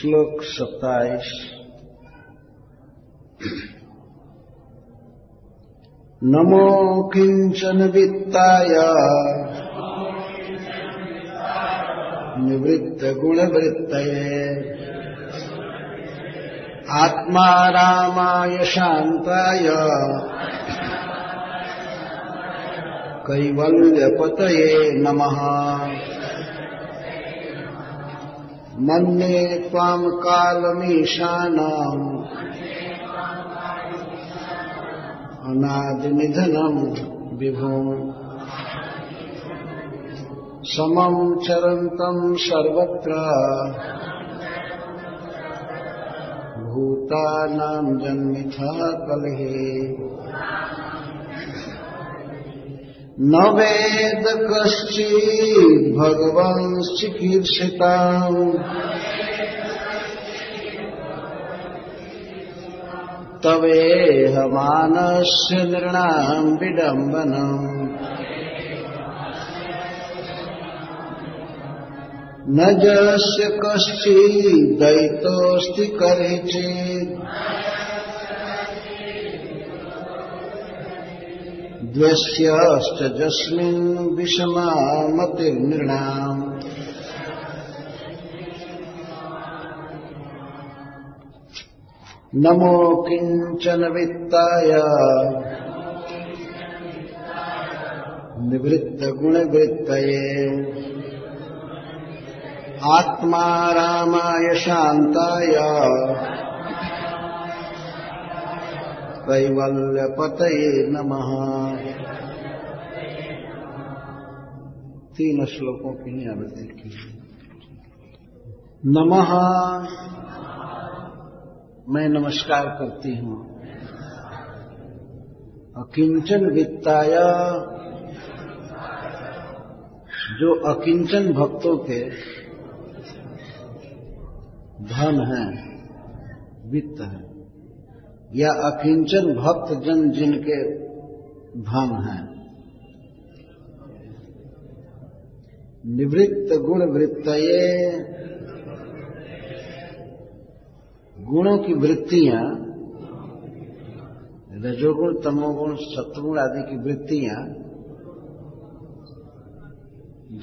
श्लोक सत्ताईस। नमो किंचन वित्ताय। निवृत्त गुणवृत्तये। आत्मा रामाय शान्ताय। कैवल्यपतये नमः। मन्ये त्वाम् कालमीशानाम् अनादिनिधनम् विभो। समम् चरन्तम् सर्वत्र। भूतानाम् जन्मिथः कलहे। न वेद कश्चित् भगवंश्चिकीर्षिताम् तवेहमानस्य नृणाम् विडम्बनम्। न जस्य कश्चिद्दैतोऽस्ति करे चेत् द्वस्यश्च जस्मिन् विषमा मतिर्नृणाम् नमो किंचन वित्ताय निवृत्तगुणवृत्तये। आत्मा रामाय शान्ताय। कैवल्यपतये नमः। तीन श्लोकों की आवृत्ति की। नमः। मैं नमस्कार करती हूँ। अकिंचन वित्ताय। जो अकिंचन भक्तों के धन है, वित्त है। या अकिंचन भक्त जन जिनके धन हैं। निवृत्त गुण वृत्त गुणों की वृत्तियाँ, रजोगुण, तमोगुण, सत्वगुण आदि की वृत्तियाँ,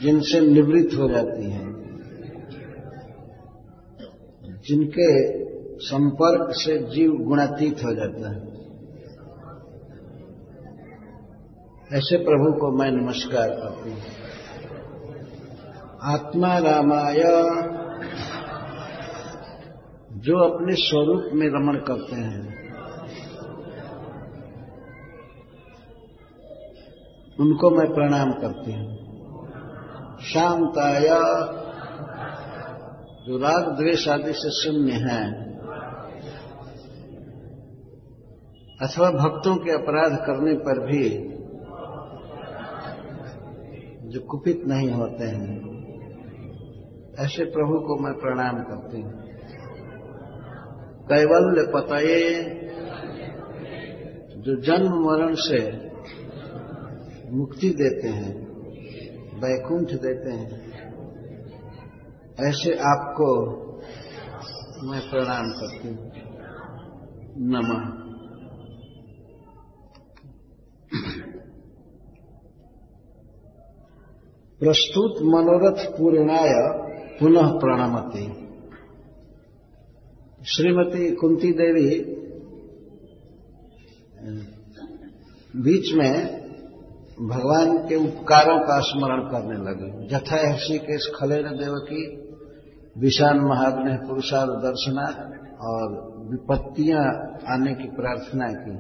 जिनसे निवृत्त हो जाती हैं। जिनके संपर्क से जीव गुणातीत हो जाता है। ऐसे प्रभु को मैं नमस्कार करती हूँ। आत्मा रामाय। जो अपने स्वरूप में रमण करते हैं, उनको मैं प्रणाम करती हूँ। शांताया। जो राग द्वेष आदि से शून्य है अथवा भक्तों के अपराध करने पर भी जो कुपित नहीं होते हैं, ऐसे प्रभु को मैं प्रणाम करती हूँ। कैवल्य पतये, जो जन्म मरण से मुक्ति देते हैं, वैकुंठ देते हैं, ऐसे आपको मैं प्रणाम करती हूँ। नमः। प्रस्तुत मनोरथ पूर्णाय पुनः प्रणामती। श्रीमती कुंती देवी बीच में भगवान के उपकारों का स्मरण करने लगे। जथा ऋषिकेश खलेन देवकी विशाल महाग्नि पुरुषार्थ दर्शना और विपत्तियाँ आने की प्रार्थना की।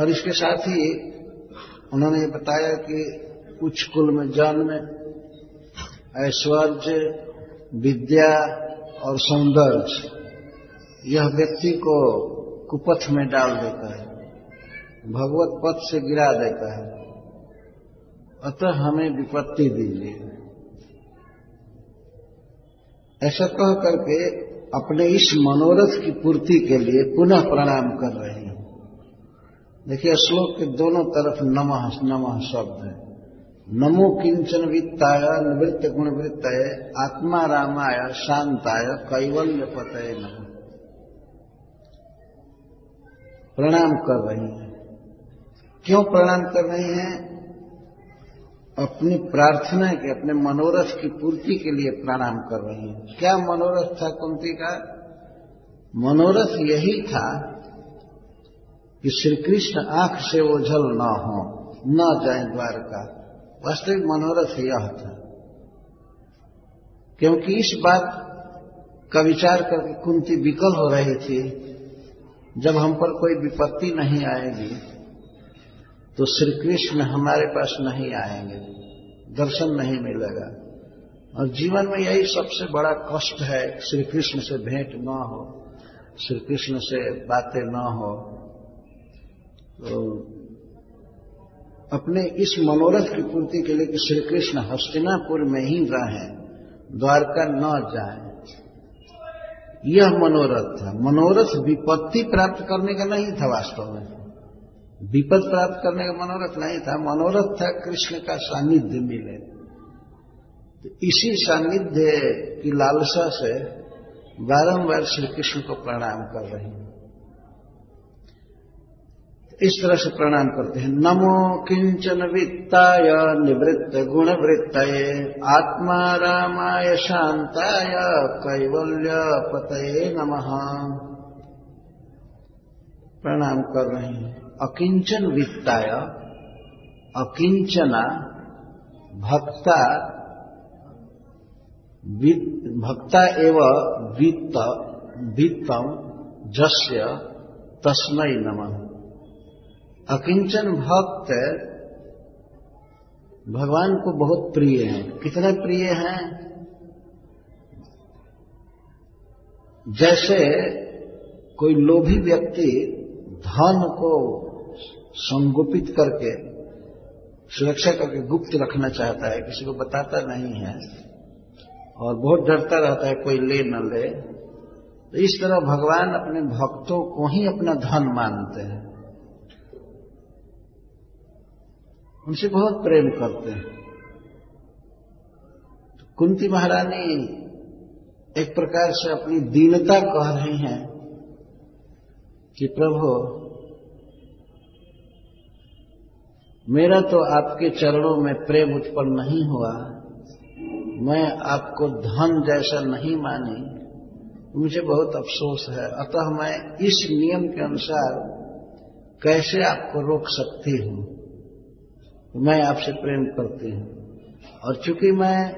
और इसके साथ ही उन्होंने ये बताया कि उच्च कुल में जन्म ऐश्वर्य, विद्या और सौंदर्य। यह व्यक्ति को कुपथ में डाल देता है, भगवत पथ से गिरा देता है। अतः हमें विपत्ति दीजिए। ऐसा कह करके अपने इस मनोरथ की पूर्ति के लिए पुनः प्रणाम कर रहे हैं। देखिए, श्लोक के दोनों तरफ़ नमः नमः शब्द है। नमो किंचन वित्ताय, निवृत्त गुणवृत्त आत्मा रामाय, शांताय, कैवल्य पतय नम। प्रणाम कर रही हैं। क्यों प्रणाम कर रही हैं? अपनी प्रार्थना के, अपने मनोरथ की पूर्ति के लिए प्रणाम कर रही हैं। क्या मनोरथ था कुंती का? मनोरथ यही था कि श्री कृष्ण आँख से ओझल न हो, न जाए द्वारका। वास्तविक मनोरथ यह था। क्योंकि इस बात का विचार करके कुंती विकल हो रही थी, जब हम पर कोई विपत्ति नहीं आएगी तो श्री कृष्ण हमारे पास नहीं आएँगे, दर्शन नहीं मिलेगा। और जीवन में यही सबसे बड़ा कष्ट है श्री कृष्ण से भेंट न हो श्री कृष्ण से बातें न हो तो अपने इस मनोरथ की पूर्ति के लिए कि श्री कृष्ण हस्तिनापुर में ही रहें, द्वारका न जाए। यह मनोरथ था। मनोरथ विपत्ति प्राप्त करने का नहीं था वास्तव में। विपद प्राप्त करने का मनोरथ नहीं था। मनोरथ था कृष्ण का सानिध्य मिले। तो इसी सानिध्य की लालसा से बारंबार श्री कृष्ण को प्रणाम कर रहे हैं। इस तरह से प्रणाम करते हैं। नमो किंचन वित्ताय निवृत्त गुण वृत्त आत्मा रामाय शांताय कैवल्य पतये नमः। प्रणाम कर रहे हैं। अकिंचन वित्ताय अकिंचना भक्ता भक्ता एव वित्त, वित्तम, जस्य तस्मय नम। अकिंचन भक्त भगवान को बहुत प्रिय हैं। कितने प्रिय हैं? जैसे कोई लोभी व्यक्ति धन को संगोपित करके, सुरक्षा करके गुप्त रखना चाहता है, किसी को बताता नहीं है, और बहुत डरता रहता है, कोई ले न ले तो इस तरह भगवान अपने भक्तों को ही अपना धन मानते हैं। उनसे बहुत प्रेम करते हैं। तो कुंती महारानी एक प्रकार से अपनी दीनता कह रही हैं कि, प्रभु, मेरा तो आपके चरणों में प्रेम उत्पन्न नहीं हुआ। मैं आपको धन जैसा नहीं मानी। मुझे बहुत अफसोस है। अतः मैं इस नियम के अनुसार कैसे आपको रोक सकती हूँ? मैं आपसे प्रेम करती हूँ। और चूँकि मैं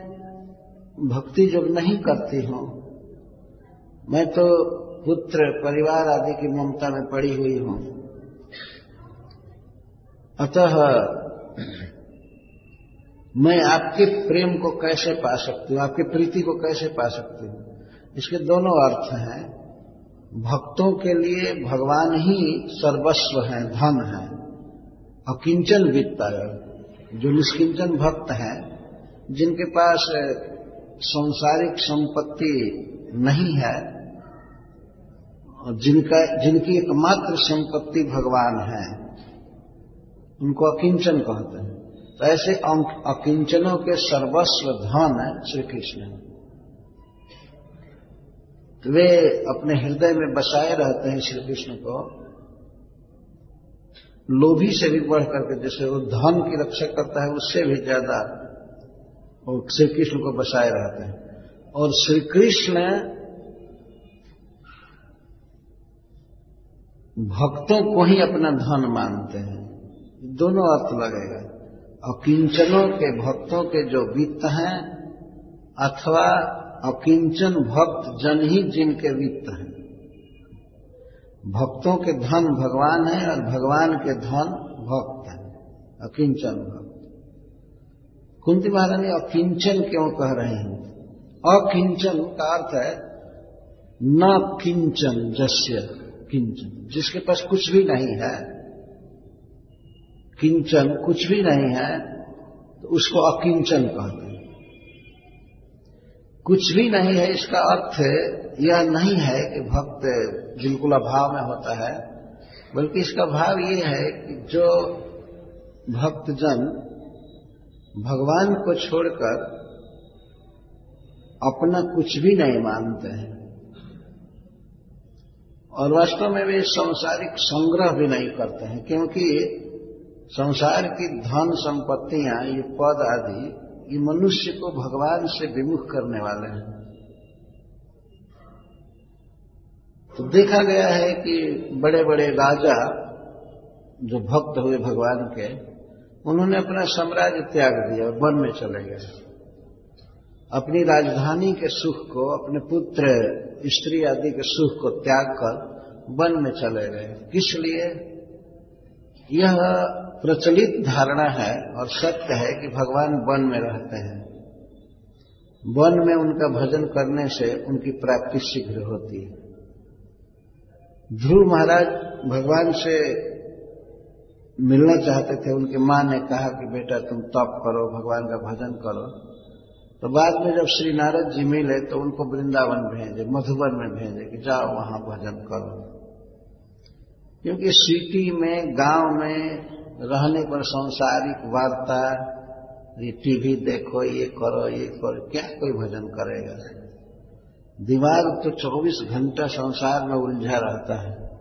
भक्ति जब नहीं करती हूँ, मैं तो पुत्र, परिवार आदि की ममता में पड़ी हुई हूँ। अतः मैं आपके प्रेम को कैसे पा सकती हूँ? आपकी प्रीति को कैसे पा सकती हूँ? इसके दोनों अर्थ हैं। भक्तों के लिए भगवान ही सर्वस्व है, धन है, अकिंचन वित्ता जो निष्किंचन भक्त हैं, जिनके पास संसारिक संपत्ति नहीं है, और जिनका, जिनकी एकमात्र संपत्ति भगवान है, उनको अकिंचन कहते हैं। तो ऐसे अकिंचनों के सर्वस्व धन है श्री कृष्ण तो वे अपने हृदय में बसाए रहते हैं श्री कृष्ण को लोभी से भी बढ़ करके जैसे वो धन की रक्षा करता है, उससे भी ज़्यादा वो श्री कृष्ण को बसाए रहते हैं। और श्री कृष्ण भक्तों को ही अपना धन मानते हैं। दोनों अर्थ लगेगा। अकिंचनों के भक्तों के जो वित्त हैं, अथवा अकिंचन भक्त जन ही जिनके वित्त हैं। भक्तों के धन भगवान है और भगवान के धन भक्त है। अकिंचन भक्त। कुंती महारानी अकिंचन क्यों कह रहे हैं? अकिंचन का अर्थ है, न किंचन जस्य किंचन। जिसके पास कुछ भी नहीं है, किंचन कुछ भी नहीं है तो उसको अकिंचन कहते हैं। कुछ भी नहीं है, इसका अर्थ यह नहीं है कि भक्त बिल्कुल अभाव में होता है, बल्कि इसका भाव ये है कि जो भक्तजन भगवान को छोड़कर अपना कुछ भी नहीं मानते हैं, और वास्तव में वे सांसारिक संग्रह भी नहीं करते हैं, क्योंकि संसार की धन संपत्तियाँ, ये पद आदि, ये मनुष्य को भगवान से विमुख करने वाले हैं। तो देखा गया है कि बड़े बड़े राजा जो भक्त हुए भगवान के, उन्होंने अपना साम्राज्य त्याग दिया वन में चले गए। अपनी राजधानी के सुख को, अपने पुत्र, स्त्री आदि के सुख को त्याग कर वन में चले गए। किस लिए? यह प्रचलित धारणा है और सत्य है कि भगवान वन में रहते हैं। वन में उनका भजन करने से उनकी प्राप्ति शीघ्र होती है। ध्रुव महाराज भगवान से मिलना चाहते थे, उनकी माँ ने कहा कि बेटा तुम तप करो, भगवान का भजन करो। तो बाद में जब श्री नारद जी मिले तो उनको वृंदावन भेजे, मधुबन में भेजे कि जाओ वहाँ भजन करो। क्योंकि सिटी में, गाँव में रहने पर सांसारिक वार्ता, ये टीवी देखो, ये करो ये करो, क्या कोई भजन करेगा? दिमाग तो 24 घंटा संसार में उलझा रहता है।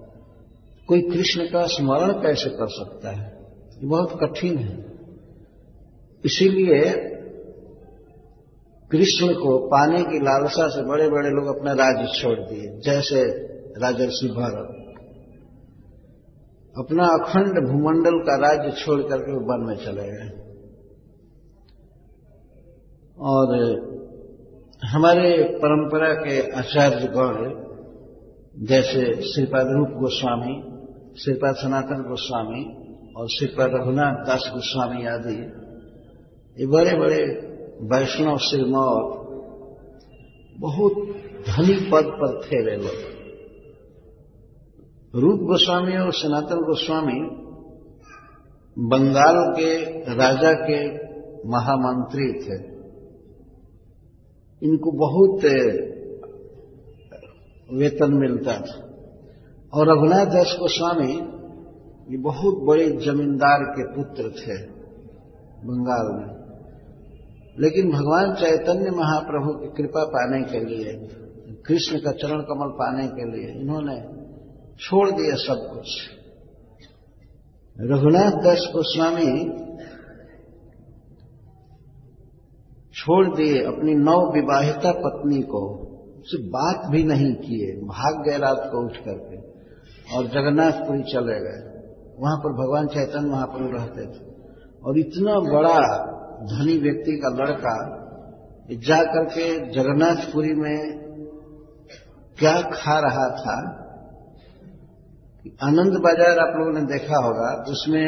कोई कृष्ण का स्मरण कैसे कर सकता है? ये बहुत कठिन है। इसीलिए कृष्ण को पाने की लालसा से बड़े बड़े लोग अपना राज्य छोड़ दिए, जैसे राजर्षि भरत। अपना अखंड भूमंडल का राज्य छोड़ करके वन में चले गए। और हमारे परंपरा के आचार्यगण जैसे श्रीपाद रूप गोस्वामी, श्रीपाद सनातन गोस्वामी और श्रीपाद रघुनाथ दास गोस्वामी आदि ये बड़े बड़े वैष्णव सिरमौर बहुत धनी पद पर थे वे लोग। रूप गोस्वामी और सनातन गोस्वामी बंगाल के राजा के महामंत्री थे। इनको बहुत वेतन मिलता था। और रघुनाथ दास गोस्वामी ये बहुत बड़े जमींदार के पुत्र थे बंगाल में। लेकिन भगवान चैतन्य महाप्रभु की कृपा पाने के लिए, कृष्ण का चरण कमल पाने के लिए इन्होंने छोड़ दिया सब कुछ। रघुनाथ दास गोस्वामी छोड़ दिए अपनी नव विवाहिता पत्नी को, उससे बात भी नहीं किए, भाग गए रात को उठ करके, और जगन्नाथपुरी चले गए। वहाँ पर भगवान चैतन्य महाप्रभु रहते थे। और इतना बड़ा धनी व्यक्ति का लड़का जा करके जगन्नाथपुरी में क्या खा रहा था आनंद बाज़ार आप लोगों ने देखा होगा उसमें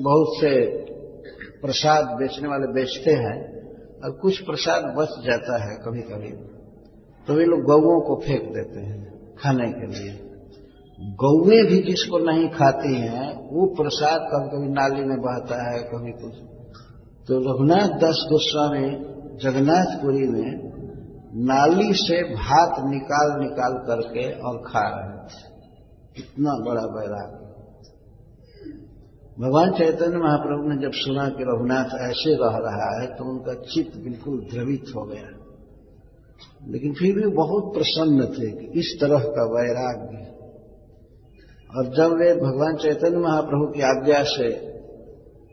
बहुत से प्रसाद बेचने वाले बेचते हैं। और कुछ प्रसाद बच जाता है कभी कभी तो वे लोग गौओं को फेंक देते हैं खाने के लिए। गौएँ भी जिसको नहीं खाती हैं, वो प्रसाद कभी कभी नाली में बहता है, कभी कुछ। तो रघुनाथ दास गोस्वामी जगन्नाथपुरी में नाली से भात निकाल निकाल करके और खा रहे थे। इतना बड़ा बैराग। भगवान चैतन्य महाप्रभु ने जब सुना कि रघुनाथ ऐसे रह रहा है तो उनका चित्त बिल्कुल द्रवित हो गया। लेकिन फिर भी बहुत प्रसन्न थे कि इस तरह का वैराग्य। और जब वे भगवान चैतन्य महाप्रभु की आज्ञा से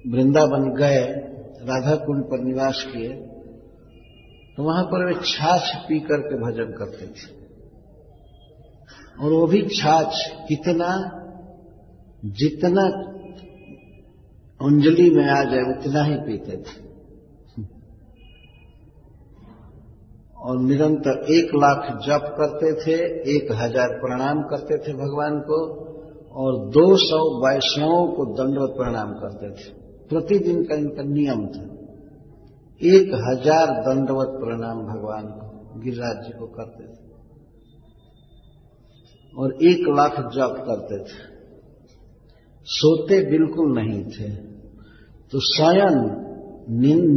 वृंदावन गए राधा कुंड पर निवास किए तो वहाँ पर वे छाछ पी करके भजन करते थे। और वो भी छाछ कितना जितना अंजलि में आ जाए उतना ही पीते थे। और निरंतर एक लाख जप करते थे, एक हज़ार प्रणाम करते थे भगवान को, और दो सौ वैष्णवों को दंडवत प्रणाम करते थे। प्रतिदिन का इनका नियम था। एक हज़ार दंडवत प्रणाम भगवान को, गिरिराज जी को करते थे। और एक लाख जप करते थे। सोते बिल्कुल नहीं थे। तो शयन,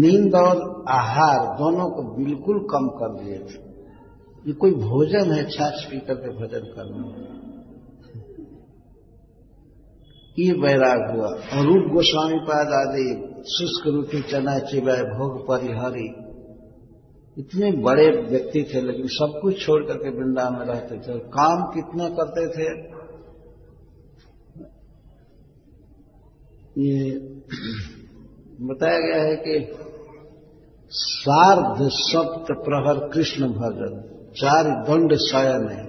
नींद और आहार दोनों को बिल्कुल कम कर दिए थे। ये कोई भोजन है छाछ पी करके भजन करना? ये बैराग हुआ। और रूप गोस्वामी पाद आदि, शुष्क रोटी चना चिबाए भोग, परिहरी, इतने बड़े व्यक्ति थे, लेकिन सब कुछ छोड़ करके वृंदावन में रहते थे। और काम कितना करते थे? ये बताया गया है कि सार्ध सप्त प्रहर कृष्ण भजन, चार दंड शयन है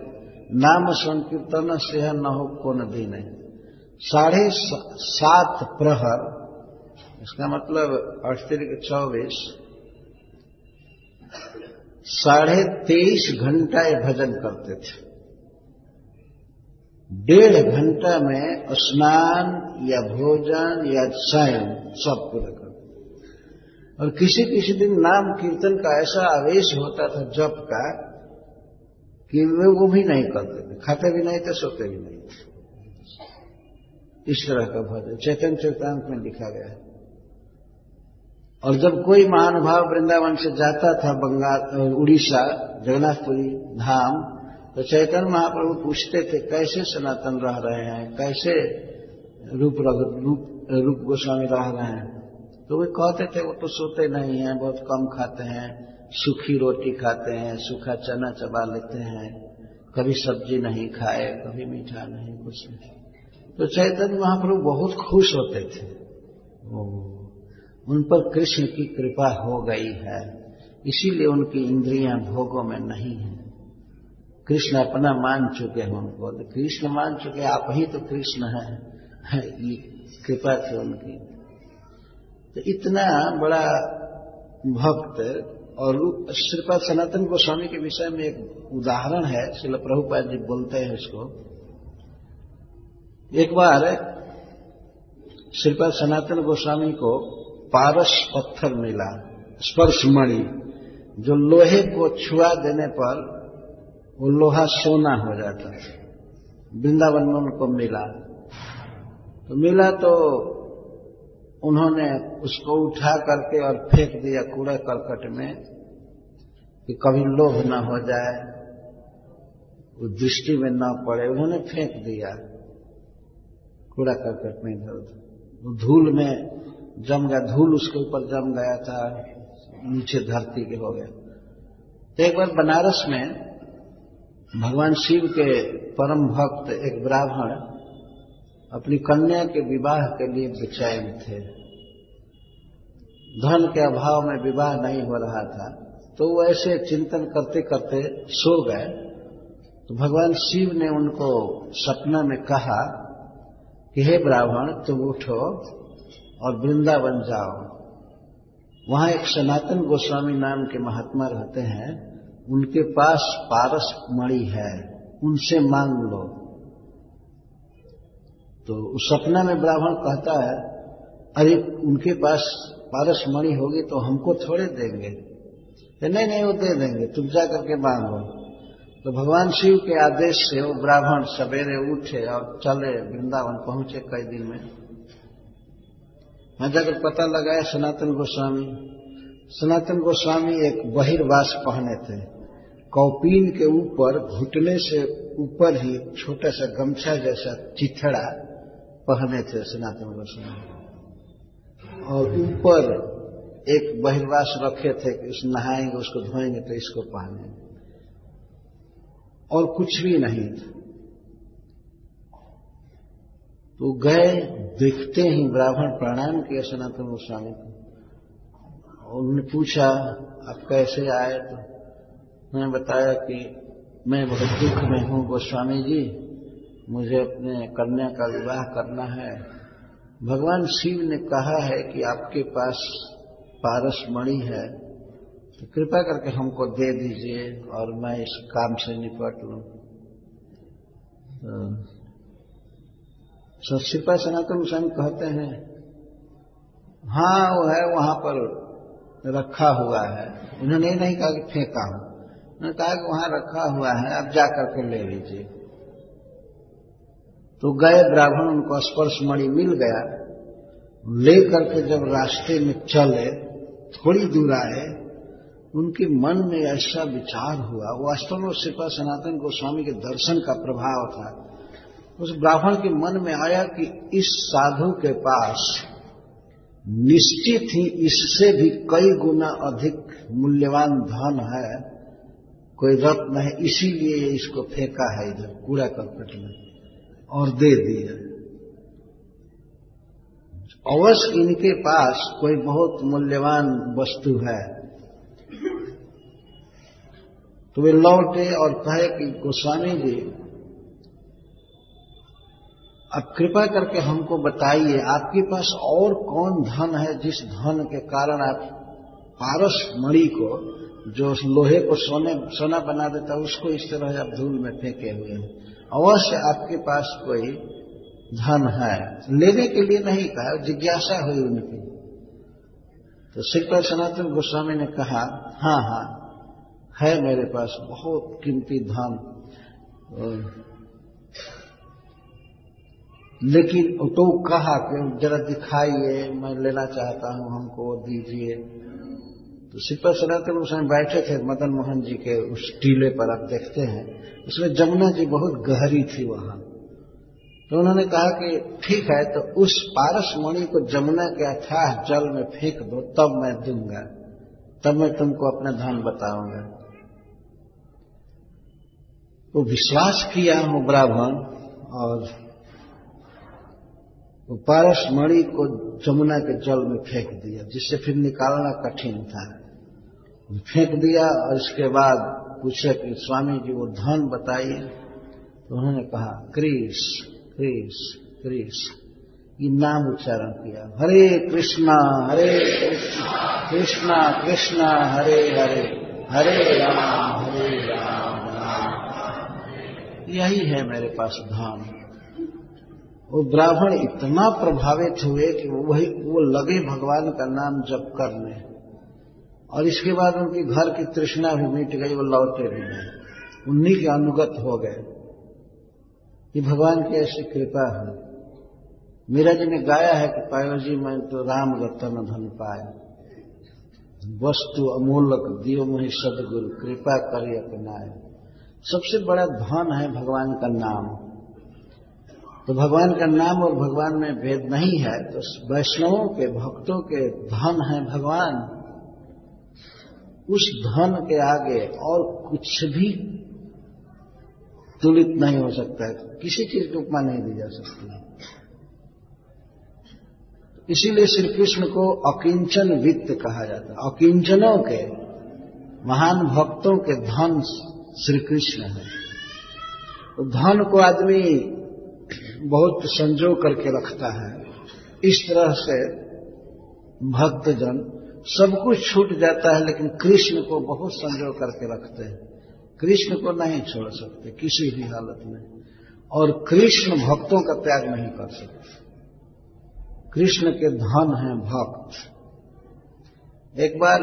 नाम संकीर्तन से न हो को नदी नहीं। साढ़े सात प्रहर, इसका मतलब अष्टरी चौबीस, साढ़े तेईस घंटा ये भजन करते थे। डेढ़ घंटा में स्नान या भोजन या शयन सब पूरा और किसी किसी दिन नाम कीर्तन का ऐसा आवेश होता था जप का कि वे वो भी नहीं करते थे। खाते भी नहीं थे, सोते भी नहीं थे। इस तरह का भजन चैतन चैतांत में लिखा गया है। और जब कोई महानुभाव वृंदावन से जाता था बंगाल, उड़ीसा, जगन्नाथपुरी, धाम तो चैतन्य महाप्रभु पूछते थे, कैसे सनातन रह रहे हैं? कैसे रूप रूप रूप गोस्वामी रह रहे हैं? तो वे कहते थे, वो तो सोते नहीं हैं, बहुत कम खाते हैं, सूखी रोटी खाते हैं, सूखा चना चबा लेते हैं, कभी सब्ज़ी नहीं खाए, कभी मीठा नहीं, कुछ नहीं। तो चैतन्य महाप्रभु बहुत खुश होते थे। उन पर कृष्ण की कृपा हो गई है, इसीलिए उनकी इंद्रियाँ भोगों में नहीं है। कृष्ण अपना मान चुके हैं उनको। तो कृष्ण मान चुके आप ही तो कृष्ण है। ये कृपा थी उनकी। तो इतना बड़ा भक्त और श्रीपाद सनातन गोस्वामी के विषय में एक उदाहरण है शिल प्रभुपाद जी बोलते हैं इसको एक बार श्रीपाद सनातन गोस्वामी को पारस पत्थर मिला, स्पर्श मणि, जो लोहे को छुआ देने पर वो लोहा सोना हो जाता है वृंदावन में उनको मिला। तो मिला तो उन्होंने उसको उठा करके और फेंक दिया कूड़े करकट में कि कभी लोभ न हो जाए, वो दृष्टि में न पड़े, उन्होंने फेंक दिया कूड़ा करकट में इधर उधर धूल में जम गया, धूल उसके ऊपर जम गया था, नीचे धरती के हो गया। तो एक बार बनारस में भगवान शिव के परम भक्त, एक ब्राह्मण अपनी कन्या के विवाह के लिए बेचैन थे। धन के अभाव में विवाह नहीं हो रहा था। तो वो ऐसे चिंतन करते करते सो गए। तो भगवान शिव ने उनको सपना में कहा कि, हे ब्राह्मण, तुम उठो और वृंदावन जाओ। वहाँ एक सनातन गोस्वामी नाम के महात्मा रहते हैं। उनके पास पारस मणि है। उनसे मांग लो। तो उस सपना में ब्राह्मण कहता है, अरे, उनके पास पारस मणि होगी तो हमको थोड़े देंगे। नहीं नहीं, वो दे देंगे, तुम जा करके मांगो। तो भगवान शिव के आदेश से वो ब्राह्मण सवेरे उठे और चले वृंदावन पहुँचे कई दिन में। मैं जाकर पता लगाया सनातन गोस्वामी। सनातन गोस्वामी एक बहिर्वास पहने थे। कौपीन के ऊपर, घुटने से ऊपर ही छोटा सा गमछा जैसा चिथड़ा पहने थे, सनातन गोस्वामी। और ऊपर एक बहिर्वास रखे थे कि उस नहाएँगे, उसको धोएँगे तो इसको पहने। और कुछ भी नहीं था। तो गए, देखते ही ब्राह्मण प्रणाम किया सनातन गोस्वामी को। और उन्होंने पूछा, आप कैसे आए? तो मैंने बताया कि मैं बहुत दुख में हूँ गोस्वामी जी। मुझे अपने कन्या का विवाह करना है। भगवान शिव ने कहा है कि आपके पास पारस मणि है। तो कृपा करके हमको दे दीजिए और मैं इस काम से निपट लूँ। तो सचिपा सनातन गोस्वामी कहते हैं हाँ वो है, वहाँ पर रखा हुआ है। उन्होंने नहीं कहा कि फेंका हूँ। उन्होंने कहा कि वहाँ रखा हुआ है अब जा करके ले लीजिए। तो गए ब्राह्मण, उनको स्पर्श मणि मिल गया। ले करके जब रास्ते में चले, थोड़ी दूर आए, उनके मन में ऐसा विचार हुआ। वास्तव में सिपा सनातन गोस्वामी के दर्शन का प्रभाव था। उस ब्राह्मण के मन में आया कि इस साधु के पास निश्चित ही इससे भी कई गुना अधिक मूल्यवान धन है। कोई रत्न है, इसीलिए इसको फेंका है इधर कूड़ा करकट में। और दे दिया अवश्य इनके पास कोई बहुत मूल्यवान वस्तु है। तो वे लौटे और कहे कि, गोस्वामी जी अब कृपा करके हमको बताइए, आपके पास और कौन धन है जिस धन के कारण आप पारस मणि को, जो लोहे को सोने, सोना बना देता है, उसको इस तरह आप धूल में फेंके हुए हैं? अवश्य आपके पास कोई धन है। लेने के लिए नहीं कहा, जिज्ञासा हुई उनकी। तो श्री सनातन गोस्वामी ने कहा हाँ हाँ है मेरे पास बहुत कीमती धन। लेकिन तो कहा कि जरा दिखाइए, मैं लेना चाहता हूँ हमको, दीजिए। तो सिपर सनातन उसमें बैठे थे, मदन मोहन जी के उस टीले पर आप देखते हैं, उसमें जमुना जी बहुत गहरी थी वहाँ। तो उन्होंने कहा कि ठीक है तो उस पारस मणि को जमुना के अथाह जल में फेंक दो, तब मैं दूँगा। तब मैं तुमको अपना धन बताऊँगा। तो विश्वास किया हूँ ब्राह्मण, और वो पारस मणि को जमुना के जल में फेंक दिया, जिससे फिर निकालना कठिन था। फेंक दिया और इसके बाद पूछे कि स्वामी जी, वो धन बताइए। तो उन्होंने कहा, क्रिस क्रिस क्रिस। ये नाम उच्चारण किया, हरे कृष्णा हरे कृष्णा कृष्णा हरे हरे हरे राम हरे राम राम यही है मेरे पास धन वो ब्राह्मण इतना प्रभावित हुए कि वही, वो लगे भगवान का नाम जप करने। और इसके बाद उनकी घर की तृष्णा भी मिट गई, वो लौटे भी नहीं। उन्हीं के अनुगत हो गए। ये भगवान की ऐसी कृपा है। मीरा जी ने गाया है कि पायो जी, मैं तो राम रतन धन पाए। वस्तु अमूलक दियो मुहि सदगुरु, कृपा करे अपनाए। सबसे बड़ा धन है भगवान का नाम। तो भगवान का नाम और भगवान में भेद नहीं है तो वैष्णवों के, भक्तों के धन है भगवान। उस धन के आगे और कुछ भी तुलित नहीं हो सकता है। किसी चीज़ की उपमा नहीं दी जा सकती। इसीलिए श्री कृष्ण को अकिंचन वित्त कहा जाता है। अकिंचनों के, महान भक्तों के धन श्री कृष्ण है। तो धन को आदमी बहुत संजो करके रखता है। इस तरह से भक्तजन सब कुछ छूट जाता है, लेकिन कृष्ण को बहुत संजो करके रखते हैं। कृष्ण को नहीं छोड़ सकते, किसी भी हालत में। और कृष्ण भक्तों का त्याग नहीं कर सकते। कृष्ण के धन हैं भक्त। एक बार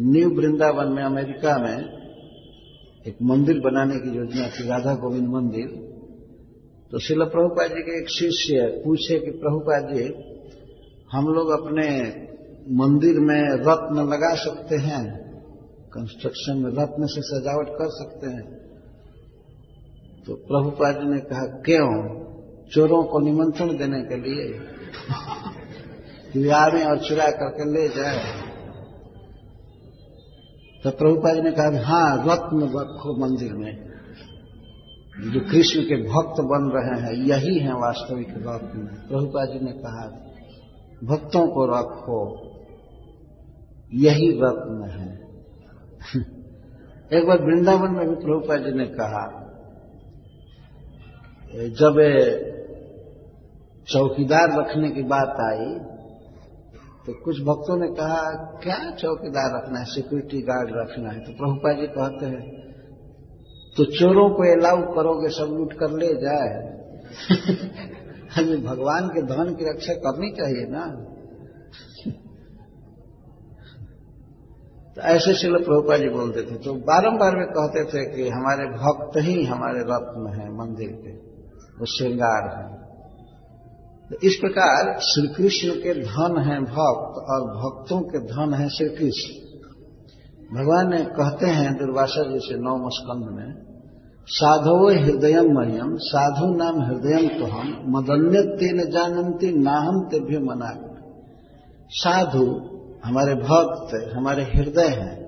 न्यू वृंदावन में, अमेरिका में, एक मंदिर बनाने की योजना थी, राधा गोविंद मंदिर। तो शिल प्रभुपा जी के एक शिष्य पूछे कि प्रभुपा जी, हम लोग अपने मंदिर में रत्न लगा सकते हैं कंस्ट्रक्शन में रत्न से सजावट कर सकते हैं। तो प्रभुपा जी ने कहा, क्यों? चोरों को निमंत्रण देने के लिए। आवे और चुरा करके ले जाए। तो प्रभुपा जी ने कहा हाँ रत्न रखो मंदिर में। जो कृष्ण के भक्त बन रहे हैं, यही है वास्तविक रत्न। प्रभुपा जी ने कहा, भक्तों को रखो। यही रत्न है। एक बार वृंदावन में भी प्रभुपा जी ने कहा, जब चौकीदार रखने की बात आई तो कुछ भक्तों ने कहा, क्या चौकीदार रखना है? सिक्योरिटी गार्ड रखना है? तो प्रभुपा जी कहते हैं तो चोरों को अलाउ करोगे, सब लूट कर ले जाए। हमें भगवान के धन की रक्षा करनी चाहिए ना। तो ऐसे शिल प्रभुपा जी बोलते थे। तो बारंबार वे कहते थे कि हमारे भक्त ही हमारे रत्न है, मंदिर के। वो श्रृंगार है। तो इस प्रकार श्री कृष्ण के धन है भक्त और भक्तों के धन है श्री कृष्ण भगवान ने कहते हैं दुर्वासा जी से नौ स्कंध में, साधो हृदय मरियम साधु नाम हृदय तो हम मदन्य तेन जानती नाहम तेभ्य मना साधु हमारे भक्त, हमारे हृदय हैं।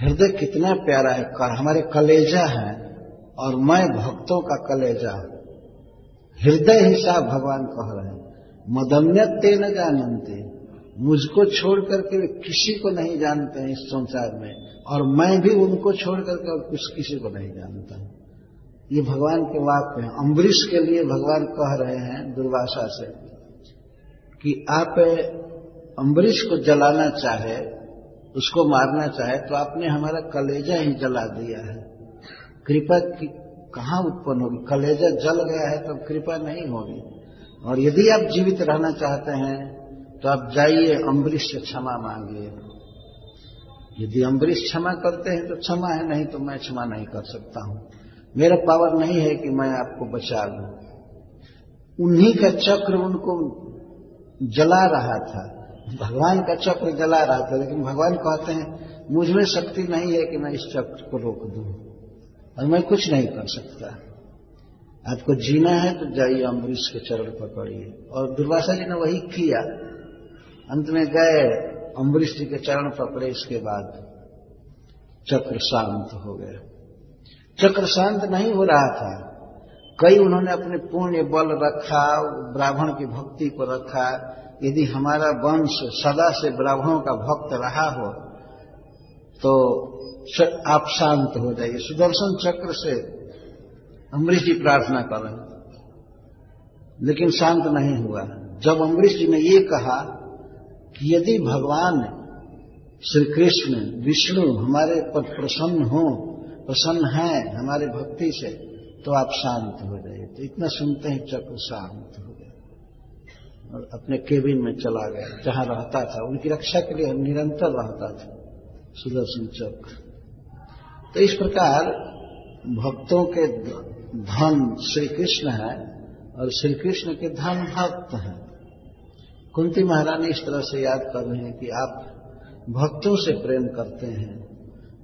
हृदय कितना प्यारा है हमारे कलेजा है और मैं भक्तों का कलेजा हृदय ही साहब भगवान कह रहे हैं। मदन्यत ते न जानते मुझको छोड़ करके किसी को नहीं जानते हैं इस संसार में। और मैं भी उनको छोड़ करके और कुछ किसी को नहीं जानता। ये भगवान के वाक्य हैं। अम्बरीश के लिए भगवान कह रहे हैं दुर्वासा से कि आप अम्बरीश को जलाना चाहे, उसको मारना चाहे तो आपने हमारा कलेजा ही जला दिया है। कृपा की कहाँ उत्पन्न होगी? कलेजा जल गया है तो कृपा नहीं होगी। और यदि आप जीवित रहना चाहते हैं तो आप जाइए अम्बरीश से क्षमा मांगिए। यदि अम्बरीश क्षमा करते हैं तो क्षमा है, नहीं तो मैं क्षमा नहीं कर सकता हूँ। मेरा पावर नहीं है कि मैं आपको बचा लू। उन्हीं का चक्र उनको जला रहा था। भगवान का चक्र जला रहा था, लेकिन भगवान कहते हैं, मुझमें शक्ति नहीं है कि मैं इस चक्र को रोक दूँ, और मैं कुछ नहीं कर सकता। आपको जीना है तो जाइए अम्बरीश के चरण पकड़िए और दुर्वासा जी ने वही किया। अंत में गए अम्बरीश जी के चरण पकड़े इसके बाद चक्र शांत हो गया। चक्र शांत नहीं हो रहा था। कई उन्होंने अपने पुण्य बल रखा, ब्राह्मण की भक्ति को रखा यदि हमारा वंश सदा से ब्राह्मणों का भक्त रहा हो तो आप शांत हो जाइए। सुदर्शन चक्र से अमरीश जी प्रार्थना कर। रहे लेकिन शांत नहीं हुआ। जब अमरीश जी ने ये कहा कि यदि भगवान श्री कृष्ण विष्णु हमारे पर प्रसन्न हो, प्रसन्न है हमारे भक्ति से तो आप शांत हो जाइए। तो इतना सुनते हैं चक्र शांत हो। और अपने केबिन में चला गया, जहाँ रहता था। उनकी रक्षा के लिए निरंतर रहता था, सुदर्शन चक्र। तो इस प्रकार भक्तों के धन श्री कृष्ण है और श्री कृष्ण के धन भक्त हैं। कुंती महारानी इस तरह से याद कर रहे हैं कि आप भक्तों से प्रेम करते हैं।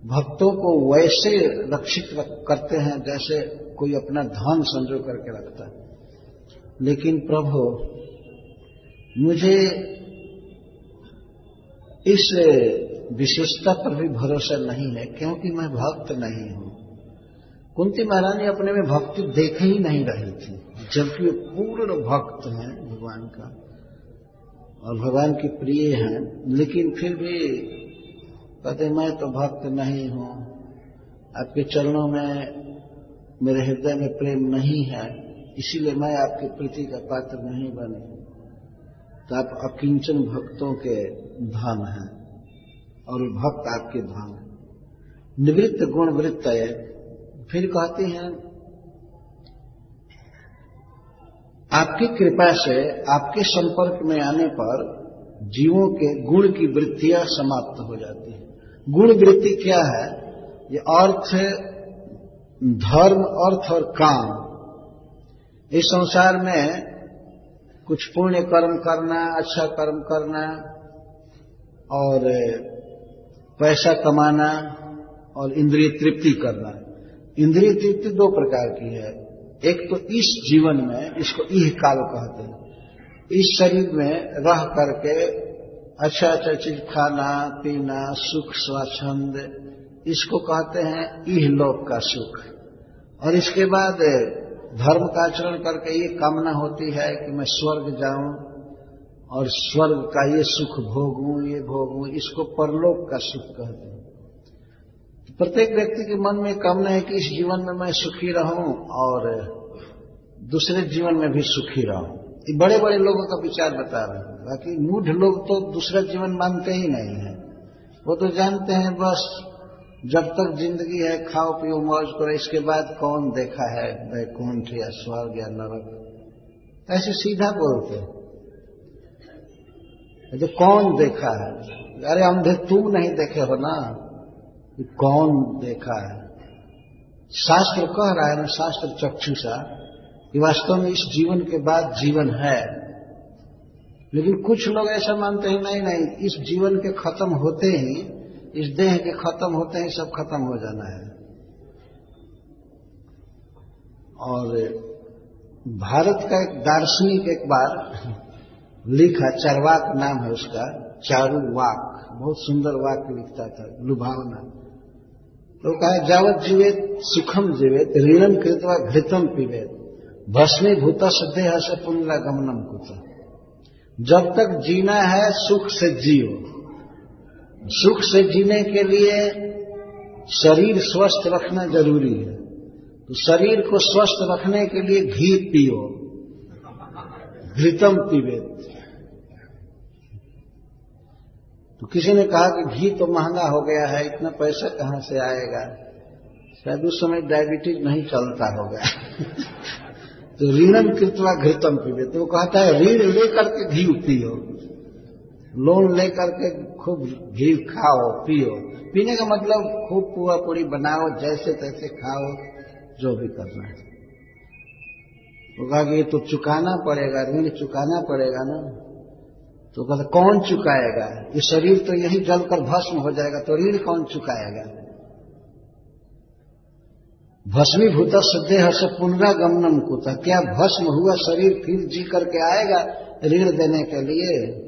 भक्तों को वैसे रक्षित करते हैं जैसे कोई अपना धन संजो करके रखता है। लेकिन प्रभु मुझे इस विशेषता पर भी भरोसा नहीं है, क्योंकि मैं भक्त नहीं हूँ। कुंती महारानी अपने में भक्ति देख ही नहीं रही थी, जबकि पूर्ण भक्त हैं भगवान का, और भगवान की प्रिय हैं, लेकिन फिर भी कहते मैं तो भक्त नहीं हूँ। आपके चरणों में मेरे हृदय में प्रेम नहीं है, इसीलिए मैं आपकी प्रीति का पात्र नहीं बने। तो आप अकिंचन भक्तों के धन हैं और भक्त आपके धन है। निवृत्त गुण वृत्त है। फिर कहते हैं, आपकी कृपा से आपके संपर्क में आने पर जीवों के गुण की वृत्तियाँ समाप्त हो जाती है। गुण वृत्ति क्या है? ये अर्थ, धर्म, अर्थ और काम। इस संसार में कुछ पुण्य कर्म करना अच्छा कर्म करना, और पैसा कमाना, और इंद्रिय तृप्ति करना। इंद्रिय तृप्ति दो प्रकार की है। एक तो इस जीवन में, इसको इह काल कहते हैं। इस शरीर में रह करके अच्छा अच्छा चीज़ खाना, पीना, सुख, स्वच्छंद, इसको कहते हैं इह लोक का सुख। और इसके बाद धर्म का आचरण करके ये कामना होती है कि मैं स्वर्ग जाऊँ और स्वर्ग का ये सुख भोगूं, ये भोगूं, इसको परलोक का सुख कहते हैं। तो प्रत्येक व्यक्ति के मन में कामना है कि इस जीवन में मैं सुखी रहूँ और दूसरे जीवन में भी सुखी रहूँ। ये बड़े बड़े लोगों का विचार बता रहे हैं। बाकी मूढ़ लोग तो दूसरा जीवन मानते ही नहीं है। वो तो जानते हैं, बस जब तक ज़िंदगी है, खाओ, पियो, मौज करो, इसके बाद कौन देखा है वैकुंठ या स्वर्ग या नरक? ऐसे सीधा बोलते तो कौन देखा है? अरे हम अंधे तुम नहीं देखे हो ना। कौन देखा है? शास्त्र कह रहा है ना, शास्त्र चक्षुषा, कि वास्तव में इस जीवन के बाद जीवन है। लेकिन कुछ लोग ऐसा मानते हैं, नहीं नहीं, इस जीवन के खत्म होते ही इस देह के खत्म होते ही, सब खत्म हो जाना है। और भारत का एक दार्शनिक एक बार लिखा, चारवाक नाम है उसका, चारू वाक। बहुत सुंदर वाक लिखता था लुभावना तो कहा, जावत जीवित, सुखम जीवित, ऋणम कृतवा घृतम पीवेत भस्मीभूत देह से पुनरागमनम कुत। जब तक जीना है, सुख से जियो। सुख से जीने के लिए शरीर स्वस्थ रखना ज़रूरी है। तो शरीर को स्वस्थ रखने के लिए घी पियो, घृतम पीवेत तो किसी ने कहा कि घी तो महँगा हो गया है, इतना पैसा कहाँ से आएगा? शायद उस समय डायबिटीज़ नहीं चलता होगा। तो ऋणम कृतवा घृतम पीवे तो वो कहता है, ऋण लेकर के घी पियो। लोन लेकर के खूब घी खाओ, पियो। पीने का मतलब खूब पुआ पूरी बनाओ, जैसे तैसे खाओ, जो भी करना है। वो कहा कि तो चुकाना पड़ेगा ऋण चुकाना पड़ेगा ना? तो कहते, कौन चुकाएगा? ये शरीर तो यही जलकर भस्म हो जाएगा तो ऋण कौन चुकाएगा? भस्मीभूत देह से पुनरागमनम कुता। क्या भस्म हुआ शरीर फिर जी करके आएगा ऋण देने के लिए?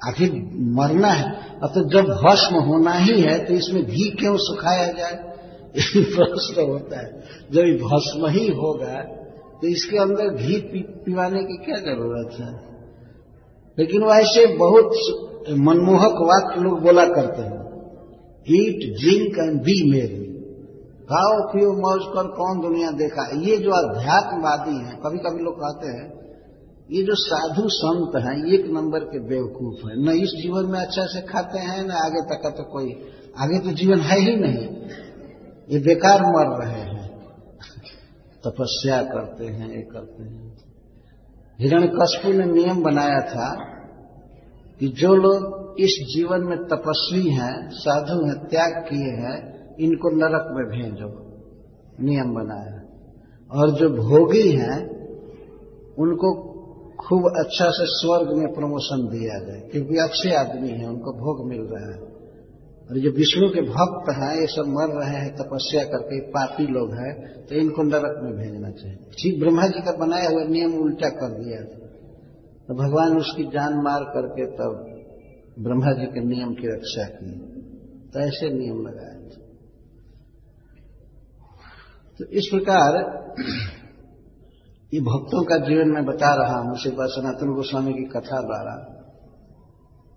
आखिर मरना है। अब तो जब भस्म होना ही है तो इसमें घी क्यों सुखाया जाए? ये प्रश्न होता है। जब भस्म ही होगा तो इसके अंदर घी पी, पिवाने की क्या ज़रूरत है? लेकिन वैसे बहुत मनमोहक वाक्य लोग बोला करते हैं। ईट ड्रिंक एंड बी मेरी खाओ पियो मौज कर कौन दुनिया देखा? ये जो अध्यात्मवादी हैं कभी कभी लोग कहते हैं ये जो साधु संत हैं एक नंबर के बेवकूफ़ हैं। न इस जीवन में अच्छा से खाते हैं, न आगे तक का तो कोई, आगे तो जीवन है ही नहीं। ये बेकार मर रहे हैं। तपस्या करते हैं, ये करते हैं। हिरण्यकश्यप ने नियम बनाया था कि जो लोग इस जीवन में तपस्वी हैं, साधु हैं, त्याग किए हैं, इनको नरक में भेजो। नियम बनाया। और जो भोगी हैं, उनको खूब अच्छा से स्वर्ग में प्रमोशन दिया जाए। क्योंकि अच्छे आदमी हैं, उनको भोग मिल रहा है। और जो विष्णु के भक्त हैं, ये सब मर रहे हैं, तपस्या करके पापी लोग हैं तो इनको नरक में भेजना चाहिए। ठीक, ब्रह्मा जी का बनाया हुआ नियम उल्टा कर दिया तो भगवान उसकी जान मार करके तब ब्रह्मा जी के नियम की रक्षा की। तो ऐसे नियम लगाए थे। तो इस प्रकार ये भक्तों का जीवन मैं बता रहा हूँ श्री सनातन गोस्वामी की कथा द्वारा।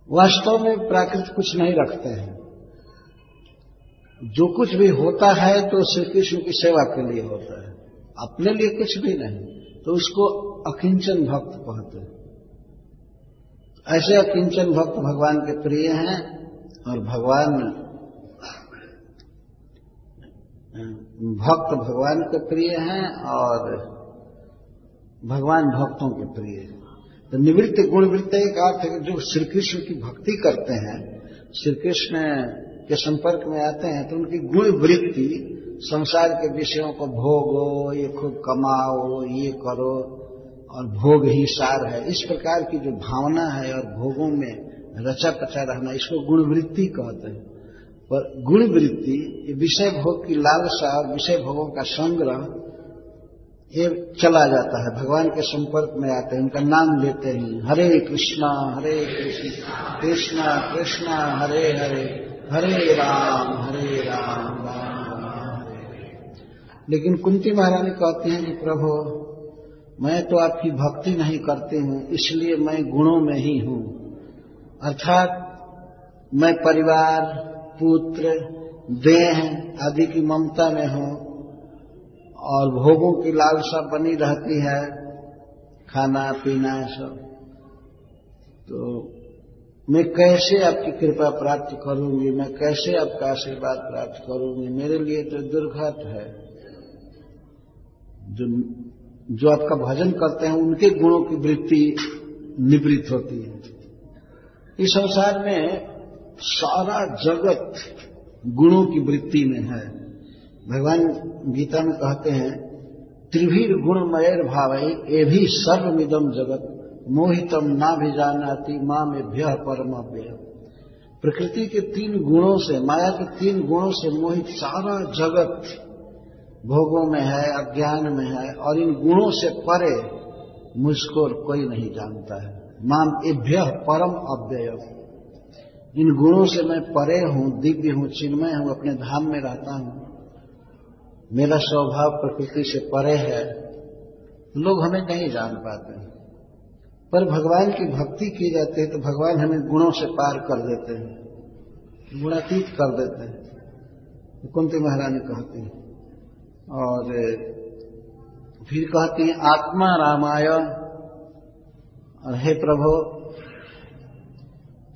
वास्तव में प्राकृत कुछ नहीं रखते हैं। जो कुछ भी होता है तो श्री कृष्ण की सेवा के लिए होता है। अपने लिए कुछ भी नहीं तो उसको अकिंचन भक्त कहते हैं। ऐसे अकिंचन भक्त भगवान के प्रिय हैं और भगवान, भक्त भगवान के प्रिय हैं और भगवान भक्तों के प्रिय तो निवृत्त, गुणवृत्त एक अर्थ है, जो श्री कृष्ण की भक्ति करते हैं श्री कृष्ण के संपर्क में आते हैं तो उनकी गुण वृत्ति संसार के विषयों को भोगो, ये खूब कमाओ, ये करो, और भोग ही सार है। इस प्रकार की जो भावना है और भोगों में रचा पचा रहना, इसको गुणवृत्ति कहते हैं। पर गुण वृत्ति विषय भोग की लालसा और विषय भोगों का संग्रह ये चला जाता है। भगवान के संपर्क में आते हैं, उनका नाम लेते हैं। हरे कृष्णा, हरे कृष्ण, कृष्णा कृष्णा, हरे हरे हरे राम हरे राम राम हरे। लेकिन कुंती महारानी कहती हैं कि प्रभु, मैं तो आपकी भक्ति नहीं करती हूँ, इसलिए मैं गुणों में ही हूँ। अर्थात, मैं परिवार, पुत्र, देह आदि की ममता में हूँ और भोगों की लालसा बनी रहती है, खाना, पीना सब। तो मैं कैसे आपकी कृपा प्राप्त करूँगी? मैं कैसे आपका आशीर्वाद प्राप्त करूँगी? मेरे लिए तो दुर्घट है। जो जो आपका भजन करते हैं, उनके गुणों की वृत्ति निवृत्त होती है। इस संसार में सारा जगत गुणों की वृत्ति में है। भगवान गीता में कहते हैं, त्रिभीर गुणमयर भाव ये भी सर्वमिदम जगत मोहितम ना भी जानाती माँ में भय परम व्यय प्रकृति के तीन गुणों से, माया के तीन गुणों से मोहित सारा जगत भोगों में है, अज्ञान में है, और इन गुणों से परे मुझको कोई नहीं जानता है। माम एभ्य परम अव्यय। इन गुणों से मैं परे हूँ, दिव्य हूँ, चिन्मय हूँ, अपने धाम में रहता हूँ। मेरा स्वभाव प्रकृति से परे है। लोग हमें नहीं जान पाते। हैं पर भगवान की भक्ति की जाती है तो भगवान हमें गुणों से पार कर देते हैं, गुणातीत कर देते हैं। कुंती महारानी कहती है, और फिर कहती हैं, आत्मा रामाय और हे प्रभु,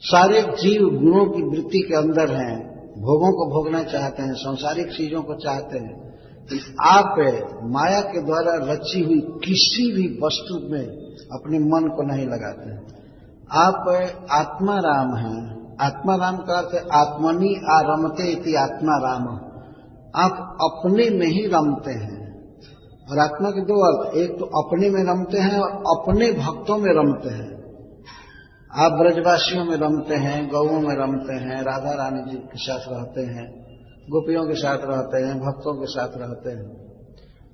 सारे जीव गुणों की वृत्ति के अंदर हैं। भोगों को भोगना चाहते हैं, सांसारिक चीज़ों को चाहते हैं। आप माया के द्वारा रची हुई, किसी भी वस्तु में अपने मन को नहीं लगाते आप आत्मा राम हैं। आत्मा राम का अर्थ आत्मनि आरमते इति आत्मा राम। आप अपने में ही रमते हैं। और आत्मा के दो अर्थ, एक तो अपने में रमते हैं और अपने भक्तों में रमते हैं। आप ब्रजवासियों में रमते हैं गौों में रमते हैं, राधा रानी जी के साथ रहते हैं। गोपियों के साथ रहते हैं, भक्तों के साथ रहते हैं।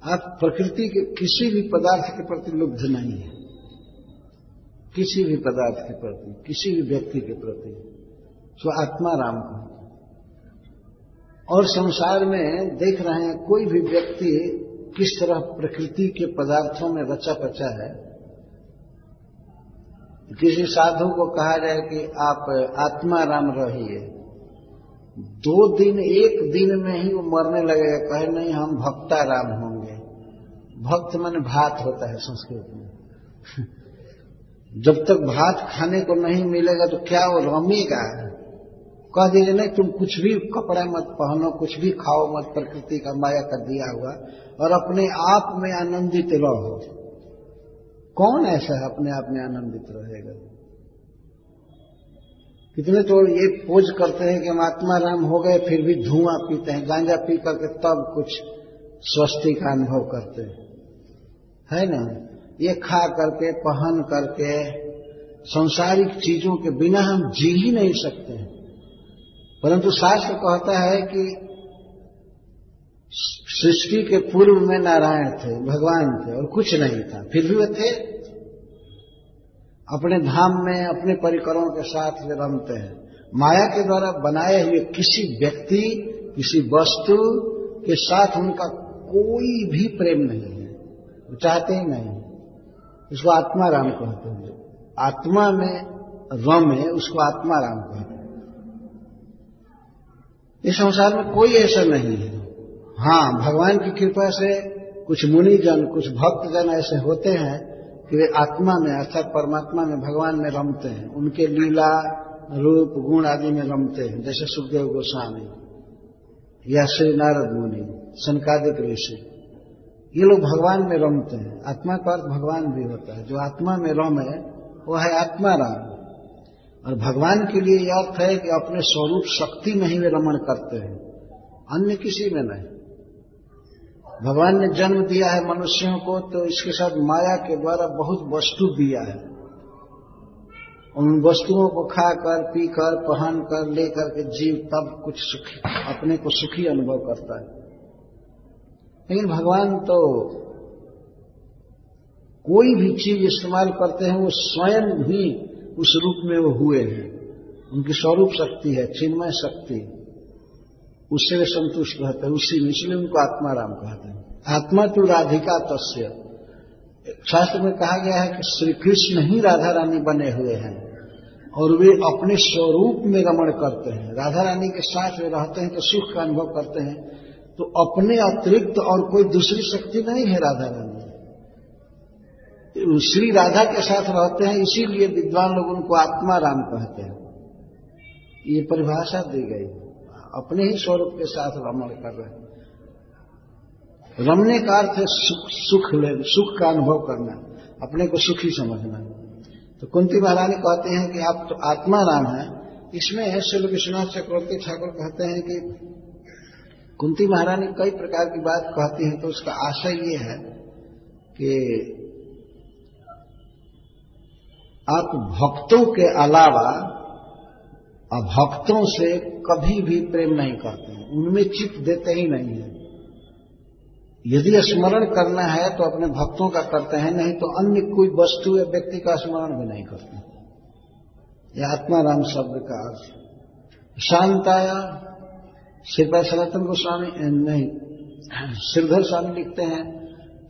आप प्रकृति के किसी भी पदार्थ के प्रति लुब्ध नहीं है। किसी भी पदार्थ के प्रति, किसी भी व्यक्ति के प्रति। तो आत्मा राम को और संसार में देख रहे हैं, कोई भी व्यक्ति किस तरह प्रकृति के पदार्थों में रचा पचा है। किसी साधु को कहा जाए कि आप आत्मा राम रहिए। दो दिन, एक दिन में ही वो मरने लगेगा कहे, नहीं, हम भक्ता राम होंगे। भक्त मन भात होता है संस्कृत में। जब तक भात खाने को नहीं मिलेगा तो क्या वो रमेगा? कह दीजिए, नहीं, तुम कुछ भी कपड़ा मत पहनो, कुछ भी खाओ मत, प्रकृति का माया का दिया हुआ, और अपने आप में आनंदित रहो। कौन ऐसा है, अपने आप में आनंदित रहेगा? कितने तो ये पोज करते हैं कि हम आत्मा राम हो गए, फिर भी धुआँ पीते हैं, गांजा पी करके तब कुछ स्वस्थी का अनुभव करते हैं। है ना? ये खा करके, पहन करके, संसारिक चीज़ों के बिना हम जी ही नहीं सकते हैं। परंतु शास्त्र कहता है कि सृष्टि के पूर्व में नारायण थे, भगवान थे, और कुछ नहीं था। फिर भी वे थे? अपने धाम में, अपने परिकरों के साथ वे रमते हैं। माया के द्वारा बनाए हुए किसी व्यक्ति, किसी वस्तु के साथ उनका कोई भी प्रेम नहीं है। वो चाहते ही नहीं। उसको आत्मा राम कहते हैं। आत्मा में रम है, उसको आत्मा राम कहते हैं। इस संसार में कोई ऐसा नहीं है। हाँ भगवान की कृपा से कुछ मुनिजन, कुछ भक्तजन ऐसे होते हैं कि वे आत्मा में, अर्थात परमात्मा में, भगवान में रमते हैं। उनके लीला, रूप, गुण आदि में रमते हैं। जैसे सुखदेव गोस्वामी, या श्री नारद मुनि सनकादिक ऋषि। ये लोग भगवान में रमते हैं। आत्मा का अर्थ भगवान भी होता है। जो आत्मा में रम है वो है आत्मा राम और भगवान के लिए यह अर्थ है कि अपने स्वरूप शक्ति में ही वे रमण करते हैं। अन्य किसी में नहीं। भगवान ने जन्म दिया है मनुष्यों को तो इसके साथ माया के द्वारा बहुत वस्तु दिया है। उन वस्तुओं को खाकर, पीकर, पहन कर, लेकर के जीव तब कुछ सुखी, अपने को सुखी अनुभव करता है। लेकिन भगवान तो कोई भी चीज़ इस्तेमाल करते हैं, वो स्वयं ही उस रूप में वो हुए हैं। उनकी स्वरूप शक्ति है, चिन्मय शक्ति। उससे वे संतुष्ट रहते हैं, उसी में, इसलिए उनको आत्माराम कहते हैं। आत्मा तो राधिका तस्य। शास्त्र में कहा गया है कि श्री कृष्ण ही राधा रानी बने हुए हैं, और वे अपने स्वरूप में रमण करते हैं। राधा रानी के साथ वे रहते हैं तो सुख का अनुभव करते हैं। तो अपने अतिरिक्त और कोई दूसरी शक्ति नहीं है राधा रानी श्री राधा के साथ रहते हैं, इसीलिए विद्वान लोग उनको आत्मा राम कहते हैं। ये परिभाषा दी गई है। अपने ही स्वरूप के साथ रमण कर रहे हैं। रमने का अर्थ है सुख सुख ले, सुख का अनुभव करना, अपने को सुखी समझना। तो कुंती महारानी कहते हैं कि आप तो आत्मा राम है। इसमें है श्री विश्वनाथ चक्रवर्ती ठाकुर कहते हैं कि कुंती महारानी कई प्रकार की बात कहती हैं तो उसका आशय ये है कि आप भक्तों के अलावा अभक्तों से कभी भी प्रेम नहीं करते हैं। उनमें चित देते ही नहीं है। यदि स्मरण करना है तो अपने भक्तों का करते हैं, नहीं तो अन्य कोई वस्तु या व्यक्ति का स्मरण भी नहीं करते यह आत्माराम शब्द का अर्थ शांताया श्रीपा सनातन गोस्वामी नहीं, श्रीधर स्वामी लिखते हैं,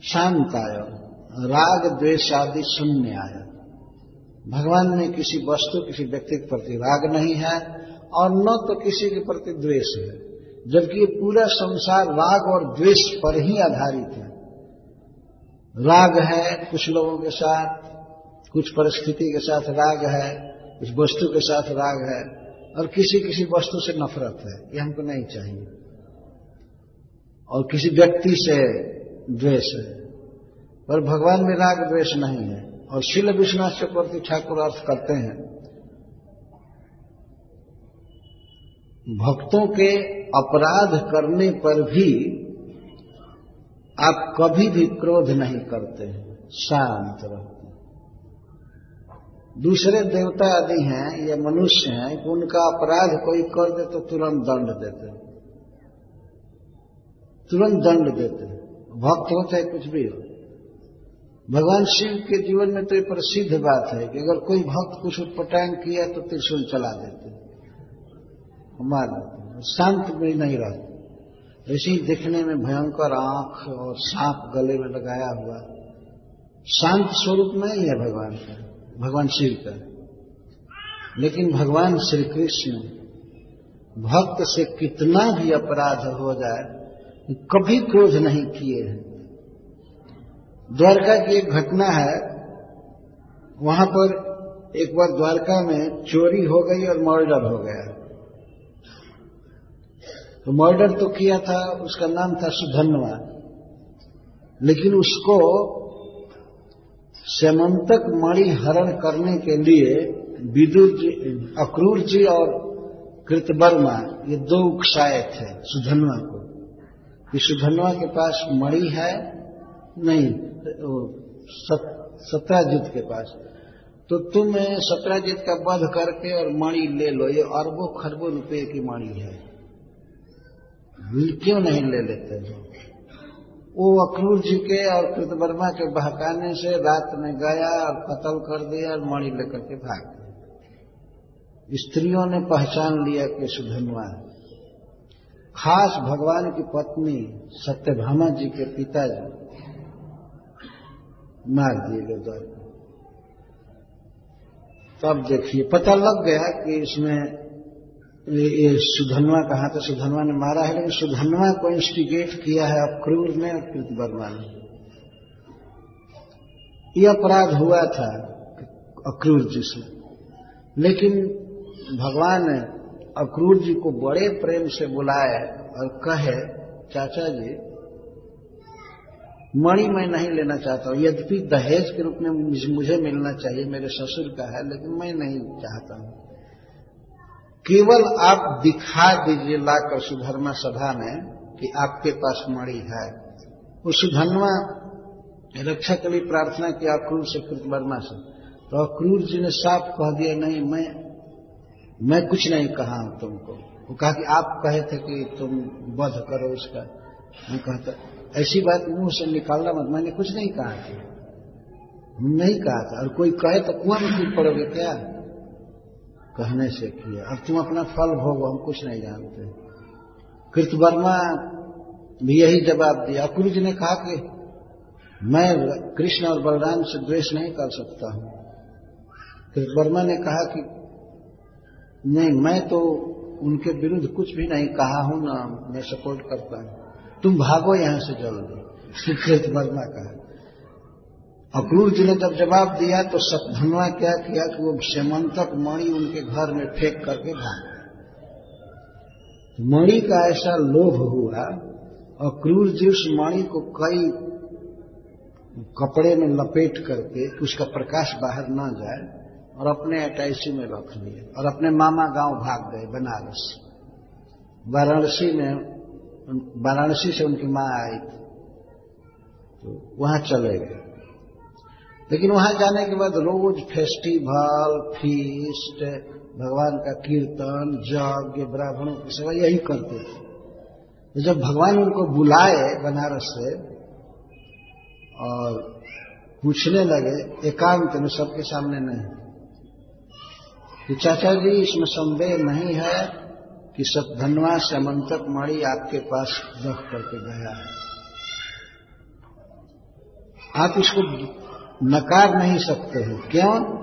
शांताय, राग द्वेष आदि शून्य आया भगवान में किसी वस्तु, किसी व्यक्ति के प्रति राग नहीं है और न तो किसी के प्रति द्वेष है, जबकि ये पूरा संसार राग और द्वेष पर ही आधारित है। राग है कुछ लोगों के साथ, कुछ परिस्थिति के साथ राग है, कुछ वस्तु के साथ राग है, और किसी किसी वस्तु से नफरत है, ये हमको नहीं चाहिए। और किसी व्यक्ति से द्वेष है, पर भगवान में राग द्वेष नहीं है। और शिल विश्वनाथ चक्रवर्ती ठाकुर अर्थ करते हैं, भक्तों के अपराध करने पर भी आप कभी भी क्रोध नहीं करते, शांत रहते दूसरे देवता आदि हैं, या मनुष्य हैं, कि उनका अपराध कोई कर दे तो तुरंत दंड देते तुरंत दंड देते भक्त हो चाहे कुछ भी हो। भगवान शिव के जीवन में तो ये प्रसिद्ध बात है कि अगर कोई भक्त कुछ उत्पटांग किया तो त्रिशूल चला देते मार देते शांत में नहीं रहते। ऐसे ही दिखने में भयंकर आँख और सांप गले में लगाया हुआ। शांत स्वरूप नहीं है भगवान का, भगवान शिव का। लेकिन भगवान श्री कृष्ण भक्त से कितना भी अपराध हो जाए, कभी क्रोध नहीं किए हैं। द्वारका की एक घटना है, वहाँ पर एक बार द्वारका में चोरी हो गई और मर्डर हो गया। तो मर्डर तो किया था, उसका नाम था सुधनवा। लेकिन उसको सेमंतक मणि हरण करने के लिए विदुर जी, अक्रूर जी और कृतवर्मा, ये दो उकसाए थे सुधनवा को। कि सुधनवा के पास मणि है, नहीं सत्राजित के पास। तो तुम सत्राजित का वध करके और मणि ले लो, ये अरबों खरबों रुपए की मणि है। क्यों नहीं ले लेते हो? वो अक्रूर जी के और कृतवर्मा के बहकाने से रात में गया और कत्ल कर दिया और मणि लेकर के भाग स्त्रियों ने पहचान लिया कि सुधनवा खास भगवान की पत्नी सत्यभामा जी के पिताजी मार दिए गए द्वार को तब देखिए, पता लग गया कि इसमें ये सुधनवा कहा था सुधनवा ने मारा है, लेकिन सुधनवा को इंस्टिगेट किया है अक्रूर ने और कृतवर्मा ने। यह अपराध हुआ था अक्रूर जी से, लेकिन भगवान ने अक्रूर जी को बड़े प्रेम से बुलाए और कहे, चाचा जी मणि मैं नहीं लेना चाहता हूँ। यद्यपि दहेज के रूप में मुझे मिलना चाहिए, मेरे ससुर का है, लेकिन मैं नहीं चाहता हूँ। केवल आप दिखा दीजिए लाकर सुधर्मा सभा में कि आपके पास मणि है। वो सुधर्मा रक्षा के लिए प्रार्थना किया अक्रूर से कृतवर्मा से तो अक्रूर जी ने साफ़ कह दिया, नहीं, मैं मैं कुछ नहीं कहा तुमको। वो कहा कि आप कहे थे कि तुम वध करो उसका। मैं कहता ऐसी बात मुँह से निकालना मत। मैंने कुछ नहीं कहा था। नहीं कहा था। और कोई कहे तो कुआँ में पड़ोगे क्या? कहने से किया। अब तुम अपना फल भोगो, हम कुछ नहीं जानते। कृतवर्मा भी यही जवाब दिया। अक्रू जी ने कहा कि मैं कृष्ण और बलराम से द्वेष नहीं कर सकता हूँ। कृतवर्मा ने कहा कि नहीं, मैं तो उनके विरुद्ध कुछ भी नहीं कहा हूँ ना, मैं सपोर्ट करता हूँ। तुम भागो यहाँ से जल्दी कृत वर्मा का अक्रूर जी ने जब जवाब दिया तो सतधनवा क्या किया कि वो सेमंतक मणि उनके घर में फेंक करके भाग मणि का ऐसा लोभ हुआ, अक्रूर जी उस मणि को कई कपड़े में लपेट करके उसका प्रकाश बाहर न जाए और अपने अटैची में रख लिए और अपने मामा गाँव भाग गए, बनारस। वाराणसी में वाराणसी से उनकी माँ आई थी। तो वहाँ चले गए। लेकिन वहाँ जाने के बाद रोज फेस्टिवल, फीस्ट, भगवान का कीर्तन, यज्ञ, ब्राह्मणों की सेवा यही करते थे। तो जब भगवान उनको बुलाए बनारस से और पूछने लगे, एकांत में सबके सामने नहीं। कि चाचा जी, इसमें संदेह नहीं है। कि सतधनवा से अमंतक मणि आपके पास रख करके गया है। आप इसको नकार नहीं सकते हो। क्यों?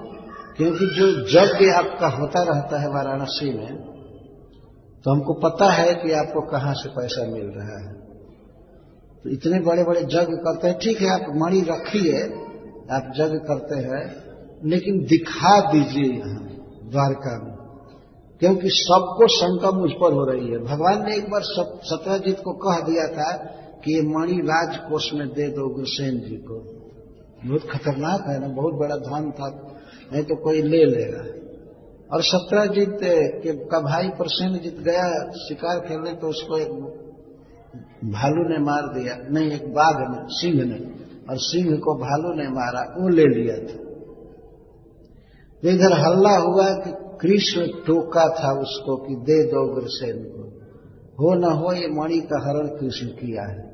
क्योंकि जो यज्ञ आपका होता रहता है वाराणसी में तो हमको पता है कि आपको कहाँ से पैसा मिल रहा है। तो इतने बड़े बड़े यज्ञ करते हैं। ठीक है, आप मणि रखिए, आप यज्ञ करते हैं, लेकिन दिखा दीजिए यहाँ, द्वारका में। क्योंकि सबको शंका मुझ पर हो रही है। भगवान ने एक बार सत्यजीत को कह दिया था कि ये मणि राजकोष में दे दो गुरसेन जी को। बहुत खतरनाक है ना, बहुत बड़ा धन था, नहीं तो कोई ले लेगा। और सत्यजीत के, का भाई प्रसेनजीत गया, शिकार खेलने तो उसको एक भालू ने मार दिया। नहीं, एक बाघ ने, सिंह ने। और सिंह को भालू ने मारा, वो ले लिया था। इधर हल्ला हुआ कि कृष्ण टोका था उसको कि दे दो गुरसेन को। हो न हो, ये मणि का हरण कृष्ण किया है।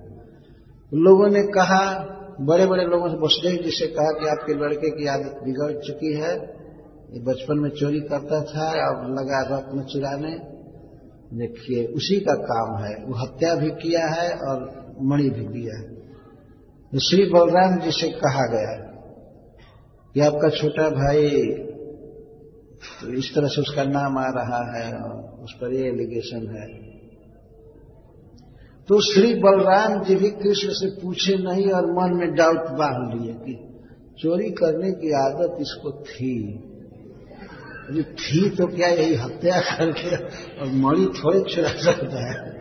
लोगों ने कहा बड़े बड़े लोगों से वसुदेव जी से कहा कि आपके लड़के की आदत बिगड़ चुकी है, ये बचपन में चोरी करता था अब लगा रत्न चुराने। देखिए, उसी का काम है। वो हत्या भी किया है और मणि भी दिया है। तो श्री बलराम जी से कहा गया, कि आपका छोटा भाई तो इस तरह से उसका नाम आ रहा है उस पर ये एलिगेशन है। तो श्री बलराम जी भी कृष्ण से पूछे नहीं और मन में डाउट बाँध लिए कि चोरी करने की आदत इसको थी। अभी थी तो क्या यही हत्या करके और मणि थोड़े चुरा सकता है?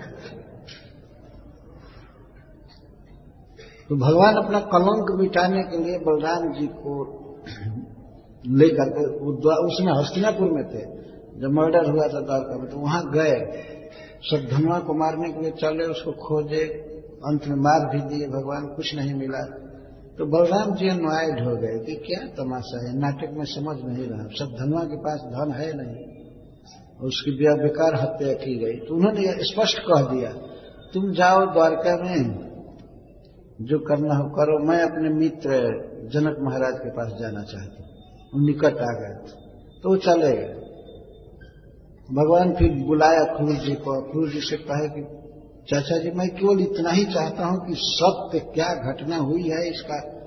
तो भगवान अपना कलंक मिटाने के लिए बलराम जी को लेकर के उसमें हस्तिनापुर में थे। जब मर्डर हुआ था द्वारका में तो वहाँ गए। धनुआ को मारने के लिए चले, उसको खोजे, अंत में मार भी दिए, भगवान कुछ नहीं मिला। तो बलराम जी अनवाइड हो गए कि क्या तमाशा है? नाटक में समझ नहीं रहा। सब धनुआ के पास धन है नहीं। उसकी बेकार हत्या की गई। तो उन्होंने स्पष्ट कह दिया, तुम जाओ द्वारका में। जो करना हो करो। मैं अपने मित्र जनक महाराज के पास जाना चाहता हूँ। निकट आ गए तो वो चले गए। भगवान फिर बुलाया क्रूर जी को। क्रूर जी से कहे कि, चाचा जी, मैं केवल इतना ही चाहता हूँ कि सत्य क्या घटना हुई है, इसका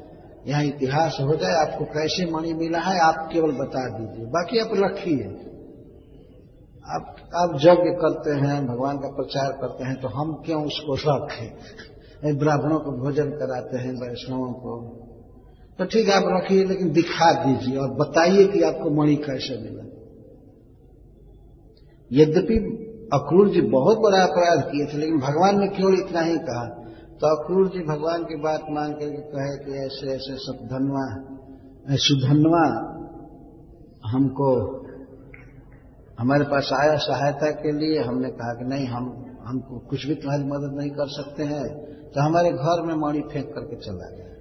यहाँ इतिहास हो जाए, आपको कैसे मणि मिला है, आप केवल बता दीजिए। बाकी आप रखिए। आप आप यज्ञ करते हैं, भगवान का प्रचार करते हैं तो हम क्यों उसको रखें? ब्राह्मणों को भोजन कराते हैं, वैष्णवों को। तो ठीक है, आप रखिए, लेकिन दिखा दीजिए और बताइए कि आपको मणि कैसे मिला। यद्यपि अक्रूर जी बहुत बड़ा अपराध किए थे, लेकिन भगवान ने केवल इतना ही कहा। तो अक्रूर जी भगवान की बात मान करके कहे कि ऐसे ऐसे सब धनवा सुधनवा हमको, हमारे पास आया सहायता के लिए, हमने कहा कि नहीं, हम, हमको कुछ भी तुम्हारी मदद नहीं कर सकते हैं। तो हमारे घर में मणि फेंक करके चला गया।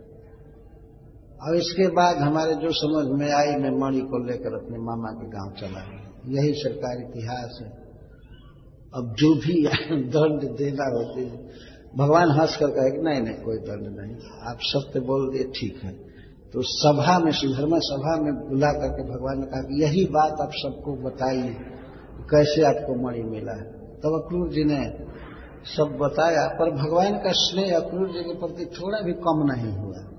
और इसके बाद हमारे जो समझ में आई, मैं मणि को लेकर अपने मामा के गाँव चला गया। यही सरकार इतिहास है। अब जो भी दंड देना होते भगवान हंस कर कहे कि नहीं नहीं, कोई दंड नहीं। आप सत्य बोल दिए, ठीक है। तो सभा में सुधर्मा सभा में बुला करके भगवान ने कहा कि यही बात आप सबको बताइए कैसे आपको मणि मिला है। तब अक्रूर जी ने सब बताया, पर भगवान का स्नेह अक्रूर जी के प्रति थोड़ा भी कम नहीं हुआ।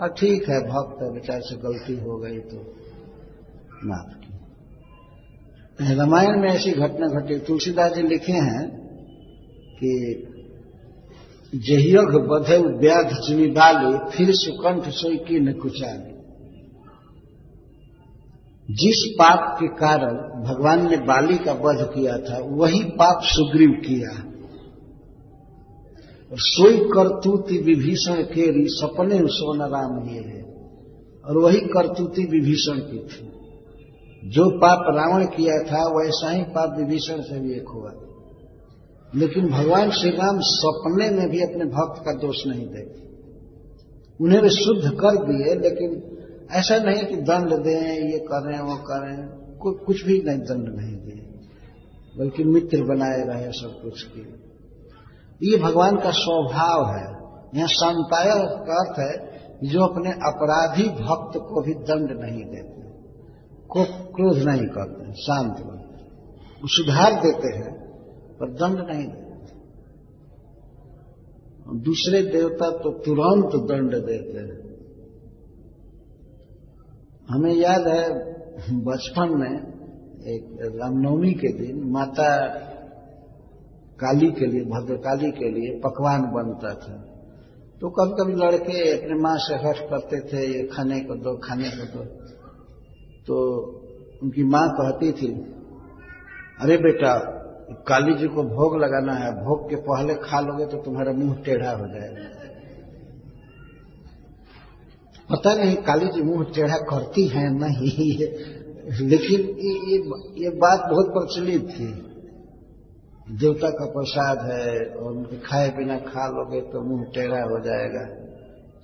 और ठीक है, भक्त है, बेचारे से गलती हो गई तो। माफ़ की रामायण में ऐसी घटना घटी। तुलसीदास जी लिखे हैं कि जहियघ बधे व्याध चुनी बाली, फिर सुकंठ सोई की न कुचाली। जिस पाप के कारण भगवान ने बाली का वध किया था, वही पाप सुग्रीव किया। और सोई करतूती विभीषण केरी सपने सोना राम लिए है। और वही करतूती विभीषण की थी। जो पाप रावण किया था, वैसा ही पाप विभीषण से भी एक हुआ। लेकिन भगवान श्री राम सपने में भी अपने भक्त का दोष नहीं देते। उन्हें भी शुद्ध कर दिए, लेकिन ऐसा नहीं कि दंड दें, ये करें, वो करें। कुछ भी नहीं, दंड नहीं दिए बल्कि मित्र बनाए रहे सब कुछ के ये भगवान का स्वभाव है। यह शांताय का अर्थ है, जो अपने अपराधी भक्त को भी दंड नहीं देते, को क्रोध नहीं करते, शांत वो सुधार देते हैं, पर दंड नहीं देते। दूसरे देवता तो तुरंत दंड देते हैं। हमें याद है, बचपन में एक रामनवमी के दिन माता काली के लिए भद्रकाली के लिए पकवान बनता था। तो कभी कभी लड़के अपने माँ से हट करते थे ये खाने को दो खाने को दो। तो उनकी माँ कहती थी अरे बेटा काली जी को भोग लगाना है भोग के पहले खा लोगे तो तुम्हारा मुँह टेढ़ा हो जाएगा। पता नहीं काली जी मुँह टेढ़ा करती है नहीं। लेकिन ये, ये, ये बात बहुत प्रचलित थी। देवता का प्रसाद है और उनके खाए बिना खा लोगे तो मुँह टेढ़ा हो जाएगा,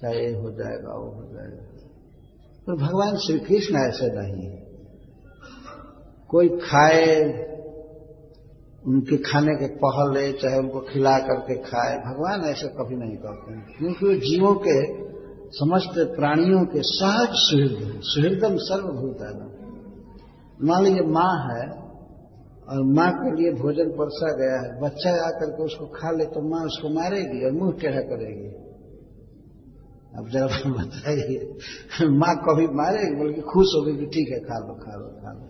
चाहे ये हो जाएगा, वो हो जाएगा। तो भगवान श्री कृष्ण ऐसे नहीं है। कोई खाए, उनके खाने के पहले चाहे उनको खिला करके खाए, भगवान ऐसे कभी नहीं करते हैं, क्योंकि वो जीवों के समस्त प्राणियों के सहज सुहृद सुहृदम सर्वभूत है मान लीजिए माँ है और माँ के लिए भोजन परसा गया है। बच्चा आकर के उसको खा ले तो माँ उसको मारेगी और मुँह टेढ़ा करेगी। अब जरा बताइए, माँ कभी मारेगी? बल्कि खुश होगी कि ठीक है, खा लो खा लो खा लो।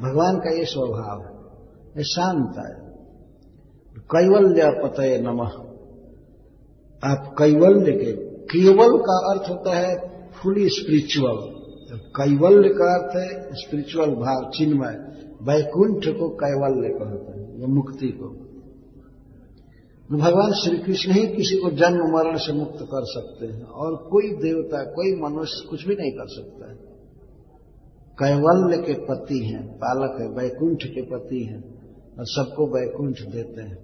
भगवान का ये स्वभाव है, ये शांत है। कैवल्य पतय नमः। आप कैवल्य के, केवल का अर्थ होता है फुली स्पिरिचुअल कैवल्य का अर्थ है स्पिरिचुअल भाव, चिन्मय। वैकुंठ को कैवल्य कहते हैं ये मुक्ति को। तो भगवान श्री कृष्ण ही किसी को जन्म, मरण से मुक्त कर सकते हैं और कोई देवता, कोई मनुष्य कुछ भी नहीं कर सकता है। कैवल्य के पति हैं, पालक है, वैकुंठ के पति हैं और सबको वैकुंठ देते हैं।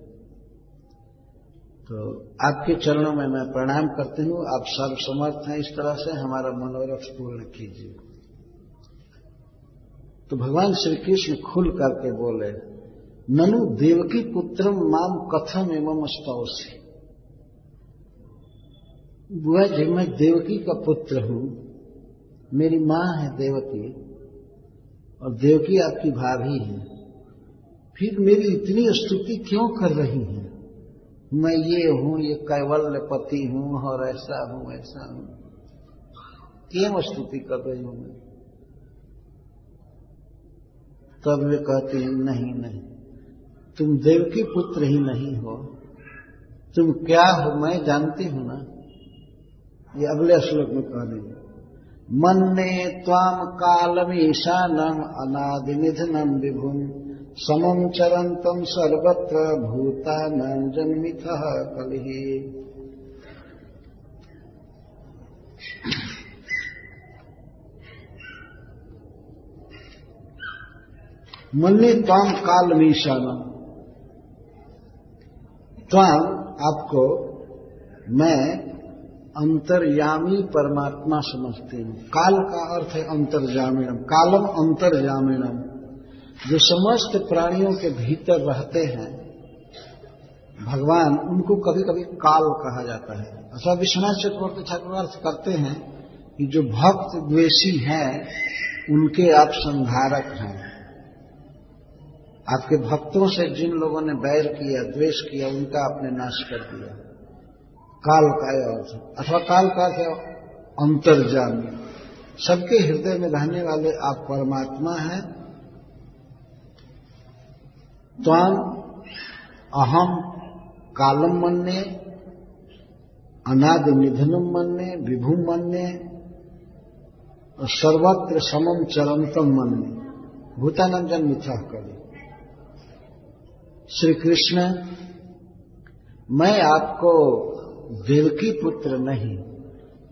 तो आपके चरणों में मैं प्रणाम करती हूँ, आप सब समर्थ हैं इस तरह से, हमारा मनोरथ पूर्ण कीजिए। तो भगवान श्री कृष्ण खुल करके बोले, ननु देवकी पुत्र माम कथम एवं स्तौसी बुआ जी, मैं देवकी का पुत्र हूँ, मेरी माँ है देवकी, और देवकी आपकी भाभी है। फिर मेरी इतनी स्तुति क्यों कर रही है? मैं ये हूँ, ये कैवल्य पति हूँ, और ऐसा हूँ ऐसा हूँ। क्यों स्तुति कर रही हूँ मैं? तब वे कहते हैं, नहीं नहीं, तुम देव के पुत्र ही नहीं हो। तुम क्या हो मैं जानती हूँ ना? ये अगले श्लोक में कह देंगे मन्ने ताम कालम ईशानम अनादि निधनम विभुम समम चरंतम सर्वत्र भूतानां जन्मिथ कलि। मन्ने ताम काल में मीशाना ताम आपको मैं अंतर्यामी परमात्मा समझती हूँ। काल का अर्थ है अंतर्जामिणम कालम अंतर्जामिणम जो समस्त प्राणियों के भीतर रहते हैं, भगवान उनको कभी कभी काल कहा जाता है। अथवा विश्वनाथ चक्रवर्ती ठाकुर अर्थ करते हैं कि जो भक्त द्वेषी हैं, उनके आप संधारक हैं। आपके भक्तों से जिन लोगों ने बैर किया, द्वेष किया, उनका आपने नाश कर दिया। काल का अर्थ अथवा काल का अर्थ अंतर्जामी सबके हृदय में रहने वाले आप परमात्मा हैं। त्वाम अहम कालम मन्ने अनाद निधनम मन्ने विभु मन्ने सर्वत्र समम चरंतम मन्ने भूतानंदन मिथ्या करे श्री कृष्ण मैं आपको देवकी पुत्र नहीं,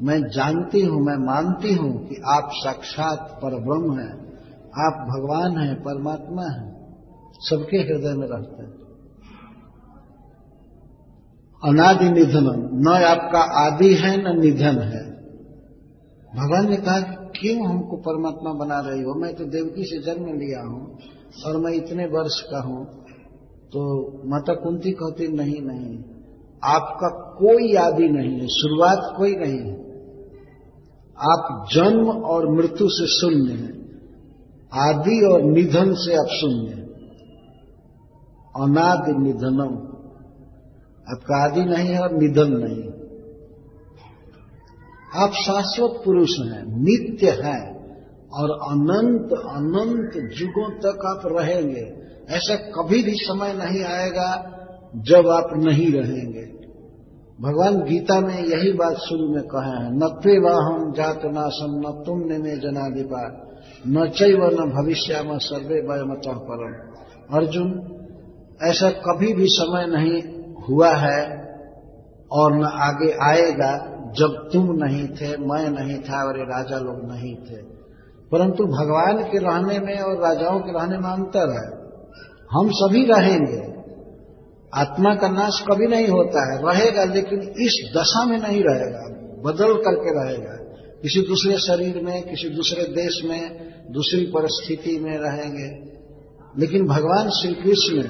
मैं जानती हूँ, मैं मानती हूँ कि आप साक्षात परब्रह्म हैं, आप भगवान हैं, परमात्मा हैं, सबके हृदय में रहते हैं। अनादि निधन, न आपका आदि है, न निधन है। भगवान ने कहा क्यों हमको परमात्मा बना रही हो? मैं तो देवकी से जन्म लिया हूँ और मैं इतने वर्ष का हूँ। तो माता कुंती कहती, नहीं नहीं, आपका कोई आदि नहीं है, शुरुआत कोई नहीं है। आप जन्म और मृत्यु से शून्य हैं, आदि और निधन से आप शून्य हैं। अनादि निधनम, आपका आदि नहीं है और निधन नहीं आप शाश्वत पुरुष हैं, नित्य हैं, और अनंत अनंत युगों तक आप रहेंगे। ऐसा कभी भी समय नहीं आएगा जब आप नहीं रहेंगे। भगवान गीता में यही बात शुरू में कहे है, न पे वाहम जात नाशम न तुम ने में जनाधिपा, न चैव न भविष्य में सर्वे वयमत परम। अर्जुन, ऐसा कभी भी समय नहीं हुआ है और न आगे आएगा जब तुम नहीं थे, मैं नहीं था और ये राजा लोग नहीं थे। परंतु भगवान के रहने में और राजाओं के रहने में अंतर है। हम सभी रहेंगे। आत्मा का नाश कभी नहीं होता है, रहेगा, लेकिन इस दशा में नहीं रहेगा, बदल करके रहेगा। किसी दूसरे शरीर में, किसी दूसरे देश में, दूसरी परिस्थिति में रहेंगे। लेकिन भगवान श्री कृष्ण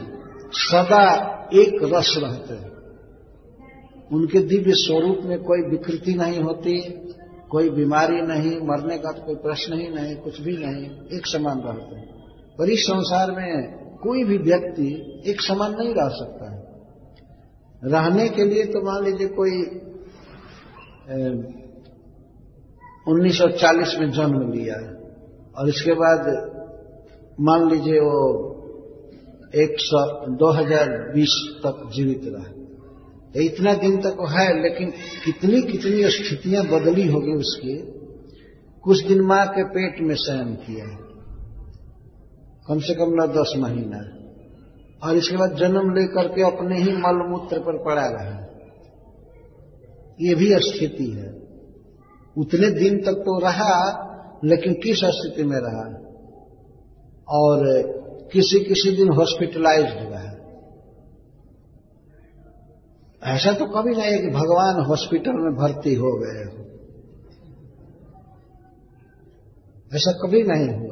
सदा एक रस रहते हैं। उनके दिव्य स्वरूप में कोई विकृति नहीं होती, कोई बीमारी नहीं, मरने का तो कोई प्रश्न ही नहीं, कुछ भी नहीं, एक समान रहते हैं। पर इस संसार में कोई भी व्यक्ति एक समान नहीं रह सकता है। रहने के लिए तो मान लीजिए कोई उन्नीस सौ चालीस में जन्म लिया और इसके बाद मान लीजिए वो एक सौ, दो हज़ार बीस तक जीवित रहा। इतना दिन तक वो है, लेकिन कितनी कितनी स्थितियाँ बदली होगी उसकी, कुछ दिन माँ के पेट में शयन किया कम से कम न दस महीना। और इसके बाद जन्म लेकर के अपने ही मलमूत्र पर पड़ा रहा। ये भी स्थिति है। उतने दिन तक तो रहा, लेकिन किस स्थिति में रहा? और किसी किसी दिन हॉस्पिटलाइज्ड रहा। ऐसा तो कभी नहीं है कि भगवान हॉस्पिटल में भर्ती हो गए हो। ऐसा कभी नहीं हुआ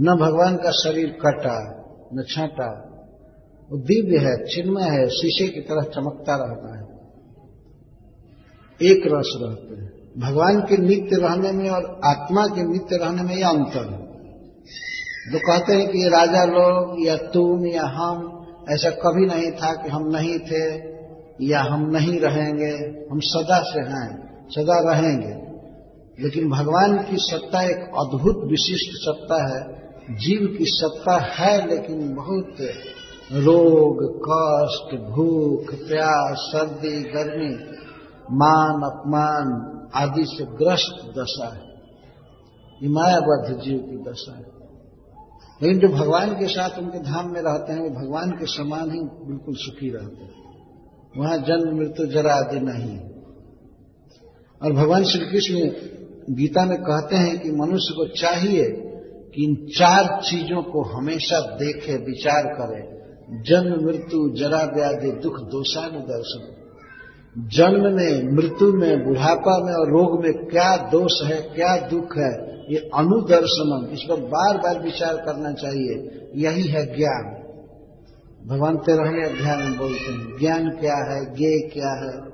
न भगवान का शरीर कटा, न छाटा। वो दिव्य है, चिन्मय है, शीशे की तरह चमकता रहता है। एक रस रहते हैं। भगवान के नित्य रहने में और आत्मा के नित्य रहने में यह अंतर है। जो कहते हैं कि राजा लोग, या तुम, या हम, ऐसा कभी नहीं था कि हम नहीं थे, या हम नहीं रहेंगे। हम सदा से हैं, सदा रहेंगे। लेकिन भगवान की सत्ता एक अद्भुत विशिष्ट सत्ता है। जीव की सत्ता है, लेकिन बहुत रोग, कष्ट, भूख, प्यास, सर्दी, गर्मी, मान, अपमान आदि से ग्रस्त दशा है। ये मायाबद्ध जीव की दशा है। लेकिन जो भगवान के साथ उनके धाम में रहते हैं, वो भगवान के समान ही बिल्कुल सुखी रहते हैं। वहाँ जन्म, मृत्यु जरा आदि नहीं और भगवान श्री कृष्ण गीता में कहते हैं कि मनुष्य को चाहिए कि इन चार चीज़ों को हमेशा देखे, विचार करे। जन्म, मृत्यु, जरा, व्याधि, दुख दोषानु दर्शन जन्म में, मृत्यु में, बुढ़ापा में और रोग में क्या दोष है, क्या दुख है, ये अनुदर्शनम। इस पर बार बार विचार करना चाहिए। यही है ज्ञान। भगवान तेरहवें अध्याय में बोलते हैं, ज्ञान क्या है ज्ञ क्या है?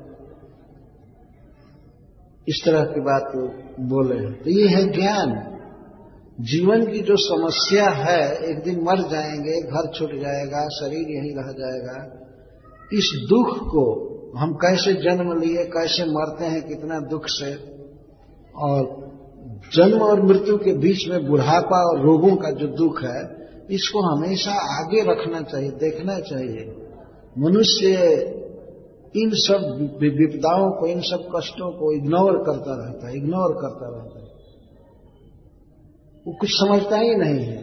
इस तरह की बात बोले हैं। तो ये है ज्ञान। जीवन की जो समस्या है, एक दिन मर जाएँगे, घर छूट जाएगा, शरीर यहीं रह जाएगा। इस दुख को हम कैसे जन्म लिए, कैसे मरते हैं, कितना दुख से? और जन्म और मृत्यु के बीच में बुढ़ापा और रोगों का जो दुख है, इसको हमेशा आगे रखना चाहिए, देखना चाहिए। मनुष्य इन सब विपदाओं को, इन सब कष्टों को इग्नोर करता रहता है इग्नोर करता रहता है। वो कुछ समझता ही नहीं है।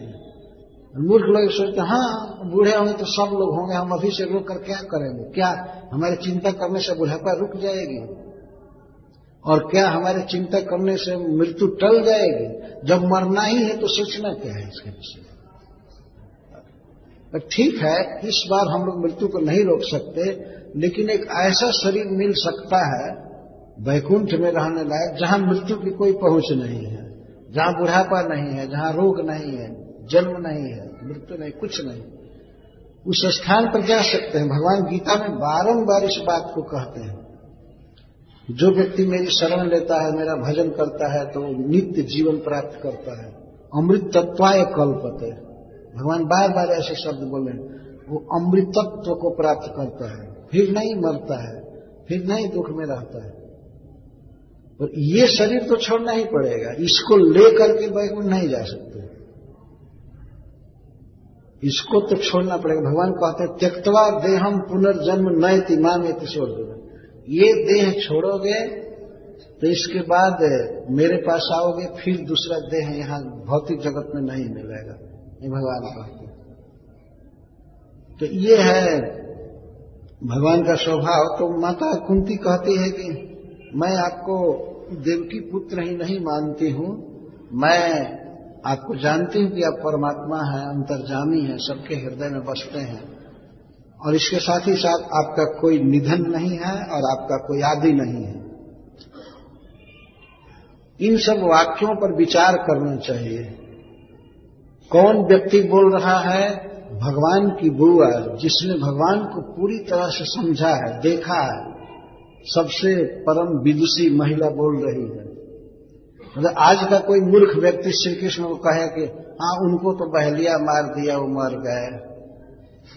मूर्ख लोग सोचते हाँ बूढ़े होंगे तो सब लोग होंगे, हम अभी से रोक कर क्या करेंगे? क्या हमारी चिंता करने से बुढ़ापा रुक जाएगी? और क्या हमारे चिंता करने से मृत्यु टल जाएगी? जब मरना ही है तो सोचना क्या है इसके विषय ठीक है, इस बार हम लोग मृत्यु को नहीं रोक सकते, लेकिन एक ऐसा शरीर मिल सकता है, वैकुंठ में रहने लायक, जहाँ मृत्यु की कोई पहुँच नहीं है। जहाँ बुढ़ापा नहीं है, जहाँ रोग नहीं है, जन्म नहीं है, मृत्यु नहीं, कुछ नहीं। उस स्थान पर जा सकते हैं। भगवान गीता में बारंबार इस बात को कहते हैं। जो व्यक्ति मेरी शरण लेता है, मेरा भजन करता है तो नित्य जीवन प्राप्त करता है। अमृत तत्वाय कल्पते। भगवान बार बार ऐसे शब्द बोले। वो अमृतत्व को प्राप्त करता है। फिर नहीं मरता है। फिर नहीं दुख में रहता है। और ये शरीर तो छोड़ना ही पड़ेगा। इसको लेकर के बैकुंठ नहीं जा सकते। इसको तो छोड़ना पड़ेगा। भगवान कहते हैं, त्यक्तवा देहम पुनर्जन्म नए तिमान ये किशोर ये देह छोड़ोगे तो इसके बाद मेरे पास आओगे, फिर दूसरा देह यहाँ भौतिक जगत में नहीं मिलेगा। ये भगवान कहते तो ये है भगवान का स्वभाव। तो माता कुंती कहती है कि मैं आपको देवकी पुत्र ही नहीं मानती हूँ। मैं आपको जानती हूँ कि आप परमात्मा हैं, अंतर्जामी हैं, सबके हृदय में बसते हैं। और इसके साथ ही साथ आपका कोई निधन नहीं है और आपका कोई आदि नहीं है। इन सब वाक्यों पर विचार करना चाहिए। कौन व्यक्ति बोल रहा है? भगवान की बुआ जिसने भगवान को पूरी तरह से समझा है, देखा है। सबसे परम विदुषी महिला बोल रही है। मतलब आज का कोई मूर्ख व्यक्ति श्री कृष्ण को कहे कि हाँ उनको तो बहलिया मार दिया, वो मर गए।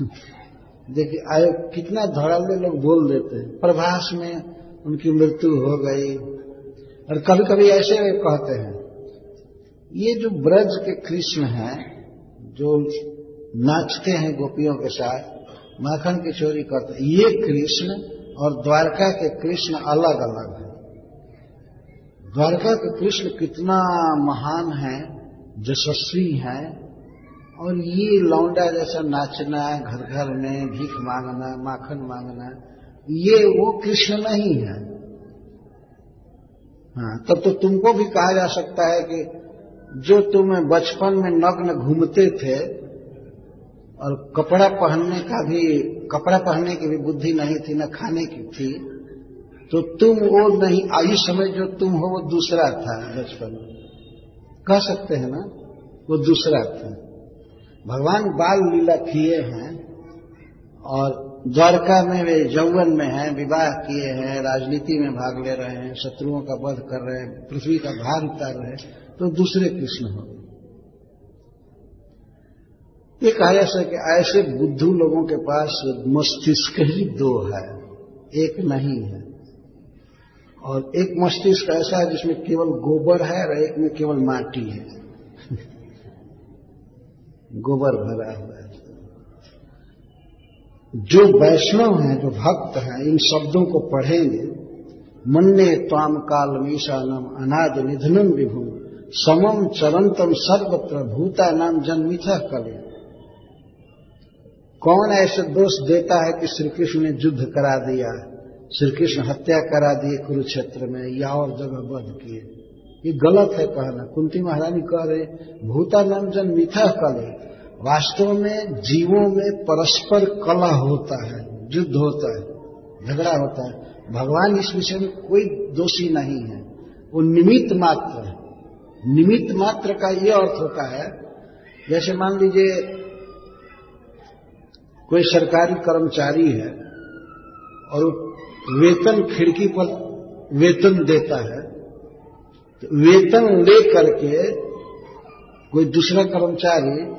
देखिए, आयो, कितना धड़ल्ले लोग बोल देते हैं। प्रभास में उनकी मृत्यु हो गई। और कभी कभी ऐसे कहते हैं, ये जो ब्रज के कृष्ण हैं, जो नाचते हैं गोपियों के साथ, माखन की चोरी करते हैं, ये कृष्ण और द्वारका के कृष्ण अलग अलग है। द्वारका के कृष्ण कितना महान है यशस्वी है, और ये लौंडा जैसा नाचना घर घर में भीख मांगना, माखन मांगना, ये वो कृष्ण नहीं है। हाँ तब तो तुमको भी कहा जा सकता है कि जो तुम बचपन में नग्न घूमते थे, और कपड़ा पहनने का भी कपड़ा पहनने की भी बुद्धि नहीं थी, न खाने की थी तो तुम वो नहीं, आई समय जो तुम हो, वो दूसरा था बचपन में। कह सकते हैं ना, वो दूसरा था। भगवान बाल लीला किए हैं और द्वारका में वे जौवन में हैं, विवाह किए हैं, राजनीति में भाग ले रहे हैं, शत्रुओं का वध कर रहे हैं, पृथ्वी का भार उतार रहे हैं तो दूसरे कृष्ण हो ये कहा जा सके ऐसे बुद्धू लोगों के पास मस्तिष्क ही दो है, एक नहीं है। और एक मस्तिष्क ऐसा है जिसमें केवल गोबर है और एक में केवल माटी है। गोबर भरा हुआ है। जो वैष्णव हैं, जो भक्त हैं, इन शब्दों को पढ़ेंगे। मन्ने त्वाम काल मीशानम अनाद निधनम विभु समम चरंतम सर्वत्र भूता नाम जन्मिथ कले। कौन ऐसे दोष देता है कि श्री कृष्ण ने युद्ध करा दिया श्री कृष्ण हत्या करा दिए कुरुक्षेत्र में या और जगह वध किए? ये गलत है कहना। कुंती महारानी कह रहे भूता नाम जन मिथा कले, वास्तव में जीवों में परस्पर कला होता है, युद्ध होता है, झगड़ा होता है। भगवान इस विषय में कोई दोषी नहीं है। वो निमित्त मात्र निमित्त मात्र का ये अर्थ होता है, जैसे मान लीजिए कोई सरकारी कर्मचारी है और वेतन खिड़की पर वेतन देता है तो वेतन ले करके कोई दूसरा कर्मचारी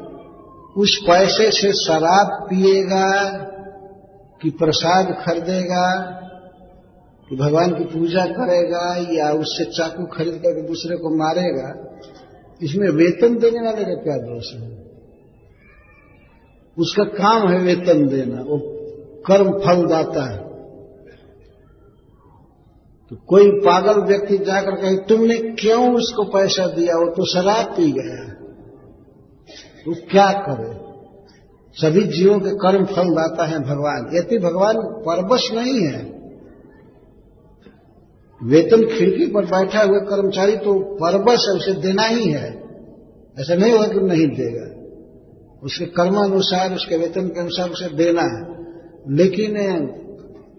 उस पैसे से शराब पिएगा कि प्रसाद खरीदेगा कि भगवान की पूजा करेगा या उससे चाकू खरीद करके दूसरे को मारेगा, इसमें वेतन देने वाले का क्या दोष है? उसका काम है वेतन देना, वो कर्म फल दाता है। तो कोई पागल व्यक्ति जाकर कहे, तुमने क्यों उसको पैसा दिया? वो तो शराब पी गया तो क्या करे? सभी जीवों के कर्म फल दाता है भगवान। यदि भगवान परवश नहीं है। वेतन खिड़की पर बैठा हुआ कर्मचारी तो परबस है, उसे देना ही है। ऐसा नहीं होगा कि नहीं देगा। उसके कर्मानुसार, उसके वेतन के अनुसार उसे देना है। लेकिन,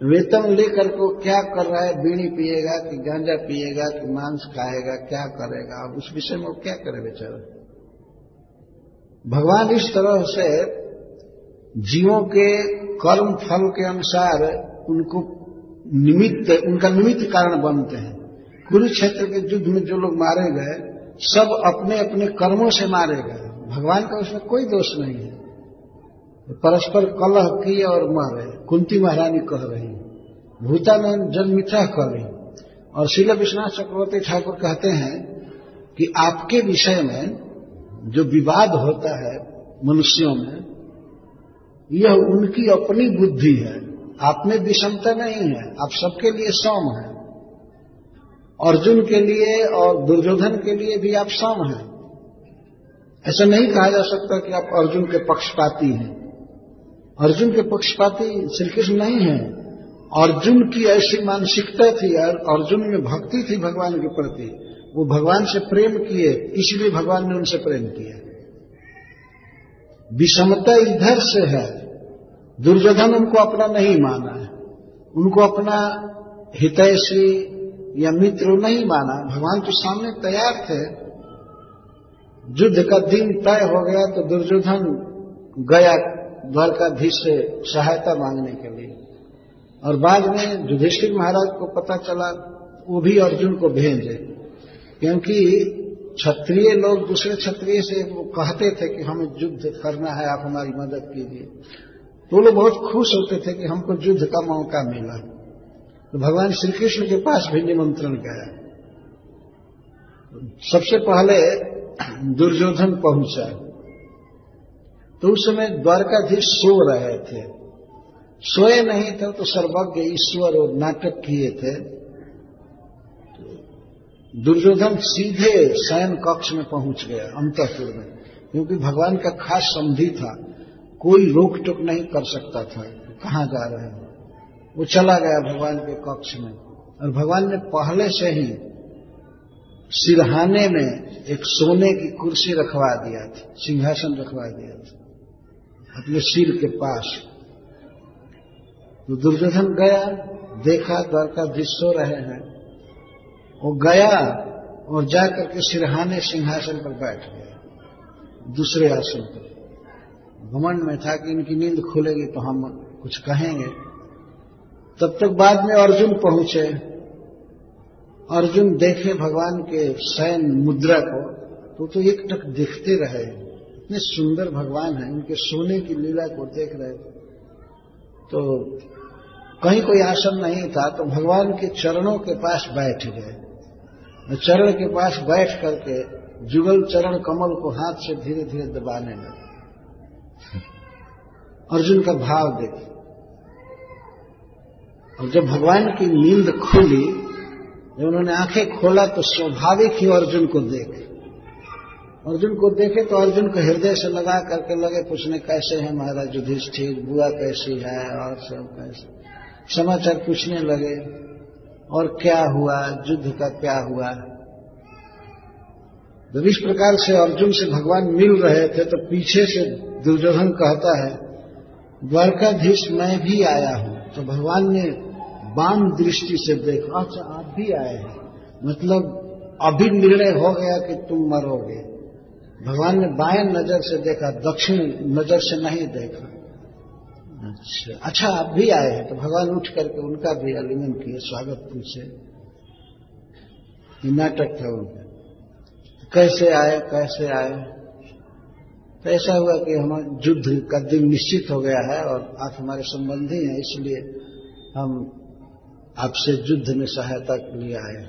वेतन लेकर को क्या कर रहा है? बीड़ी पिएगा कि गांजा पिएगा कि मांस खाएगा, क्या करेगा? अब उस विषय में वो क्या करे बेचारा? भगवान इस तरह से जीवों के कर्म फल के अनुसार उनको निमित्त, उनका निमित्त कारण बनते हैं। कुरुक्षेत्र के युद्ध में जो लोग मारे गए, सब अपने अपने कर्मों से मारे गए। भगवान का उसमें कोई दोष नहीं है। परस्पर कलह की और मारे। कुंती महारानी कह रही, भूतानंद जन्मिथा कह रही। और शिल विश्वनाथ चक्रवर्ती ठाकुर कहते हैं कि आपके विषय में जो विवाद होता है मनुष्यों में, यह उनकी अपनी बुद्धि है। आप में विषमता नहीं है। आप सबके लिए सौम है। अर्जुन के लिए और दुर्योधन के लिए भी आप सौम हैं। ऐसा नहीं कहा जा सकता कि आप अर्जुन के पक्षपाती हैं। अर्जुन के पक्षपाती श्री कृष्ण नहीं है। अर्जुन की ऐसी मानसिकता थी, और अर्जुन में भक्ति थी भगवान के प्रति। वो भगवान से प्रेम किए, इसलिए भगवान ने उनसे प्रेम किया। विषमता इधर से है। दुर्योधन उनको अपना नहीं माना है। उनको अपना हितैषी या मित्र नहीं माना। भगवान तो सामने तैयार थे। युद्ध का दिन तय हो गया तो दुर्योधन गया द्वारकाधीश से सहायता मांगने के लिए। और बाद में युधिष्ठिर महाराज को पता चला, वो भी अर्जुन को भेजे क्योंकि क्षत्रिय लोग दूसरे क्षत्रिय से वो कहते थे कि हमें युद्ध करना है, आप हमारी मदद कीजिए। तो लोग बहुत खुश होते थे कि हमको युद्ध का मौका मिला। तो भगवान श्री कृष्ण के पास भी निमंत्रण गया। सबसे पहले दुर्योधन पहुँचा। तो उस समय द्वारकाधीश सो रहे थे। सोए नहीं थे तो सर्वज्ञ ईश्वर और नाटक किए थे। दुर्योधन सीधे शयन कक्ष में पहुँच गया अंतपुर में, क्योंकि भगवान का खास संधि था। कोई रोक टोक नहीं कर सकता था। कहाँ जा रहे हैं? वो चला गया भगवान के कक्ष में। और भगवान ने पहले से ही सिरहाने में एक सोने की कुर्सी रखवा दिया था, सिंहासन रखवा दिया था, अपने सिर के पास। तो दुर्योधन गया, देखा द्वारकाधीश सो रहे हैं। वो गया और जाकर के सिरहाने सिंहासन पर बैठ गया, दूसरे आसन पर। घमंड में था कि इनकी नींद खुलेगी तो हम कुछ कहेंगे। तब तक बाद में अर्जुन पहुँचे। अर्जुन देखे भगवान के शयन मुद्रा को तो तो एक टक देखते रहे। इतने सुंदर भगवान हैं उनके सोने की लीला को देख रहे। तो कहीं कोई आसन नहीं था तो भगवान के चरणों के पास बैठ गए। चरण के पास बैठ करके जुगल चरण कमल को हाथ से धीरे धीरे दबाने लगे। अर्जुन का भाव देखे। और जब भगवान की नींद खुली जब उन्होंने आँखें खोला तो स्वाभाविक ही अर्जुन को देखे। अर्जुन को देखे तो अर्जुन को हृदय से लगा करके लगे, पूछने, कैसे हैं महाराज युधिष्ठिर? बुआ कैसी है? और सब कैसे? समाचार पूछने लगे, और क्या हुआ? युद्ध का क्या हुआ? जब इस प्रकार से अर्जुन से भगवान मिल रहे थे तो पीछे से दुर्योधन कहता है, द्वारकाधीश, मैं भी आया हूँ। तो भगवान ने बाम दृष्टि से देखा अच्छा भी आए हैं। मतलब अभी निर्णय हो गया कि तुम मरोगे। भगवान ने बाएँ नज़र से देखा, दक्षिण नज़र से नहीं देखा। अच्छा अच्छा आप भी आए हैं तो भगवान उठ करके उनका भी आलिंगन किए, स्वागत पूछे नाटक था उनका। कैसे आए कैसे आए? तो ऐसा हुआ कि हम युद्ध का दिन निश्चित हो गया है और आप हमारे संबंधी हैं, इसलिए हम आपसे युद्ध में सहायता के लिए आए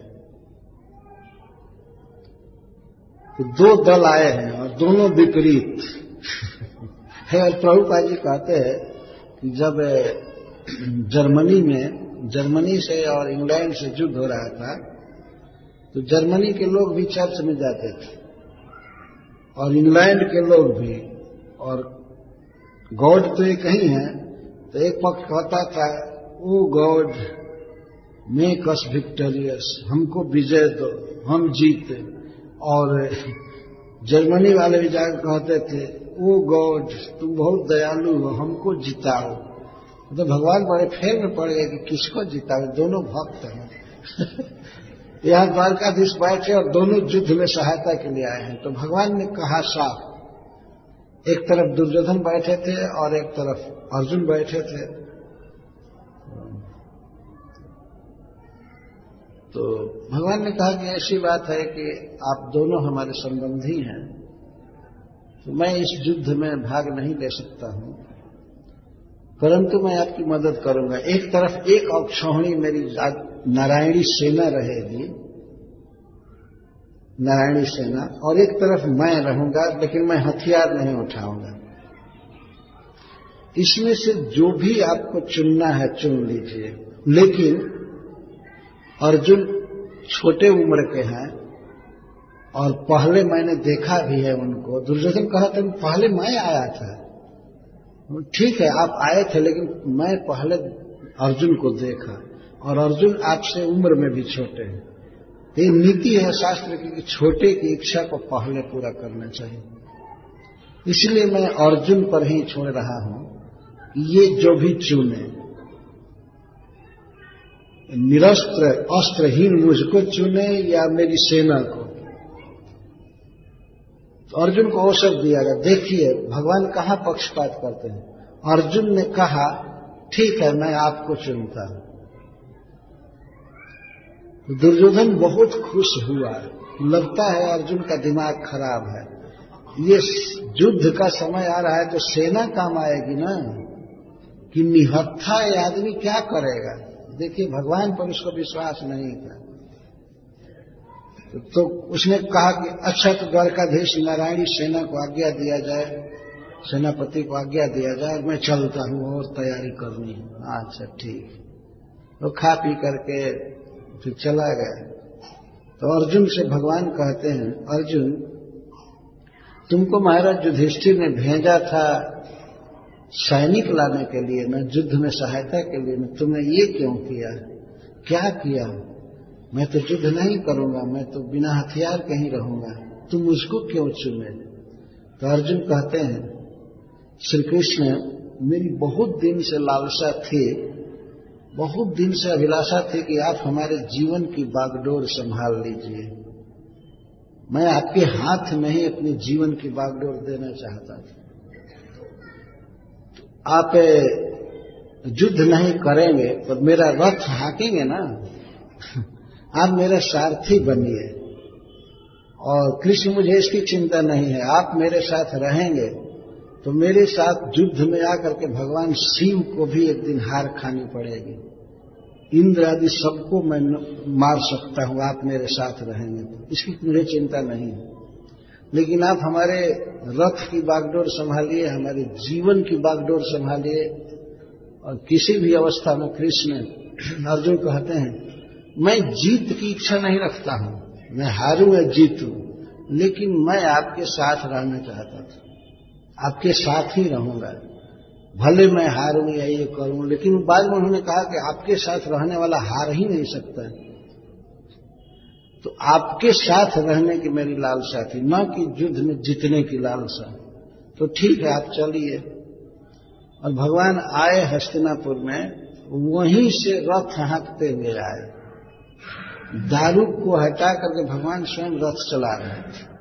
तो दो दल आए हैं और दोनों विपरीत। है, और प्रभुपा जी कहते हैं कि जब जर्मनी में, जर्मनी से और इंग्लैंड से युद्ध हो रहा था तो जर्मनी के लोग भी चर्च में जाते थे। और इंग्लैंड के लोग भी। और गॉड तो एक ही है तो एक पक्ष कहता था, O God make us victorious, हमको विजय दो, हम जीते। और जर्मनी वाले भी जाकर कहते थे, ओ गॉड, तुम बहुत दयालु हो, हमको जिताओ। तो भगवान बड़े फेर में पड़ गए कि किसको जिताओ? दोनों भक्त हैं। यहाँ द्वारकाधीश बैठे और दोनों युद्ध में सहायता के लिए आए हैं। तो भगवान ने कहा साफ़ एक तरफ़ दुर्योधन बैठे थे और एक तरफ़ अर्जुन बैठे थे। तो भगवान ने कहा कि ऐसी बात है कि आप दोनों हमारे संबंधी हैं तो मैं इस युद्ध में भाग नहीं ले सकता हूँ। परंतु मैं आपकी मदद करूँगा। एक तरफ़ एक अक्षौणी मेरी नारायणी सेना रहेगी, नारायणी सेना, और एक तरफ़ मैं रहूँगा, लेकिन मैं हथियार नहीं उठाऊँगा। इसमें से जो भी आपको चुनना है, चुन लीजिए। लेकिन अर्जुन छोटे उम्र के हैं और पहले मैंने देखा भी है उनको। दुर्योधन कहा था पहले मैं आया था। ठीक है, आप आए थे, लेकिन मैं पहले अर्जुन को देखा। और अर्जुन आपसे उम्र में भी छोटे हैं। ये नीति है शास्त्र की कि छोटे की इच्छा को पहले पूरा करना चाहिए। इसलिए मैं अर्जुन पर ही छोड़ रहा हूँ। ये जो भी चुने निरस्त्र, अस्त्रहीन मुझको चुने या मेरी सेना को? तो अर्जुन को अवसर दिया गया। देखिए, भगवान कहाँ पक्षपात करते हैं? अर्जुन ने कहा, ठीक है, मैं आपको चुनता हूँ। तो दुर्योधन बहुत खुश हुआ। लगता है अर्जुन का दिमाग खराब है। ये युद्ध का समय आ रहा है तो सेना काम आएगी ना? कि निहत्था आदमी क्या करेगा? देखिए भगवान पर उसको विश्वास नहीं था। तो, उसने कहा कि अच्छा तो द्वारकाधीश नारायणी सेना को आज्ञा दिया जाए सेनापति को आज्ञा दिया जाए मैं चलता हूँ और तैयारी करनी है। अच्छा ठीक। तो खा पी करके फिर चला गया। तो अर्जुन से भगवान कहते हैं अर्जुन तुमको महाराज युधिष्ठिर ने भेजा था सैनिक लाने के लिए, न युद्ध में सहायता के लिए, न तुमने ये क्यों किया? क्या किया? मैं तो युद्ध नहीं करूँगा, मैं तो बिना हथियार के ही रहूँगा। तुम मुझको क्यों चुने तो अर्जुन कहते हैं श्री कृष्ण मेरी बहुत दिन से लालसा थी, बहुत दिन से अभिलाषा थी कि आप हमारे जीवन की बागडोर संभाल लीजिए। मैं आपके हाथ में ही अपने जीवन की बागडोर देना चाहता था। आप युद्ध नहीं करेंगे तो मेरा रथ हाकेंगे ना? आप मेरे सारथी बनिए। और कृष्ण, मुझे इसकी चिंता नहीं है। आप मेरे साथ रहेंगे तो मेरे साथ युद्ध में आकर के भगवान शिव को भी एक दिन हार खानी पड़ेगी। इंद्र आदि सबको मैं मार सकता हूँ, आप मेरे साथ रहेंगे। इसकी मुझे चिंता नहीं है। लेकिन आप हमारे रथ की बागडोर संभालिए, हमारे जीवन की बागडोर संभालिए, और किसी भी अवस्था में कृष्ण अर्जुन कहते हैं, मैं जीत की इच्छा नहीं रखता हूँ, मैं हारू या जीतू, लेकिन मैं आपके साथ रहना चाहता था। आपके साथ ही रहूँगा। भले मैं हारूं या ये करूँ, लेकिन बाद में उन्होंने कहा कि आपके साथ रहने वाला हार ही नहीं सकता। है तो आपके साथ रहने की मेरी लालसा थी, न कि युद्ध में जीतने की लालसा। तो ठीक है, आप चलिए। और भगवान आए हस्तिनापुर में, वहीं से रथ हाँकते हुए आए। दारू को हटा करके भगवान स्वयं रथ चला रहे थे।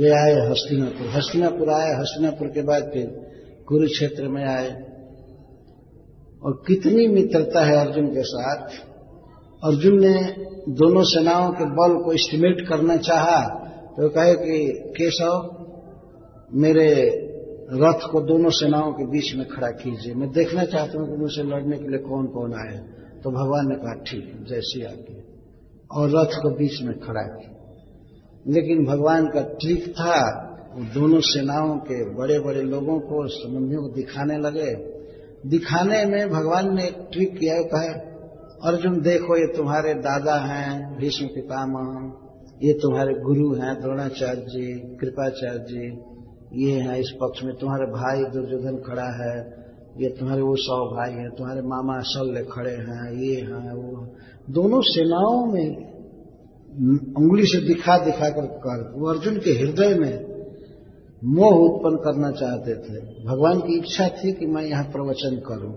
वे आए हस्तिनापुर। हस्तिनापुर आए, हस्तिनापुर के बाद फिर कुरुक्षेत्र में आए। और कितनी मित्रता है अर्जुन के साथ। अर्जुन ने दोनों सेनाओं के बल को एस्टिमेट करना चाहा तो कहे कि, केशव, मेरे रथ को दोनों सेनाओं के बीच में खड़ा कीजिए। मैं देखना चाहता हूँ कि मुझसे लड़ने के लिए कौन कौन आए। तो भगवान ने कहा, ठीक, जैसी आगे और रथ को बीच में खड़ा किया। लेकिन भगवान का ट्रिक था, वो दोनों सेनाओं के बड़े बड़े लोगों को संबंधियों को दिखाने लगे। दिखाने में भगवान ने एक ट्रिक किया, कहा अर्जुन, देखो ये तुम्हारे दादा हैं, भीष्म पितामह, ये तुम्हारे गुरु हैं, द्रोणाचार्य जी, कृपाचार्य जी, ये हैं इस पक्ष में। तुम्हारे भाई दुर्योधन खड़ा है, ये तुम्हारे वो सौ भाई हैं, तुम्हारे मामा शल्य खड़े हैं, ये हैं, वो दोनों सेनाओं में उंगली से दिखा दिखा कर कर, वो अर्जुन के हृदय में मोह उत्पन्न करना चाहते थे। भगवान की इच्छा थी कि मैं यहाँ प्रवचन करूँ।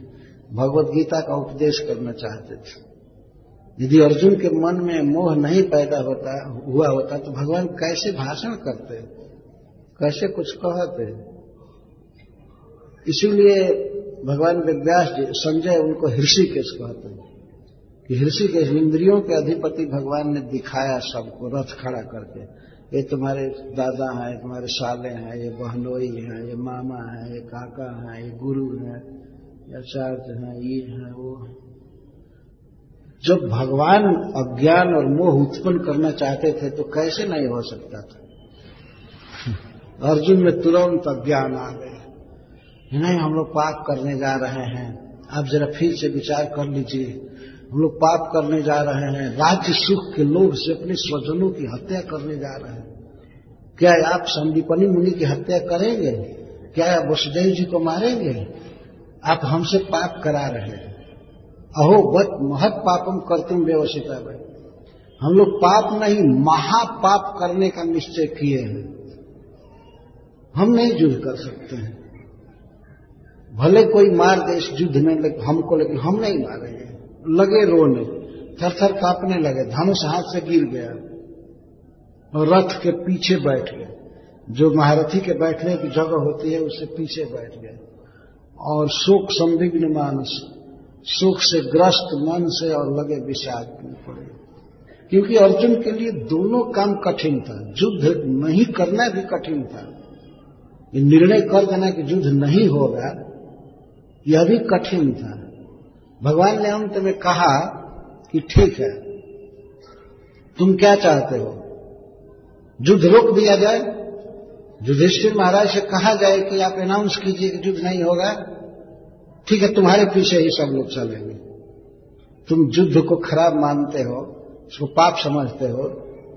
भगवत गीता का उपदेश करना चाहते थे। यदि अर्जुन के मन में मोह नहीं पैदा होता, हुआ होता तो भगवान कैसे भाषण करते? कैसे कुछ कहते? इसीलिए भगवान व्यास संजय उनको हृषिकेश कहते कि हृषिकेश, इंद्रियों के अधिपति भगवान ने दिखाया सबको, रथ खड़ा करके। ये तुम्हारे दादा हैं तुम्हारे साले हैं, ये बहनोई हैं, ये मामा हैं, ये काका हैं, ये गुरु हैं। ये आचार्य हैं, ये हैं, वो। जब भगवान अज्ञान और मोह उत्पन्न करना चाहते थे तो कैसे नहीं हो सकता था? अर्जुन में तुरंत अज्ञान आ गए नहीं, हम लोग पाप करने जा रहे हैं। आप जरा फिर से विचार कर लीजिए। हम लोग पाप करने जा रहे हैं। राज्य सुख के लोभ से अपने स्वजनों की हत्या करने जा रहे हैं। क्या आप संदीपनी मुनि की हत्या करेंगे? क्या वसुदेव जी को मारेंगे? आप हमसे पाप करा रहे हैं। अहो बत महत पापम करतुम व्यवसिता भाई हम लोग पाप नहीं, महापाप करने का निश्चय किए हैं। हम नहीं युद्ध कर सकते हैं। भले कोई मार दे इस युद्ध में हमको लेकिन हम नहीं मारेंगे। लगे रोने थर थर कांपने लगे, धनुष हाथ से गिर गया। और रथ के पीछे बैठ गए। जो महारथी के बैठने की जगह होती है, उससे पीछे बैठ गए। और शोक संदिग्ध मानस, सुख से ग्रस्त मन से और लगे विषाद में पड़े। क्योंकि अर्जुन के लिए दोनों काम कठिन था। युद्ध नहीं करना भी कठिन था। ये निर्णय कर देना कि युद्ध नहीं होगा, यह भी कठिन था। भगवान ने अंत में कहा कि ठीक है, तुम क्या चाहते हो? युद्ध रोक दिया जाए? युधिष्ठिर महाराज से कहा जाए कि आप अनाउंस कीजिए कि युद्ध नहीं होगा। ठीक है, तुम्हारे पीछे ही सब लोग चलेंगे। तुम युद्ध को खराब मानते हो उसको पाप समझते हो,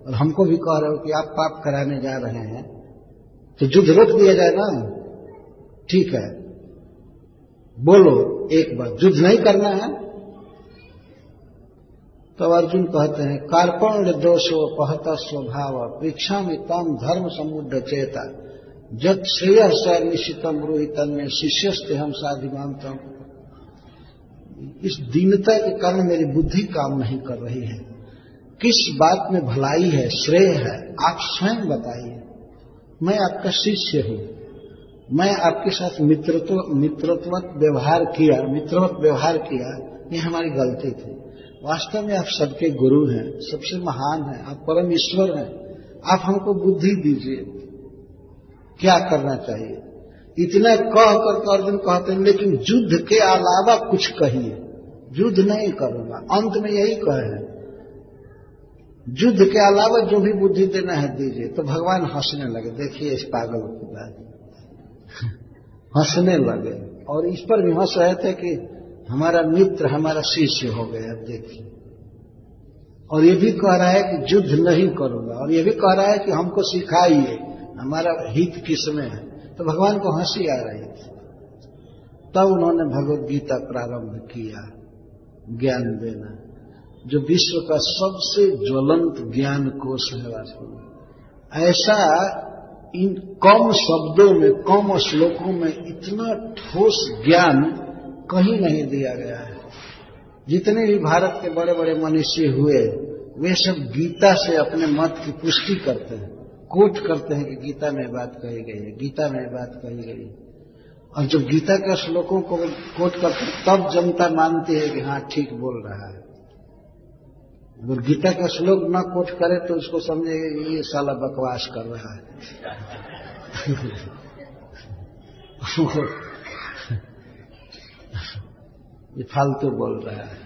और हमको भी कह रहे हो कि आप पाप कराने जा रहे हैं। तो युद्ध रोक दिया जाए ना? ठीक है। बोलो, एक बार, युद्ध नहीं करना है? तो अर्जुन कहते हैं, कार्पण्य दोषो, पहता स्वभाव परीक्षा में तम धर्म समुद्र चेता। जब श्रेय स निश्चितम रोहितन में शिष्यस्ते हम साधिमानतम इस दीनता के कारण मेरी बुद्धि काम नहीं कर रही है। किस बात में भलाई है, श्रेय है, आप स्वयं बताइए। मैं आपका शिष्य हूँ। मैं आपके साथ मित्रत्व मित्रत्व व्यवहार किया, मित्रवत व्यवहार किया, ये हमारी गलती थी। वास्तव में आप सबके गुरु हैं, सबसे महान हैं, आप परम ईश्वर हैं। आप हमको बुद्धि दीजिए। क्या करना चाहिए? इतना कह कर अर्जुन कहते हैं, लेकिन युद्ध के अलावा कुछ कहिए। युद्ध नहीं करूँगा। अंत में यही कहे हैं, युद्ध के अलावा जो भी बुद्धि देना है दीजिए। तो भगवान हंसने लगे। देखिए इस पागल की बात। हंसने लगे। और इस पर भी हंस रहे थे कि हमारा मित्र, हमारा शिष्य हो गए अब देखिए। और ये भी कह रहा है कि युद्ध नहीं करूँगा। और ये भी कह रहा है कि हमको सिखाइए। हमारा हित किसमें है? तो भगवान को हँसी आ रही थी। तब उन्होंने भगवत गीता प्रारंभ किया, ज्ञान देना। जो विश्व का सबसे ज्वलंत ज्ञान कोष है वास्तव में। ऐसा इन कम शब्दों में, कम श्लोकों में इतना ठोस ज्ञान कहीं नहीं दिया गया है। जितने भी भारत के बड़े बड़े मनुष्य हुए, वे सब गीता से अपने मत की पुष्टि करते हैं। कोट करते हैं कि गीता में बात कही गई है, गीता में बात कही गई है। और जब गीता के श्लोकों को कोट करते तब जनता मानती है कि हाँ ठीक बोल रहा है। अगर गीता का श्लोक न कोट करे तो उसको समझे ये साला बकवास कर रहा है। ये फालतू बोल रहा है।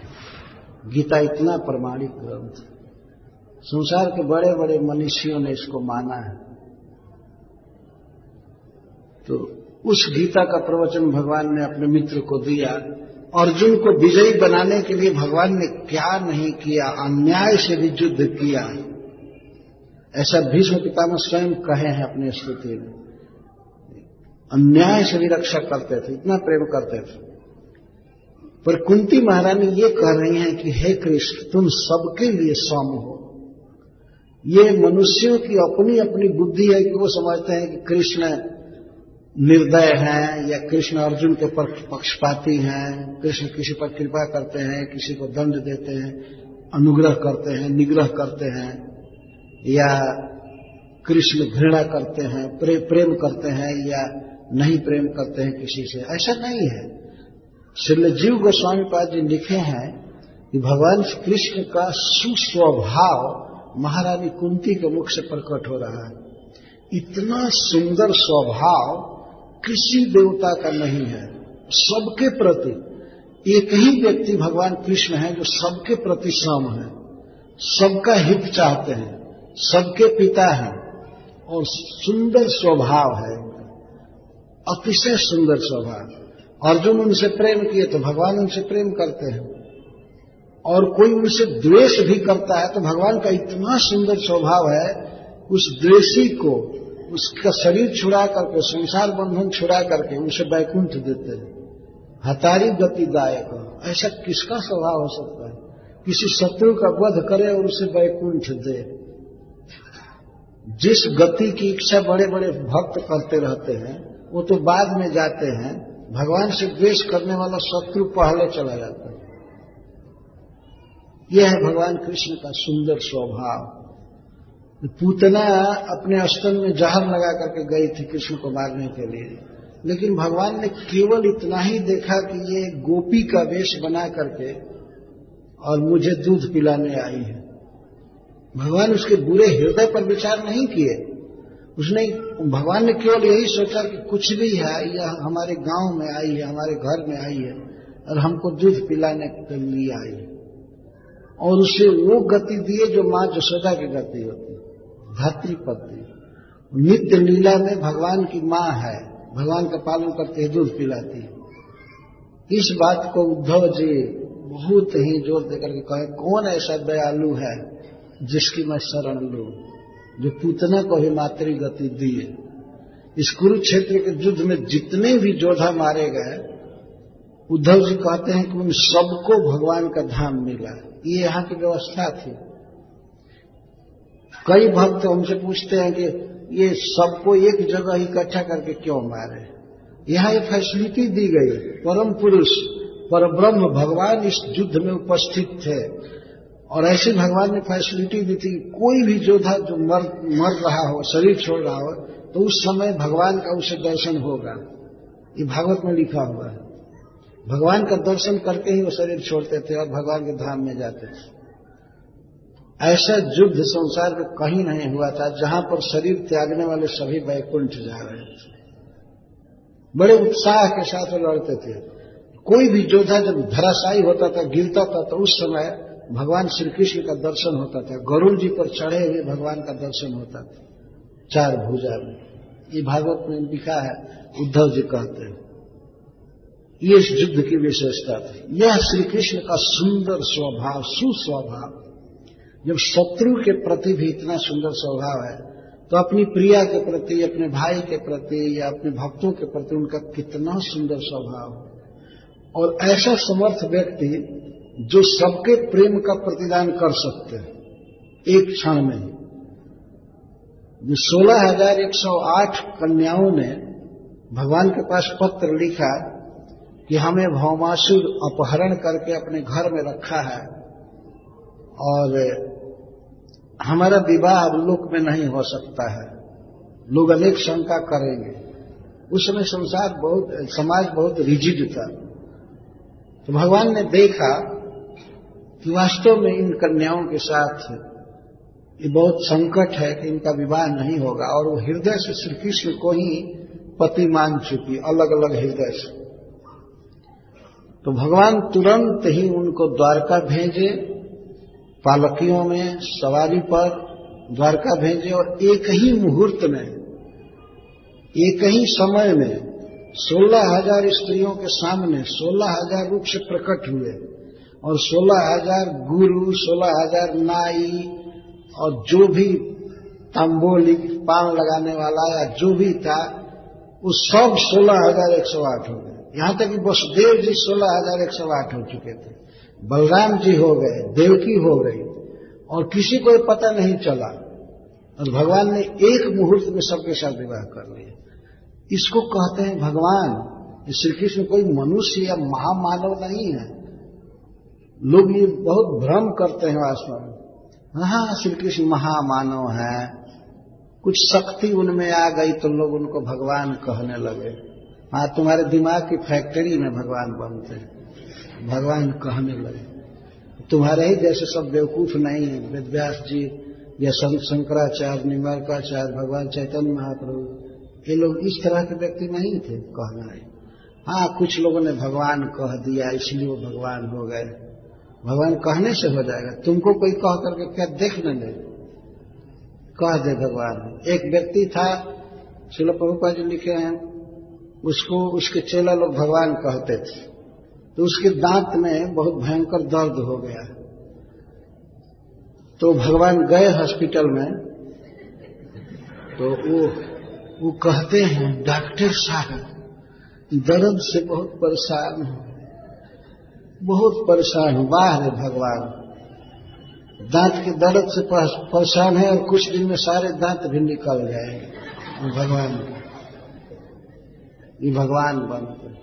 गीता इतना प्रमाणिक ग्रंथ संसार के बड़े बड़े मनुष्यों ने इसको माना है। तो उस गीता का प्रवचन भगवान ने अपने मित्र को दिया। अर्जुन को विजयी बनाने के लिए भगवान ने क्या नहीं किया? अन्याय से भी युद्ध किया। ऐसा भीष्म पितामह स्वयं कहे हैं अपने स्तुति में। अन्याय से भी रक्षा करते थे, इतना प्रेम करते थे। पर कुंती महारानी ये कह रही हैं कि, हे कृष्ण तुम सबके लिए सम हो। ये मनुष्यों की अपनी अपनी बुद्धि है कि वो समझते हैं कि कृष्ण निर्दय हैं या कृष्ण अर्जुन के पक्षपाती हैं कृष्ण किसी पर कृपा करते हैं किसी को दंड देते हैं अनुग्रह करते हैं निग्रह करते हैं या कृष्ण घृणा करते हैं प्रे, प्रेम करते हैं या नहीं प्रेम करते हैं किसी से। ऐसा नहीं है। श्री जीव गोस्वामी पाद जी लिखे हैं कि भगवान कृष्ण का सुस्वभाव महारानी कुंती के मुख से प्रकट हो रहा है। इतना सुंदर स्वभाव किसी देवता का नहीं है। सबके प्रति एक ही व्यक्ति भगवान कृष्ण है जो सबके प्रति सम है। सबका हित चाहते हैं, सबके पिता हैं और सुंदर स्वभाव है। अतिशय सुंदर स्वभाव। अर्जुन उनसे प्रेम किए तो भगवान उनसे प्रेम करते हैं। और कोई उनसे द्वेष भी करता है तो भगवान का इतना सुंदर स्वभाव है, उस द्वेषी को, उसका शरीर छुड़ा करके, संसार बंधन छुड़ा करके उसे बैकुंठ देते हैं। हतारी गतिदायक ऐसा किसका स्वभाव हो सकता है? किसी शत्रु का वध करे और उसे बैकुंठ दे। जिस गति की इच्छा बड़े बड़े भक्त करते रहते हैं, वो तो बाद में जाते हैं, भगवान से द्वेष करने वाला शत्रु पहले चला जाता है। यह है भगवान कृष्ण का सुंदर स्वभाव। पूतना अपने अस्तन में जहर लगा करके गई थी कृष्ण को मारने के लिए। लेकिन भगवान ने केवल इतना ही देखा कि ये गोपी का वेश बना करके और मुझे दूध पिलाने आई है। भगवान उसके बुरे हृदय पर विचार नहीं किए। उसने, भगवान ने केवल यही सोचा कि कुछ भी है, यह हमारे गाँव में आई है, हमारे घर में आई है और हमको दूध पिलाने के लिए आई है। और उसे वो गति दिए जो माँ जसोदा की गति होती है भातृपति नित्य लीला में भगवान की माँ है, भगवान का पालन करते हैं दूध पिलाती है। इस बात को उद्धव जी बहुत ही ज़ोर देकर के कहे, कौन ऐसा दयालु है जिसकी मैं शरण लू, जो पूतना को भी मातृ गति दिए? इस कुरुक्षेत्र के युद्ध में जितने भी जोधा मारे गए, उद्धव जी कहते हैं कि उन सबको भगवान का धाम मिला ये यहाँ की व्यवस्था थी। कई भक्त हमसे पूछते हैं कि ये सबको एक जगह इकट्ठा करके क्यों मारे? यहाँ ये फैसिलिटी दी गई, परम पुरुष, पर ब्रह्म भगवान इस युद्ध में उपस्थित थे। और ऐसे भगवान ने फैसिलिटी दी थी, कोई भी योद्धा जो मर मर रहा हो, शरीर छोड़ रहा हो तो उस समय भगवान का उसे दर्शन होगा। ये भागवत में लिखा हुआ है। भगवान का दर्शन करके ही वो शरीर छोड़ते थे और भगवान के धाम में जाते थे। ऐसा युद्ध संसार में कहीं नहीं हुआ था, जहाँ पर शरीर त्यागने वाले सभी वैकुंठ जा रहे थे। बड़े उत्साह के साथ लड़ते थे। कोई भी योद्धा जब धराशायी होता था, गिरता था तो उस समय भगवान श्री कृष्ण का दर्शन होता था। गरुड़ जी पर चढ़े हुए भगवान का दर्शन होता था। चार भुजा में। ये भागवत में लिखा है, उद्धव जी कहते हैं। ये इस युद्ध की विशेषता थी। यह श्री कृष्ण का सुंदर स्वभाव, सुस्वभाव। जब शत्रु के प्रति भी इतना सुंदर स्वभाव है तो अपनी प्रिया के प्रति, अपने भाई के प्रति या अपने भक्तों के प्रति उनका कितना सुंदर स्वभाव और ऐसा समर्थ व्यक्ति जो सबके प्रेम का प्रतिदान कर सकते हैं, एक क्षण में जो सोलह हज़ार एक सौ आठ कन्याओं ने भगवान के पास पत्र लिखा कि हमें भौमासुर अपहरण करके अपने घर में रखा है और हमारा विवाह अब लोक में नहीं हो सकता है। लोग अनेक शंका करेंगे। उस समय संसार बहुत, समाज बहुत रिजिड था। तो भगवान ने देखा कि वास्तव में इन कन्याओं के साथ ये बहुत संकट है कि इनका विवाह नहीं होगा और वो हृदय से श्री कृष्ण को ही पति मान चुकी अलग अलग हृदय से। तो भगवान तुरंत ही उनको द्वारका भेजे, पालकियों में सवारी पर द्वारका भेजे और एक ही मुहूर्त में, एक ही समय में सोलह हज़ार स्त्रियों के सामने सोलह हज़ार रूप से प्रकट हुए और सोलह हज़ार गुरु, सोलह हज़ार नाई और जो भी तांबोली पान लगाने वाला या जो भी था, वो सब सोलह हज़ार एक सौ आठ हो गए। यहाँ तक कि वसुदेव जी सोलह हज़ार एक सौ आठ हो चुके थे। बलराम जी हो गए, देवकी हो गई, और किसी को पता नहीं चला। और भगवान ने एक मुहूर्त में सबके साथ विवाह कर लिया। इसको कहते हैं भगवान श्री कृष्ण कोई मनुष्य या महामानव नहीं है। लोग ये बहुत भ्रम करते हैं वास्तव में। हाँ श्री कृष्ण महामानव है। कुछ शक्ति उनमें आ गई तो लोग उनको भगवान कहने लगे। हाँ तुम्हारे दिमाग की फैक्ट्री में भगवान बनते हैं। भगवान कहने लगे, तुम्हारे ही जैसे सब बेवकूफ़ नहीं है, वेदव्यास जी, या संत शंकराचार्य निम्बारकाचार्य भगवान चैतन्य महाप्रभु। ये लोग इस तरह के व्यक्ति नहीं थे कहना है। हाँ कुछ लोगों ने भगवान कह दिया, इसलिए वो भगवान हो गए। भगवान कहने से हो जाएगा। तुमको कोई कह करके क्या देखने ले कह दे भगवान। एक व्यक्ति था, शिल प्रभुपा जी लिखे हैं उसको उसके चेला लोग भगवान कहते थे। तो उसके दांत में बहुत भयंकर दर्द हो गया। तो भगवान गए हॉस्पिटल में। तो वो वो कहते हैं, डॉक्टर साहब, दर्द से बहुत परेशान हूँ। बहुत परेशान हूँ। बाहर है भगवान। दांत के दर्द से परेशान है और कुछ दिन में सारे दांत भी निकल जाएँगे। भगवान ये भगवान बनते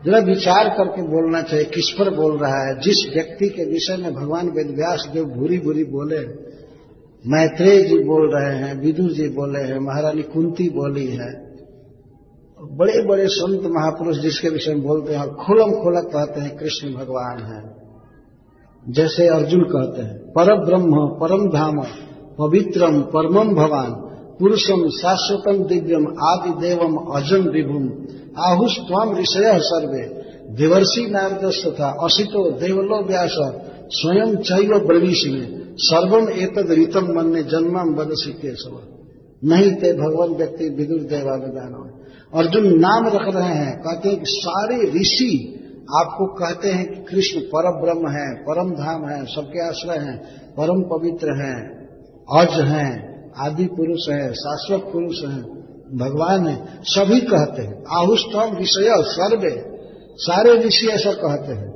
जरा विचार करके बोलना चाहिए, किस पर बोल रहा है? जिस व्यक्ति के विषय में भगवान वेद व्यास देव भूरी भूरी बोले, मैत्रेय जी बोल रहे हैं विदुर जी बोले हैं, महारानी कुंती बोली है, बड़े बड़े संत महापुरुष जिसके विषय में बोलते हैं और खुलम खोला कहते हैं, कृष्ण भगवान है। जैसे अर्जुन कहते हैं पर ब्रह्म परम धाम, पवित्रम, परमम भवान। पुरुषम शाश्वतम दिव्यम आदि देवम अजम विभुम। आहुष त्वम ऋषय सर्वे। देवर्षि नारदस तथा असितो देवलो व्यास स्वयं चैव ब्रवीष में सर्वम एतद ऋतम मन ने जन्मम बदसी के सब नहीं थे भगवान व्यक्ति विदुर देवानुदान अर्जुन नाम रख रहे हैं, कहते हैं कि सारे ऋषि आपको कहते हैं कि कृष्ण परम ब्रह्म है परम धाम है, सबके आश्रय हैं, परम पवित्र हैं, अज हैं। आदि पुरुष है, शाश्वत पुरुष हैं, भगवान है, सभी कहते हैं। आहुस्तम विषय सर्वे, सारे ऋषि ऐसा कहते हैं।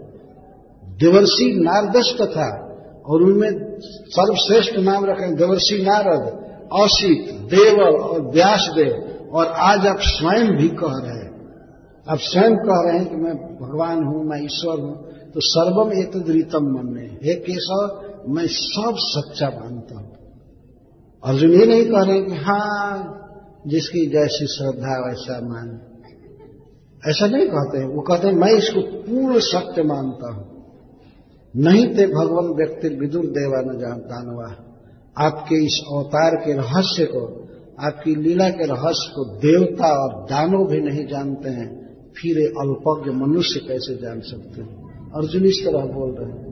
देवर्षि नारदस तथा, और उनमें सर्वश्रेष्ठ नाम रखें, देवर्षि नारद, असित, देव और व्यास देव और आज आप स्वयं भी कह रहे हैं। आप स्वयं कह रहे हैं कि मैं भगवान हूँ, मैं ईश्वर हूँ तो सर्वम एक मन में हे केशव, मैं सब सच्चा मानता हूँ। अर्जुन ये नहीं कह रहे कि हाँ जिसकी जैसी श्रद्धा वैसा मान। ऐसा नहीं कहते। वो कहते हैं, मैं इसको पूर्ण सत्य मानता हूँ। नहीं थे भगवान व्यक्ति विदुर देवा न जानवा आपके इस अवतार के रहस्य को, आपकी लीला के रहस्य को देवता और दानव भी नहीं जानते हैं। फिर अल्पज्ञ मनुष्य कैसे जान सकते हैं? अर्जुन इस तरह बोल रहे हैं।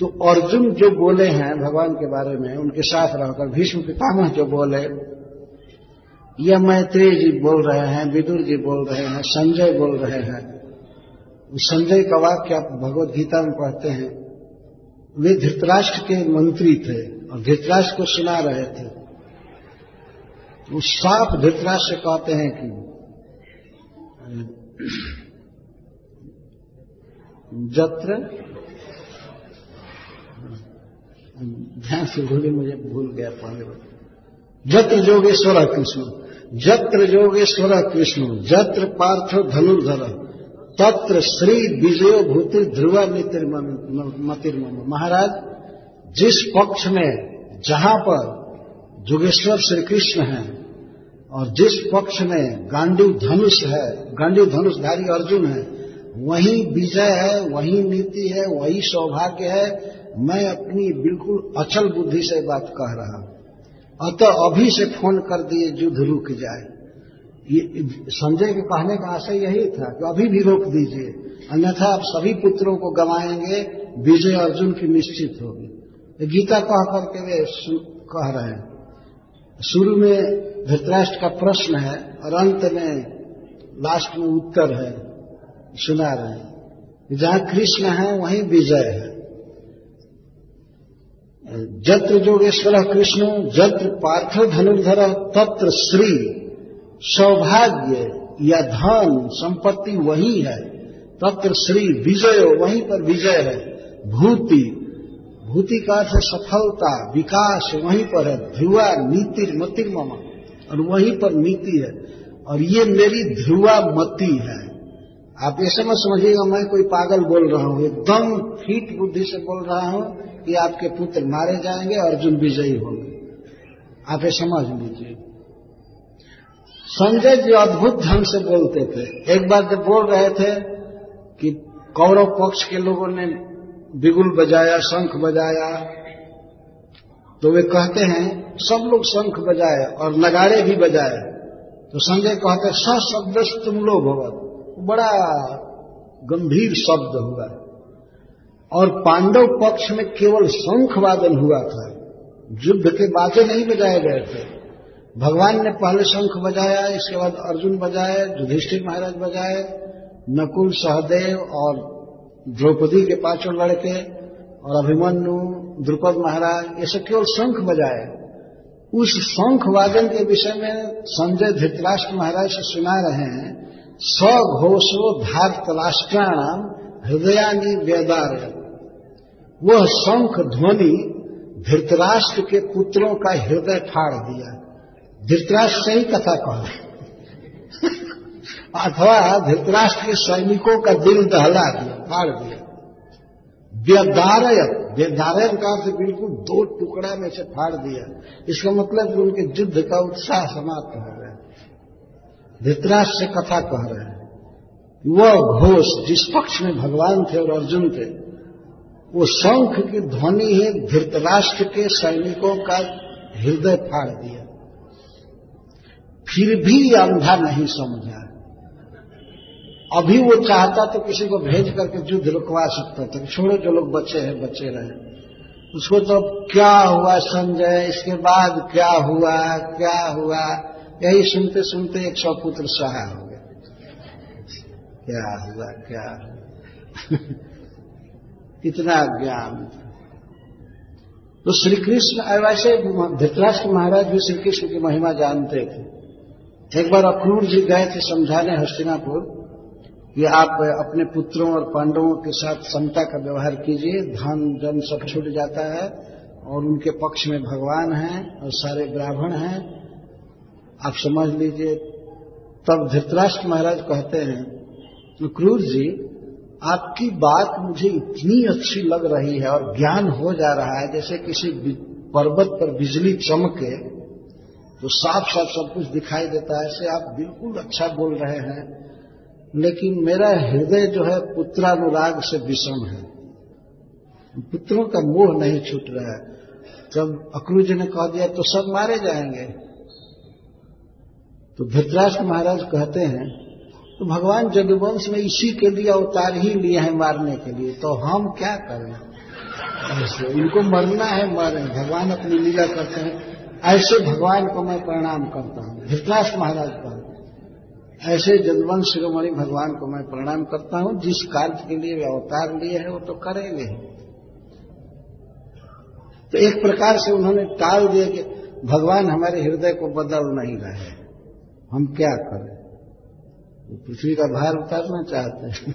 तो अर्जुन जो बोले हैं भगवान के बारे में, उनके साथ रहकर, भीष्म पितामह जो बोले, या मैत्रेय जी बोल रहे हैं, विदुर जी बोल रहे हैं, संजय बोल रहे हैं संजय का वाक्य आप भगवत गीता में पढ़ते हैं। वे धृतराष्ट्र के मंत्री थे और धृतराष्ट्र को सुना रहे थे। वो साफ़ धृतराष्ट्र कहते हैं कि, जत्र ध्यान से भूले मुझे भूल गया पहले जत्र जोगेश्वर कृष्ण, जत्र जोगेश्वर कृष्ण, जत्र पार्थ धनुर्धर, तत्र श्री विजय भूति ध्रुवा मतिर्मम महाराज, जिस पक्ष में, जहाँ पर जोगेश्वर श्री कृष्ण हैं, और जिस पक्ष में गांडी धनुष है गांडी धनुषधारी अर्जुन है, वही विजय है, वही नीति है, वही सौभाग्य है मैं अपनी बिल्कुल अचल बुद्धि से बात कह रहा हूँ। अतः अभी से फ़ोन कर दिए, युद्ध रुक जाए। संजय के कहने का आशय यही था कि अभी भी रोक दीजिए। अन्यथा आप सभी पुत्रों को गंवाएँगे, विजय अर्जुन की निश्चित होगी। गीता कह करके वे कह रहे हैं। शुरू में धृतराष्ट्र का प्रश्न है और अंत में लास्ट में उत्तर है। सुना रहे हैं। जहाँ कृष्ण है, वहीं विजय है। जत्र जोगेश्वर कृष्ण, जत्र पार्थ धनुर्धर, तत्र श्री। सौभाग्य या धन संपत्ति वही है। तत्र श्री विजय, वहीं पर विजय है। भूति भूति का अर्थ सफलता, विकास, वहीं पर है। ध्रुवा, नीति, मति, ममा। और वहीं पर नीति है। और ये मेरी ध्रुवा, मति है। आप ऐसे मत समझिएगा, मैं कोई पागल बोल रहा हूँ। एकदम फीट बुद्धि से बोल रहा हूँ। कि आपके पुत्र मारे जाएँगे अर्जुन विजयी होंगे। आप ये समझ लीजिए। संजय जी अद्भुत ढंग से बोलते थे। एक बार जब बोल रहे थे कि कौरव पक्ष के लोगों ने बिगुल बजाया, शंख बजाया तो वे कहते हैं, सब लोग शंख बजाए और नगाड़े भी बजाए। तो संजय कहते स शब्द तुम लोग होगा बड़ा गंभीर शब्द हुआ। और पांडव पक्ष में केवल शंख वादन हुआ था। युद्ध के बातें नहीं बजाए गए थे। भगवान ने पहले शंख बजाया, इसके बाद अर्जुन बजाए, युधिष्ठिर महाराज बजाए, नकुल, सहदेव और द्रौपदी के पाँचों लड़के और अभिमन्यु, द्रुपद महाराज, ये सब केवल शंख बजाए। उस शंख वादन के विषय में संजय धृतराष्ट्र महाराज से सुना रहे हैं, स घोषो धार तलाष्ट्राणाम हृदयानी वेदार वह शंख ध्वनि धृतराष्ट्र के पुत्रों का हृदय फाड़ दिया। धृतराष्ट्र से ही कथा कह अथवा धृतराष्ट्र के सैनिकों का दिल दहला दिया, फाड़ दिया। व्यदारय व्यदारय का अर्थ बिल्कुल दो टुकड़ा में से फाड़ दिया। इसका मतलब कि उनके युद्ध का उत्साह समाप्त हो गया। धृतराष्ट्र से कथा कह रहे हैं। वह घोष जिस पक्ष में भगवान थे और अर्जुन थे वो शंख की ध्वनि है धृतराष्ट्र के सैनिकों का हृदय फाड़ दिया। फिर भी अंधा नहीं समझा। अभी वो चाहता तो किसी को भेज करके युद्ध रुकवा सकता था। छोड़ो, जो लोग बचे हैं बच्चे रहे। उसको तो क्या हुआ संजय? इसके बाद क्या हुआ? क्या हुआ? यही सुनते सुनते एक सौ पुत्र सहा हो गए क्या हुआ क्या हुआ? इतना ज्ञान। तो श्री कृष्ण वैसे धृतराष्ट्र महाराज भी श्री कृष्ण की महिमा जानते थे। एक बार अक्रूर जी गए थे समझाने हस्तिनापुर। कि आप अपने पुत्रों और पांडवों के साथ समता का व्यवहार कीजिए, धन, जन सब छूट जाता है, और उनके पक्ष में भगवान हैं, और सारे ब्राह्मण हैं। आप समझ लीजिए, तब धृतराष्ट्र महाराज कहते हैं, क्रूर जी आपकी बात मुझे इतनी अच्छी लग रही है और ज्ञान हो जा रहा है, जैसे किसी पर्वत पर बिजली चमके तो साफ़ साफ़ सब कुछ दिखाई देता है। ऐसे आप बिल्कुल अच्छा बोल रहे हैं, लेकिन मेरा हृदय जो है पुत्रानुराग से विषम है। पुत्रों का मोह नहीं छूट रहा है। जब अक्रू जी ने कह दिया तो सब मारे जाएँगे? तो धृतराष्ट्र महाराज कहते हैं तो भगवान जदुवंश में इसी के लिए अवतार ही लिए हैं मारने के लिए। तो हम क्या करें ऐसे इनको मरना है मारें भगवान अपनी लीला करते हैं। ऐसे भगवान को मैं प्रणाम करता हूँ। धृतराष्ट्र महाराज कहते ऐसे जदवंश शिरोमणि भगवान को मैं प्रणाम करता हूँ। जिस कार्य के लिए वे अवतार लिए हैं, वो तो करेंगे। तो एक प्रकार से उन्होंने टाल दिया कि भगवान हमारे हृदय को बदल नहीं रहे। हम क्या करें? पृथ्वी का भार उतारना चाहते हैं।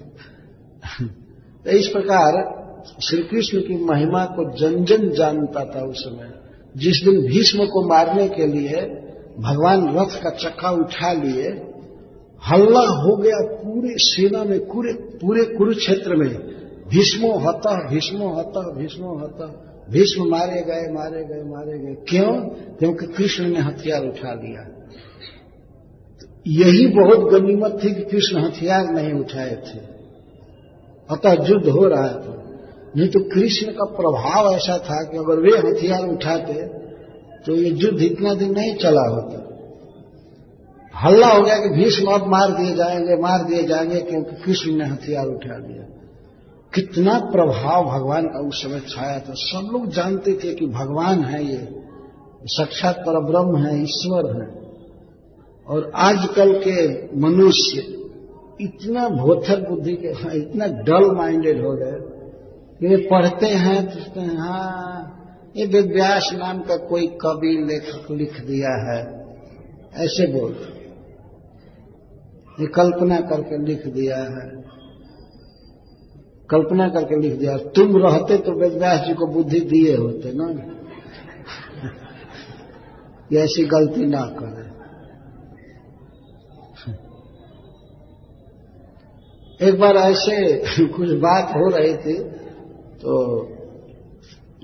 तो इस प्रकार श्री कृष्ण की महिमा को जन जन जानता था उस समय। जिस दिन भीष्म को मारने के लिए भगवान रथ का चक्का उठा लिए, हल्ला हो गया पूरे सेना में, पूरे पूरे कुरुक्षेत्र में। भीष्मो हता भीष्मो हता भीष्मो हता। भीष्म मारे गए मारे गए मारे गए। क्यों? क्योंकि कृष्ण ने हथियार उठा लिया। यही बहुत गनीमत थी कि कृष्ण हथियार नहीं उठाए थे। अतः युद्ध हो रहा था। नहीं तो कृष्ण का प्रभाव ऐसा था कि अगर वे हथियार उठाते तो ये युद्ध इतना दिन नहीं चला होता। हल्ला हो गया कि भीष्म अब मार दिए जाएँगे, मार दिए जाएँगे, क्योंकि कृष्ण ने हथियार उठा लिया। कितना प्रभाव भगवान का उस समय छाया था। सब लोग जानते थे कि भगवान है ये, साक्षात पर ब्रह्म है, ईश्वर है। और आजकल के मनुष्य इतना भोथर बुद्धि के इतना डल माइंडेड हो गए। कि वे पढ़ते हैं तो कहते हैं हाँ ये व्यास नाम का कोई कवि लेखक लिख दिया है, ऐसे बोल। ये कल्पना करके लिख दिया है। कल्पना करके लिख दिया। तुम रहते तो वेदव्यास जी को बुद्धि दिए होते ना। ये ऐसी गलती ना करें। एक बार ऐसे कुछ बात हो रही थी तो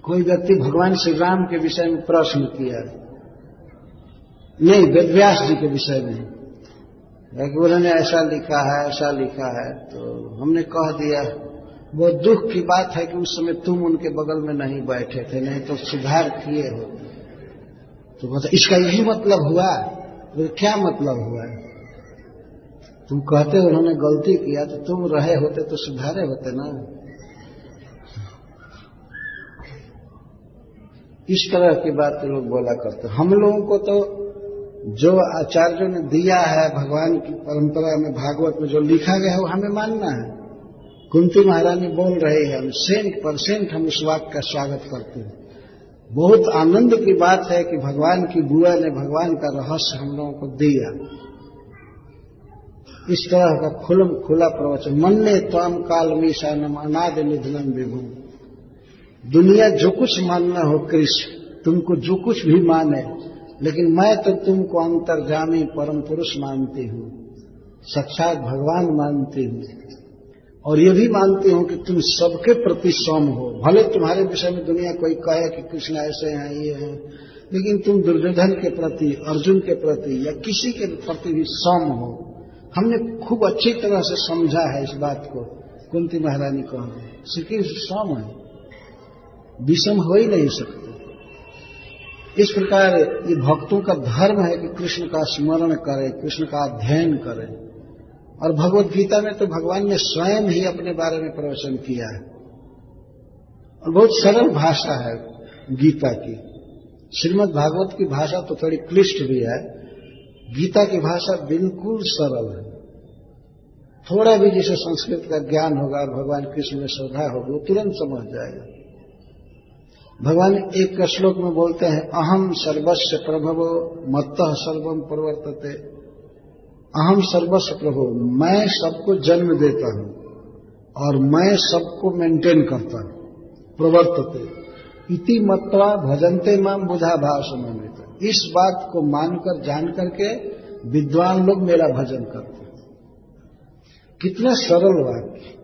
कोई व्यक्ति भगवान श्री राम के विषय में प्रश्न किया। नहीं वेदव्यास जी के विषय में। उन्होंने ऐसा लिखा है, ऐसा लिखा है। तो हमने कह दिया, वो दुख की बात है कि उस समय तुम उनके बगल में नहीं बैठे थे, नहीं तो सुधार किए हो तो मतलब इसका यही मतलब हुआ तो क्या मतलब हुआ? तुम कहते हो उन्होंने गलती किया तो तुम रहे होते तो सुधारे होते ना। इस तरह की बात लोग बोला करते हम लोगों को तो जो आचार्यों ने दिया है, भगवान की परंपरा में, भागवत में जो लिखा गया है, वो हमें मानना है। कुंती महारानी बोल रहे हैं, हम सेंट परसेंट हम उस वाक्य का स्वागत करते हैं। बहुत आनंद की बात है कि भगवान की बुआ ने भगवान का रहस्य हम लोगों को दिया। इस तरह का खुलम खुला प्रवचन। मन ने त्वाम काल मीशानम अनाद निधनम विभु दुनिया जो कुछ मानना हो कृष्ण तुमको जो कुछ भी माने, लेकिन मैं तो तुमको अंतर्जामी परम पुरुष मानती हूँ साक्षात भगवान मानती हूँ। और ये भी मानती हूँ कि तुम सबके प्रति सम हो। भले तुम्हारे विषय में दुनिया कोई कहे कि कृष्ण ऐसे हैं, ये हैं, लेकिन तुम दुर्योधन के प्रति, अर्जुन के प्रति या किसी के प्रति भी सम हो। हमने खूब अच्छी तरह से समझा है इस बात को। कुंती महारानी कह श्री कृष्ण सम है। विषम हो ही नहीं सकते। इस प्रकार ये भक्तों का धर्म है कि कृष्ण का स्मरण करें, कृष्ण का अध्ययन करें। और भगवत गीता में तो भगवान ने स्वयं ही अपने बारे में प्रवचन किया है। और बहुत सरल भाषा है गीता की। श्रीमद भागवत की भाषा तो थोड़ी क्लिष्ट भी है गीता की भाषा बिल्कुल सरल है। थोड़ा भी जिसे संस्कृत का ज्ञान होगा और भगवान कृष्ण में श्रद्धा होगी, वो तुरंत समझ जाएगा। भगवान एक श्लोक में बोलते हैं अहम सर्वस्व प्रभव, मत्त सर्वम प्रवर्तते। अहम सर्वस्व प्रभु मैं सबको जन्म देता हूँ और मैं सबको मेंटेन करता हूँ। प्रवर्तते। इति मत्रा भजनते माम बुधा भाव समन्वित इस बात को मानकर जान करके विद्वान लोग मेरा भजन करते कितना सरल वाक्य।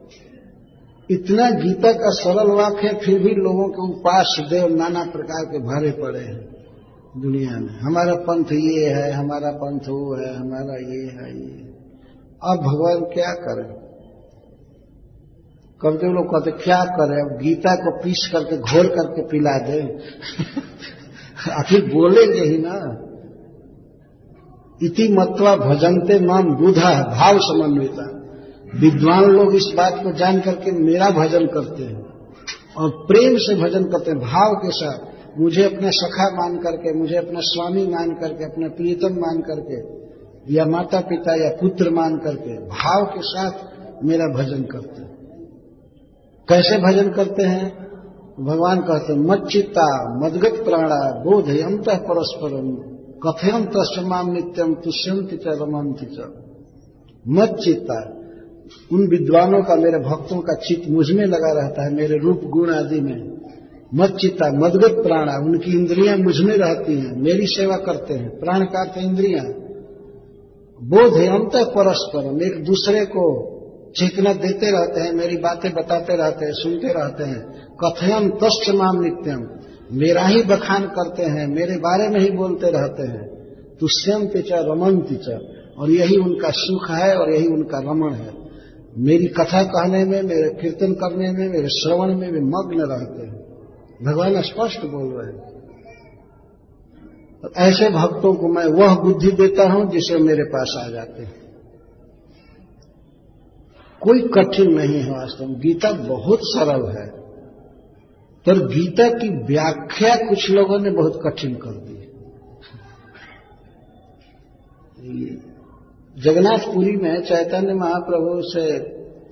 इतना गीता का सरल वाक्य है फिर भी लोगों के उपास देव नाना प्रकार के भरे पड़े हैं दुनिया में। हमारा पंथ ये है, हमारा पंथ वो है, हमारा ये है, ये अब भगवान क्या करें? कभी लोग कहते, क्या करें? अब गीता को पीस करके, घोल करके पिला दे। आखिर बोलेंगे ही ना। इति मत्वा भजनते माम बुधा, भाव समन्विता। विद्वान लोग इस बात को जान करके मेरा भजन करते हैं और प्रेम से भजन करते हैं, भाव के साथ। मुझे अपना सखा मान करके, मुझे अपना स्वामी मान करके, अपना प्रियतम मान करके, या माता पिता या पुत्र मान करके, भाव के साथ मेरा भजन करते हैं। कैसे भजन करते हैं? भगवान कहते हैं मच्चिता मदगत प्राणा बोध अंत परस्परम कथयम तस्माम नित्यम तुष्यंति च रमंति मच्चिता उन विद्वानों का, मेरे भक्तों का चित्त मुझमें लगा रहता है, मेरे रूप गुण आदि में। मत चित्ता, मदगत प्राणा, उनकी इंद्रियाँ मुझमें रहती हैं, मेरी सेवा करते हैं प्राण का इंद्रियाँ। बोध है अंत परस्पर, एक दूसरे को चेतना देते रहते हैं, मेरी बातें बताते रहते हैं, सुनते रहते हैं। कथयम तस् माम नित्यम। मेरा ही बखान करते हैं, मेरे बारे में ही बोलते रहते हैं। तुष्यम पिचा रमन पिचा और यही उनका सुख है और यही उनका रमण है। मेरी कथा कहने में, मेरे कीर्तन करने में, मेरे श्रवण में वे मग्न रहते हैं। भगवान स्पष्ट बोल रहे हैं। तो ऐसे भक्तों को मैं वह बुद्धि देता हूँ जिसे मेरे पास आ जाते हैं। कोई कठिन नहीं है वास्तव में। गीता बहुत सरल है। पर गीता की व्याख्या कुछ लोगों ने बहुत कठिन कर दी जगन्नाथपुरी में चैतन्य महाप्रभु से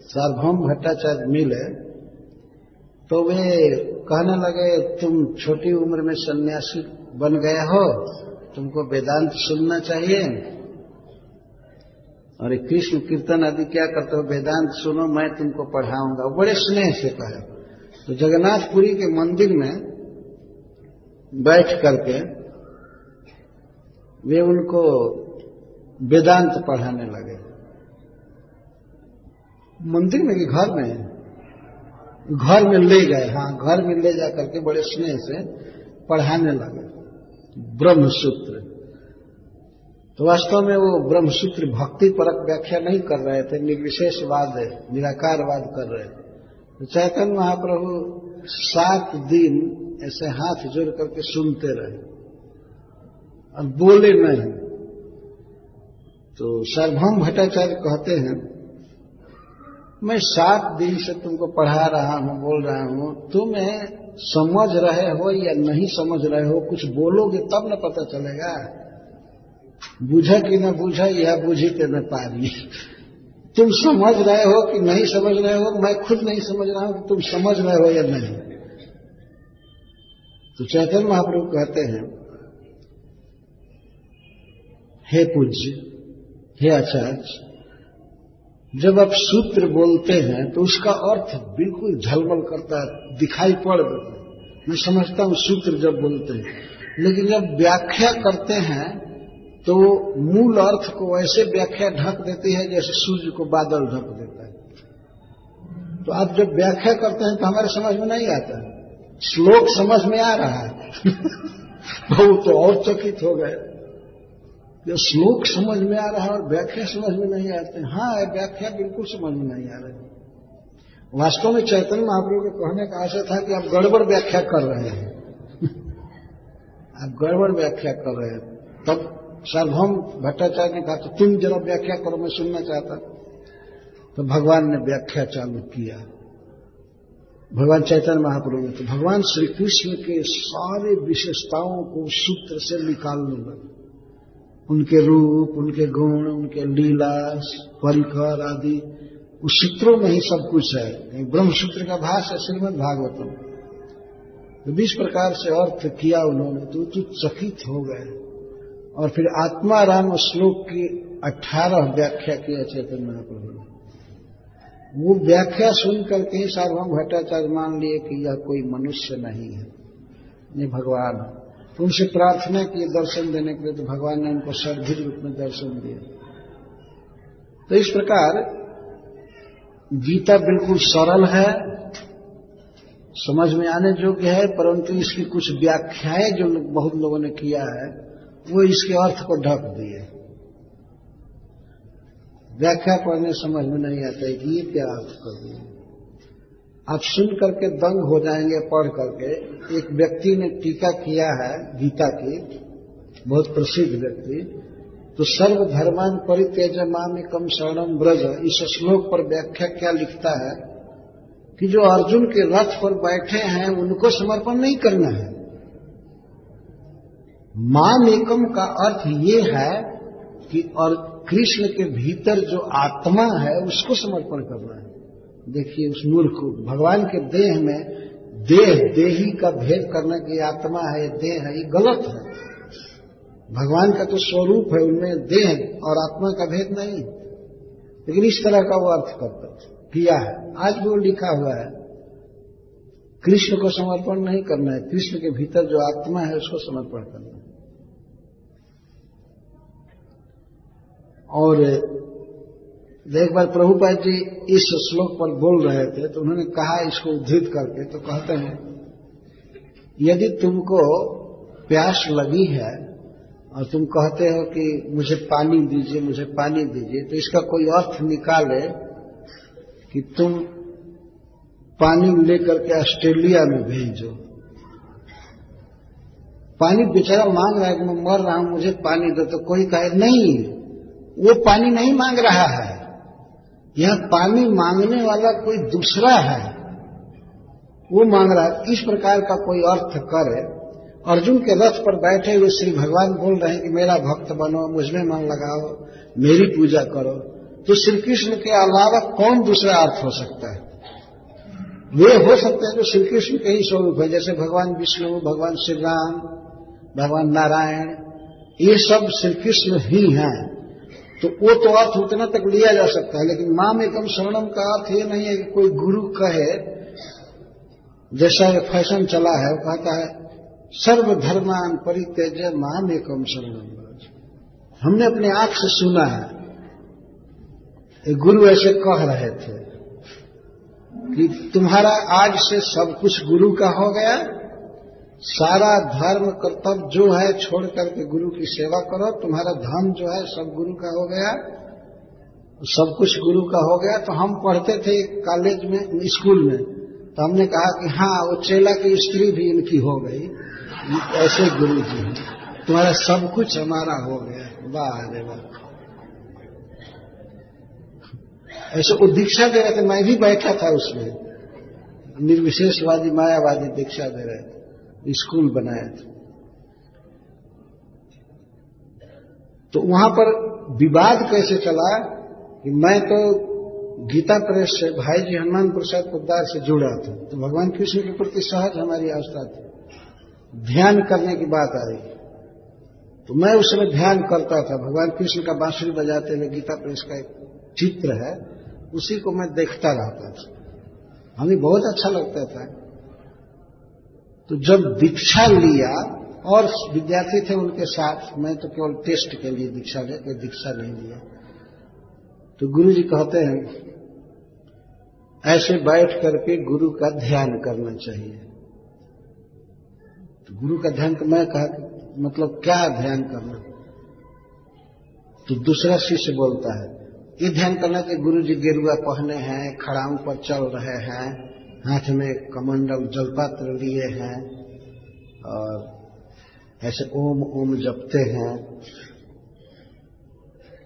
सार्वभौम भट्टाचार्य मिले तो वे कहने लगे, तुम छोटी उम्र में सन्यासी बन गए हो, तुमको वेदांत सुनना चाहिए। और कृष्ण कीर्तन आदि क्या करते हो? वेदांत सुनो, मैं तुमको पढ़ाऊँगा। बड़े स्नेह से कहे तो जगन्नाथपुरी के मंदिर में बैठ करके वे उनको वेदांत पढ़ाने लगे। मंदिर में कि घर में? घर में ले गए। हाँ घर में ले जा करके बड़े स्नेह से पढ़ाने लगे। ब्रह्मसूत्र। तो वास्तव में वो ब्रह्मसूत्र भक्ति परक व्याख्या नहीं कर रहे थे, निर्विशेषवाद, निराकारवाद कर रहे थे। तो चैतन्य महाप्रभु सात दिन ऐसे हाथ जोड़ करके सुनते रहे और बोले नहीं। तो सर्वभम भट्टाचार्य कहते हैं, मैं सात दिन से तुमको पढ़ा रहा हूँ, बोल रहा हूँ, तुम्हें समझ रहे हो या नहीं समझ रहे हो, कुछ बोलोगे तब न पता चलेगा। बुझा कि न बुझा यह बुझी के न पारी। तुम समझ रहे हो कि नहीं समझ रहे हो? मैं खुद नहीं समझ रहा हूँ कि तुम समझ रहे हो या नहीं। तो चैतन्य महाप्रभु कहते हैं, हे पूज्य, हे आचार्य, जब आप सूत्र बोलते हैं तो उसका अर्थ बिल्कुल झलमल करता है, दिखाई पड़ मैं समझता हूँ सूत्र जब बोलते हैं, लेकिन जब व्याख्या करते हैं तो मूल अर्थ को ऐसे व्याख्या ढक देती है जैसे सूर्य को बादल ढक देता है। तो आप जब व्याख्या करते हैं तो हमारे समझ में नहीं आता श्लोक समझ में आ रहा है। वो तो और चकित हो गए। जो श्लोक समझ में आ रहा है और व्याख्या समझ में नहीं आते हाँ व्याख्या बिल्कुल समझ में नहीं आ रही। वास्तव में चैतन्य महाप्रभु के कहने का आशय था कि आप गड़बड़ व्याख्या कर रहे हैं। आप गड़बड़ व्याख्या कर रहे हैं। तब सार्वभौम भट्टाचार्य ने कहा तो तुम जरा व्याख्या करो, मैं सुनना चाहता। तो भगवान ने व्याख्या चालू किया। भगवान चैतन्य महाप्रभु ने तो भगवान श्री कृष्ण के सारे विशेषताओं को सूत्र से निकालने लगे। उनके रूप, उनके गुण, उनके लीला, परिकर आदि, उस सूत्रों में ही सब कुछ है। ब्रह्म सूत्र का भाष है, श्रीमद भागवतम। तो बीस प्रकार से अर्थ किया उन्होंने तो चकित हो गए। और फिर आत्मा राम श्लोक की अठारह व्याख्या किया चैतन्य महाप्रभु ने। वो व्याख्या सुन करके ही सार्वभौम भट्टाचार्य मान लिए कि यह कोई मनुष्य नहीं है ये भगवान। तो उनसे प्रार्थना किए दर्शन देने के लिए तो भगवान ने उनको सर्धी रूप में दर्शन दिया। तो इस प्रकार गीता बिल्कुल सरल है, समझ में आने योग्य है, परंतु इसकी कुछ व्याख्याएँ जो बहुत लोगों ने किया है वो इसके अर्थ को ढक दिए। व्याख्या पढ़ने समझ में नहीं आता है कि ये क्या अर्थ कर दिए आप सुन करके दंग हो जाएँगे पढ़ करके। एक व्यक्ति ने टीका किया है, गीता की, बहुत प्रसिद्ध व्यक्ति। तो सर्वधर्मान परित्यजमान कम शरणम ब्रज इस श्लोक पर व्याख्या क्या लिखता है कि जो अर्जुन के रथ पर बैठे हैं, उनको समर्पण नहीं करना है। मान एकम का अर्थ ये है कि और कृष्ण के भीतर जो आत्मा है, उसको समर्पण करना है। देखिए, उस मूर्ख को, भगवान के देह में देह, देही का भेद करना की आत्मा है देह है, ये गलत है। भगवान का तो स्वरूप है, उनमें देह और आत्मा का भेद नहीं। लेकिन इस तरह का वो अर्थ करता किया है। आज भी वो लिखा हुआ है कृष्ण को समर्पण नहीं करना है। कृष्ण के भीतर जो आत्मा है, उसको समर्पण करना है। और एक बार प्रभुपाद जी इस श्लोक पर बोल रहे थे तो उन्होंने कहा इसको उद्धृत करके तो कहते हैं, यदि तुमको प्यास लगी है, और तुम कहते हो कि मुझे पानी दीजिए, मुझे पानी दीजिए तो इसका कोई अर्थ निकाले कि तुम पानी लेकर के ऑस्ट्रेलिया में भेजो। पानी बेचारा मांग रहा है कि मैं मर रहा हूँ, मुझे पानी दो तो कोई कहे, नहीं, वो पानी नहीं मांग रहा है। यह पानी मांगने वाला कोई दूसरा है। वो मांग रहा है, इस प्रकार का कोई अर्थ करे। अर्जुन के रथ पर बैठे हुए श्री भगवान बोल रहे हैं कि, मेरा भक्त बनो मुझमें मन लगाओ, मेरी पूजा करो। तो श्री कृष्ण के अलावा कौन दूसरा अर्थ हो सकता है? वे हो सकते हैं जो श्री कृष्ण के ही स्वरूप है, जैसे भगवान विष्णु, भगवान श्री राम, भगवान नारायण, ये सब श्री कृष्ण ही हैं। तो वो तो अर्थ उतना तक लिया जा सकता है, लेकिन माम एकम शरणम का अर्थ ये नहीं है कि कोई गुरु कहे, जैसा फ़ैशन चला है, वो कहता है, सर्वधर्मान परित्यज माम एकम शरणम हमने अपने आँख से सुना है गुरु ऐसे कह रहे थे। कि तुम्हारा आज से सब कुछ गुरु का हो गया। सारा धर्म, कर्तव्य जो है, छोड़ करके गुरु की सेवा करो। तुम्हारा धन जो है, सब गुरु का हो गया। सब कुछ गुरु का हो गया। तो हम पढ़ते थे कॉलेज में स्कूल में। तो हमने कहा कि हाँ वो चेला की स्त्री भी इनकी हो गई। ऐसे गुरु जी हैं। तुम्हारा सब कुछ हमारा हो गया। वाह अरे वाह। ऐसे वो दीक्षा दे रहे थे, मैं भी बैठा था उसमें। निर्विशेषवादी, मायावादी दीक्षा दे रहे थे, स्कूल बनाए थे। तो वहाँ पर विवाद कैसे चला कि मैं तो गीता प्रेस से, भाई जी हनुमान प्रसाद पोदार से जुड़ा था। तो भगवान कृष्ण के प्रति सहज हमारी आस्था थी। ध्यान करने की बात आई। तो मैं उस समय ध्यान करता था। भगवान कृष्ण का बांसुरी बजाते हुए गीता प्रेस का एक चित्र है। उसी को मैं देखता रहता था। हमें बहुत अच्छा लगता था। तो जब दीक्षा लिया और विद्यार्थी थे उनके साथ, मैं तो केवल टेस्ट के लिए दीक्षा लिया कोई दीक्षा नहीं लिया। तो गुरु जी कहते हैं, ऐसे बैठ करके गुरु का ध्यान करना चाहिए। तो गुरु का ध्यान, मैं कहा मतलब क्या ध्यान करना? तो दूसरा शिष्य बोलता है ये ध्यान करना कि गुरु जी गेरुआ पहने हैं खड़ाऊ पर चल रहे हैं, हाथ में कमंडल जलपात्र लिए हैं और ऐसे ओम ओम जपते हैं।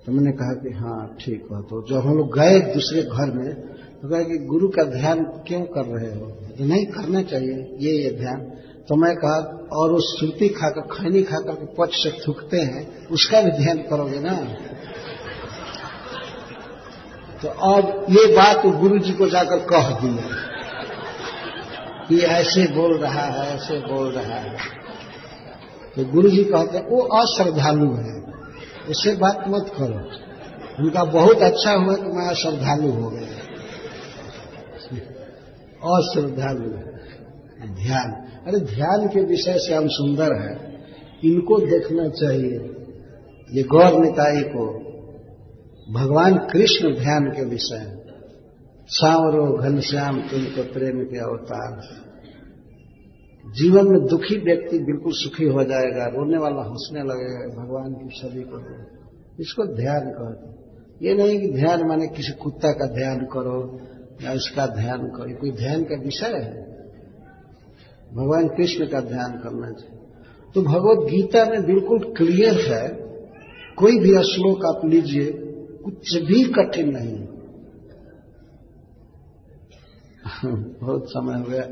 तो मैंने कहा कि हाँ ठीक है तो जब हम लोग गए दूसरे घर में तो कहा कि गुरु का ध्यान क्यों कर रहे हो? तो नहीं, करना चाहिए, ये ये ध्यान। तो मैं कहा, और वो श्रुति खाकर, खैनी खाकर के पक्ष से थूकते हैं, उसका भी ध्यान करोगे ना? तो अब ये बात गुरु जी को जाकर कह दिया कि ऐसे बोल रहा है, ऐसे बोल रहा है। तो गुरु जी कहते हैं, वो अश्रद्धालु है। उससे बात मत करो। उनका बहुत अच्छा हुआ कि मैं अश्रद्धालु हो गया। अश्रद्धालु ध्यान। अरे ध्यान के विषय से हम सुंदर है। इनको देखना चाहिए। ये गौर निकाय को भगवान कृष्ण ध्यान के विषय सांवरो घनश्याम तुमको प्रेम के अवतार जीवन में दुखी व्यक्ति बिल्कुल सुखी हो जाएगा, रोने वाला हंसने लगेगा, भगवान की छवि को इसको ध्यान कहते ये नहीं कि ध्यान माने किसी कुत्ता का ध्यान करो या उसका ध्यान करो कोई ध्यान का विषय है। भगवान कृष्ण का ध्यान करना चाहिए। तो भगवत गीता में बिल्कुल क्लियर है, कोई भी श्लोक आप लीजिए कुछ भी कठिन नहीं। बहुत समय हो गया।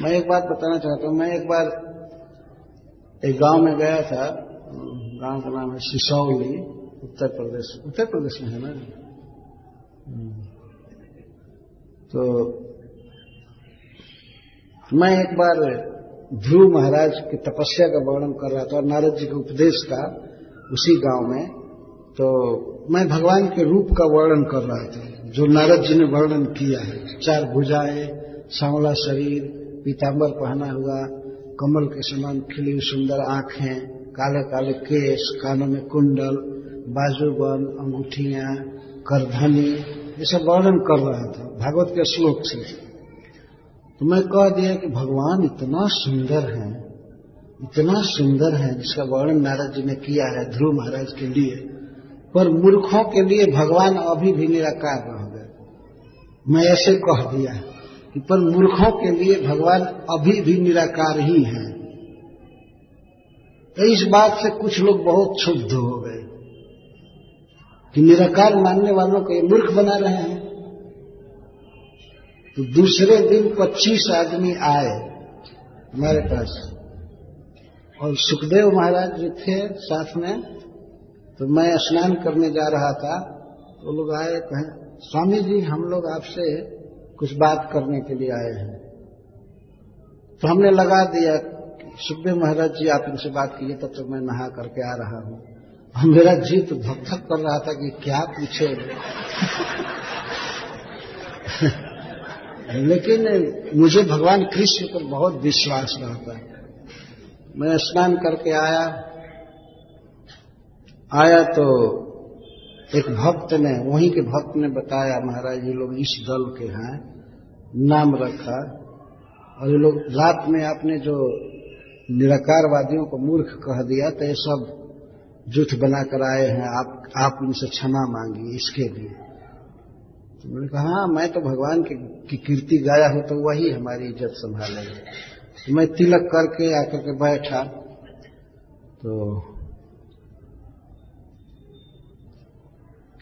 मैं एक बात बताना चाहता हूँ। मैं एक बार एक गाँव में गया था। गाँव का नाम है सिसौली, उत्तर प्रदेश। उत्तर प्रदेश में है ना? तो मैं एक बार ध्रुव महाराज की तपस्या का वर्णन कर रहा था। और नारद जी के उपदेश का उसी गाँव में। तो मैं भगवान के रूप का वर्णन कर रहा था, जो नारद जी ने वर्णन किया है। चार भुजाएँ, सांवला शरीर पीताम्बर पहना हुआ, कमल के समान खिली सुंदर आँखें, काले काले केस कानों में कुंडल, बाजूबन, अंगूठिया, करधनी, ये सब वर्णन कर रहा था, भागवत के श्लोक से। तो मैं कह दिया कि भगवान इतना सुंदर है, इतना सुंदर है, जिसका वर्णन नारद जी ने किया है, ध्रुव महाराज के लिए। पर मूर्खों के लिए भगवान अभी भी निराकार रह गए। मैं ऐसे कह दिया कि पर मूर्खों के लिए भगवान अभी भी निराकार ही हैं। तो इस बात से कुछ लोग बहुत क्षुब्ध हो गए कि निराकार मानने वालों को ये मूर्ख बना रहे हैं। तो दूसरे दिन 25 आदमी आए हमारे पास। और सुखदेव महाराज जो थे साथ में तो मैं स्नान करने जा रहा था तो लोग आए, कहें स्वामी जी हम लोग आपसे कुछ बात करने के लिए आए हैं। तो हमने लगा दिया सुखदेव महाराज जी, आप इनसे बात कीजिए, तब तक मैं नहा करके आ रहा हूँ। मेरा जीव तो धक कर रहा था कि क्या पूछे। लेकिन मुझे भगवान कृष्ण पर बहुत विश्वास रहता है। मैं स्नान करके आया आया तो एक भक्त ने वहीं के भक्त ने बताया महाराज ये लोग इस दल के हैं नाम रखा। और ये लोग रात में आपने जो निराकारवादियों को मूर्ख कह दिया तो ये सब जुठ बनाकर आए हैं। आप आप उनसे क्षमा मांगी इसके लिए। तो मैंने कहा हाँ मैं तो भगवान की, की कीर्ति गाया हूँ तो वही हमारी इज़्ज़त संभालेगा। तो मैं तिलक करके आकर के बैठा। तो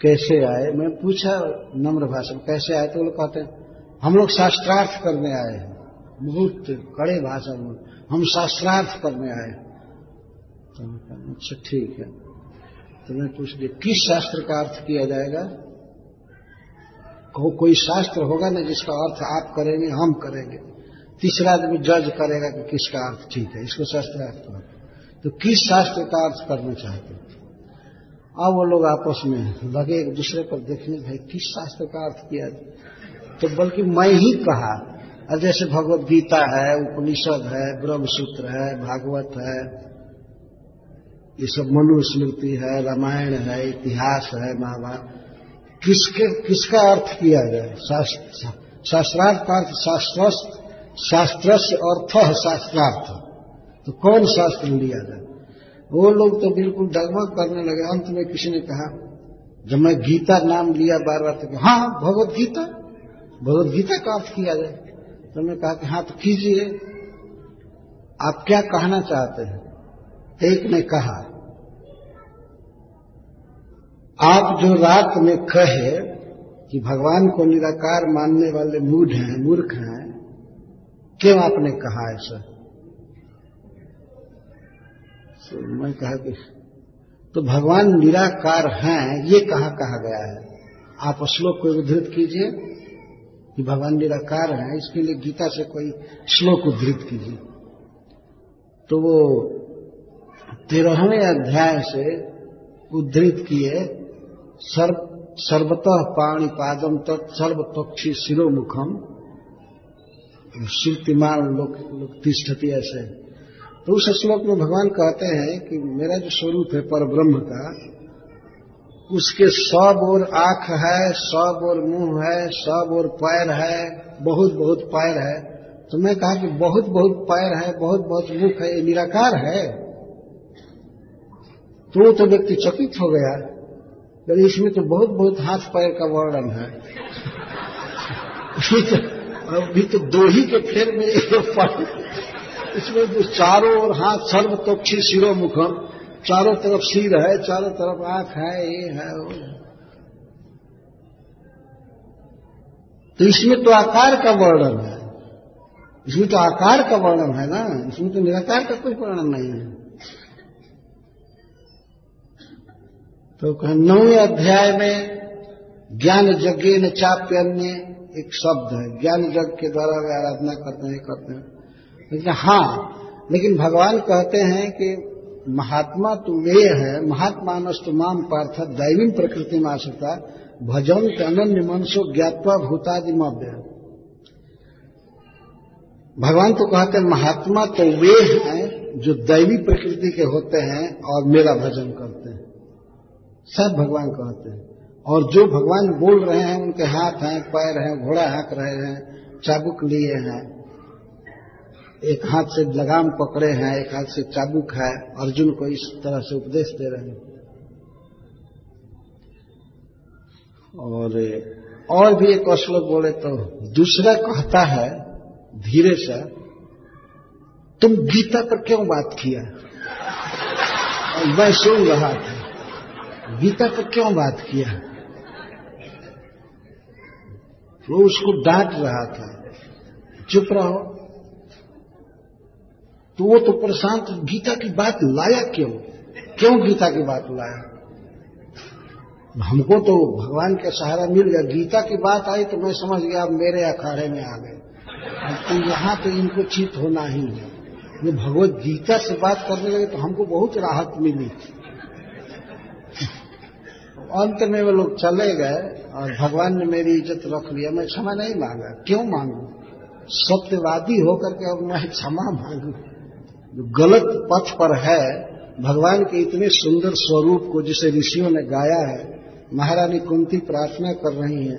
कैसे आए? मैं पूछा नम्र भाषा में कैसे आए? तो वो लोग कहते हैं हम लोग शास्त्रार्थ करने आए हैं। बहुत कड़े भाषा में हम शास्त्रार्थ करने आए तो अच्छा ठीक है। तो मैं पूछ लिया किस शास्त्र का अर्थ किया जाएगा? को, कोई शास्त्र होगा ना जिसका अर्थ आप करेंगे हम करेंगे। तीसरा आदमी जज करेगा कि किसका अर्थ ठीक है इसको शास्त्रार्थ कहते तो किस शास्त्र का अर्थ करना चाहते हैं? अब वो लोग आपस में लगे एक दूसरे पर देखने भाई, किस शास्त्र का अर्थ किया? तो बल्कि मैं ही कहा जैसे भगवत गीता है, उपनिषद है, ब्रह्मसूत्र है, भागवत है, ये सब मनुस्मृति है, रामायण है, इतिहास है, महाभारत, किसके, किसका अर्थ किया जाए शास्त्रार्थ, अर्थ शास्त्र शास्त्र अर्थ शास्त्रार्थ। तो कौन शास्त्र लिया जाए वो लोग तो बिल्कुल डगमग करने लगे। अंत में किसी ने कहा, जब मैं गीता नाम लिया बार बार तो हाँ भगवत गीता। भगवत गीता का अर्थ किया जाए। तो मैं कहा कि हाँ तो कीजिए। आप क्या कहना चाहते हैं? एक ने कहा, आप जो रात में कहे कि भगवान को निराकार मानने वाले मूढ़ हैं, मूर्ख हैं, क्यों आपने कहा ऐसा? तो मैं कहा कि तो भगवान निराकार हैं, ये कहा कहा गया है? आप श्लोक को उद्धृत कीजिए कि भगवान निराकार हैं, इसके लिए गीता से कोई श्लोक उद्धृत कीजिए। तो वो तेरहवें अध्याय से उद्धृत किए, सर्व, सर्वतः पाणी पादम तत्सर्व पक्षी शिरोमुखम शीर्तिमान लोग लोग तिष्ठती ऐसे। तो उस श्लोक में भगवान कहते हैं कि मेरा जो स्वरूप है पर ब्रह्म का, उसके सब और आँख है, सब और मुँह है, सब और पैर है, बहुत बहुत पैर है। तो मैं कहा कि बहुत बहुत पैर है, बहुत बहुत मुख है, ये निराकार है। तो तो व्यक्ति चकित हो गया। लेकिन इसमें तो बहुत बहुत हाथ पैर का वर्णन है। अभी तो दो ही के फेर में इसमें जो चारों ओर हाथ सर्व तोक्षी सिरो मुखम चारों तरफ़ सिर है, चारों तरफ़ आँख है, ये है, वो है। तो इसमें तो आकार का वर्णन है। इसमें तो आकार का वर्णन है ना? इसमें तो निराकार का कोई वर्णन नहीं है। तो कहा, नौवें अध्याय में ज्ञान यज्ञ न चाप्य अन्य एक शब्द है। ज्ञान यज्ञ के द्वारा वे आराधना करते हैं करते हैं। लेकिन हाँ लेकिन भगवान कहते हैं कि महात्मा तो वे है, महात्मानस्तु माम पार्थ दैवी प्रकृति में आसता भजन अनन्य मनसो ज्ञातवा भूतादिमव्य भगवान तो कहते हैं महात्मा तो वे हैं जो दैवी प्रकृति के होते हैं और मेरा भजन करते हैं। सब भगवान कहते हैं। और जो भगवान बोल रहे हैं, उनके हाथ हैं, पैर हैं, घोड़ा हाँक रहे हैं, चाबुक लिए हैं एक हाथ से लगाम पकड़े हैं, एक हाथ से चाबुक है, अर्जुन को इस तरह से उपदेश दे रहे हैं। और और भी एक श्लोक बोले तो दूसरा कहता है, धीरे से, तुम गीता पर क्यों बात किया? और मैं सुन रहा था, गीता पर क्यों बात किया? वो उसको डांट रहा था, चुप रहो तो वो तो प्रशांत गीता की बात लाया क्यों? क्यों गीता की बात लाया? हमको तो भगवान का सहारा मिल गया। गीता की बात आई तो मैं समझ गया, अब मेरे अखाड़े में आ गए। तो यहाँ तो इनको चित होना ही है। ये भगवत गीता से बात करने लगे तो हमको बहुत राहत मिली अंत में वो लोग चले गए और भगवान ने मेरी इज़्ज़त रख लिया। मैं क्षमा नहीं मांगा। क्यों मांगू? सत्यवादी होकर के अब मैं क्षमा मांगू। जो गलत पथ पर है, भगवान के इतने सुंदर स्वरूप को जिसे ऋषियों ने गाया है, महारानी कुंती प्रार्थना कर रही है?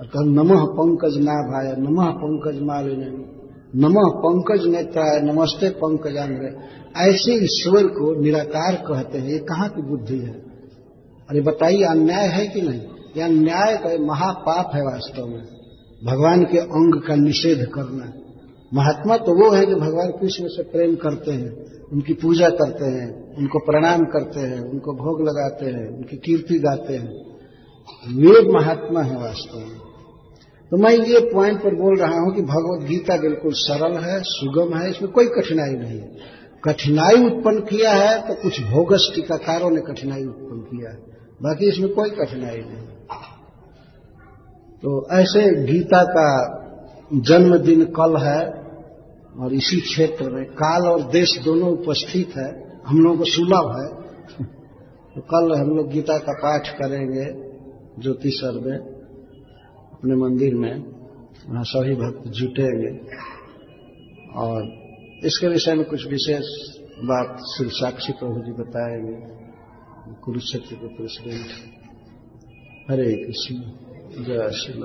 और कहा, नमः पंकज ना भाया नमः पंकज मालिनी, नमः पंकज नेता है नमस्ते पंकजांग्रे। ऐसे ईश्वर को निराकार कहते हैं, ये कहाँ की बुद्धि है? अरे बताइए, अन्याय है कि नहीं? यह न्याय का महापाप है वास्तव में। भगवान के अंग का निषेध करना। महात्मा तो वो है जो भगवान कृष्ण से प्रेम करते हैं, उनकी पूजा करते हैं, उनको प्रणाम करते हैं, उनको भोग लगाते हैं, उनकी कीर्ति गाते हैं। वे महात्मा है वास्तव में। तो मैं ये पॉइंट पर बोल रहा हूँ कि भगवत गीता बिल्कुल सरल है, सुगम है, इसमें कोई कठिनाई नहीं है। कठिनाई उत्पन्न किया है तो कुछ भोगस टीकाकारों ने कठिनाई उत्पन्न किया है, बाकी इसमें कोई कठिनाई नहीं। तो ऐसे गीता का जन्मदिन कल है और इसी क्षेत्र में काल और देश दोनों उपस्थित है, हम लोगों को सुलभ है। तो कल हम लोग गीता का पाठ करेंगे, ज्योतिषर में, अपने मंदिर में, वहाँ सभी भक्त जुटेंगे। और इसके विषय में कुछ विशेष बात श्री साक्षी प्रभु जी बताएँगे, कुरुक्षेत्र के प्रेसिडेंट। हरे कृष्ण। जय श्री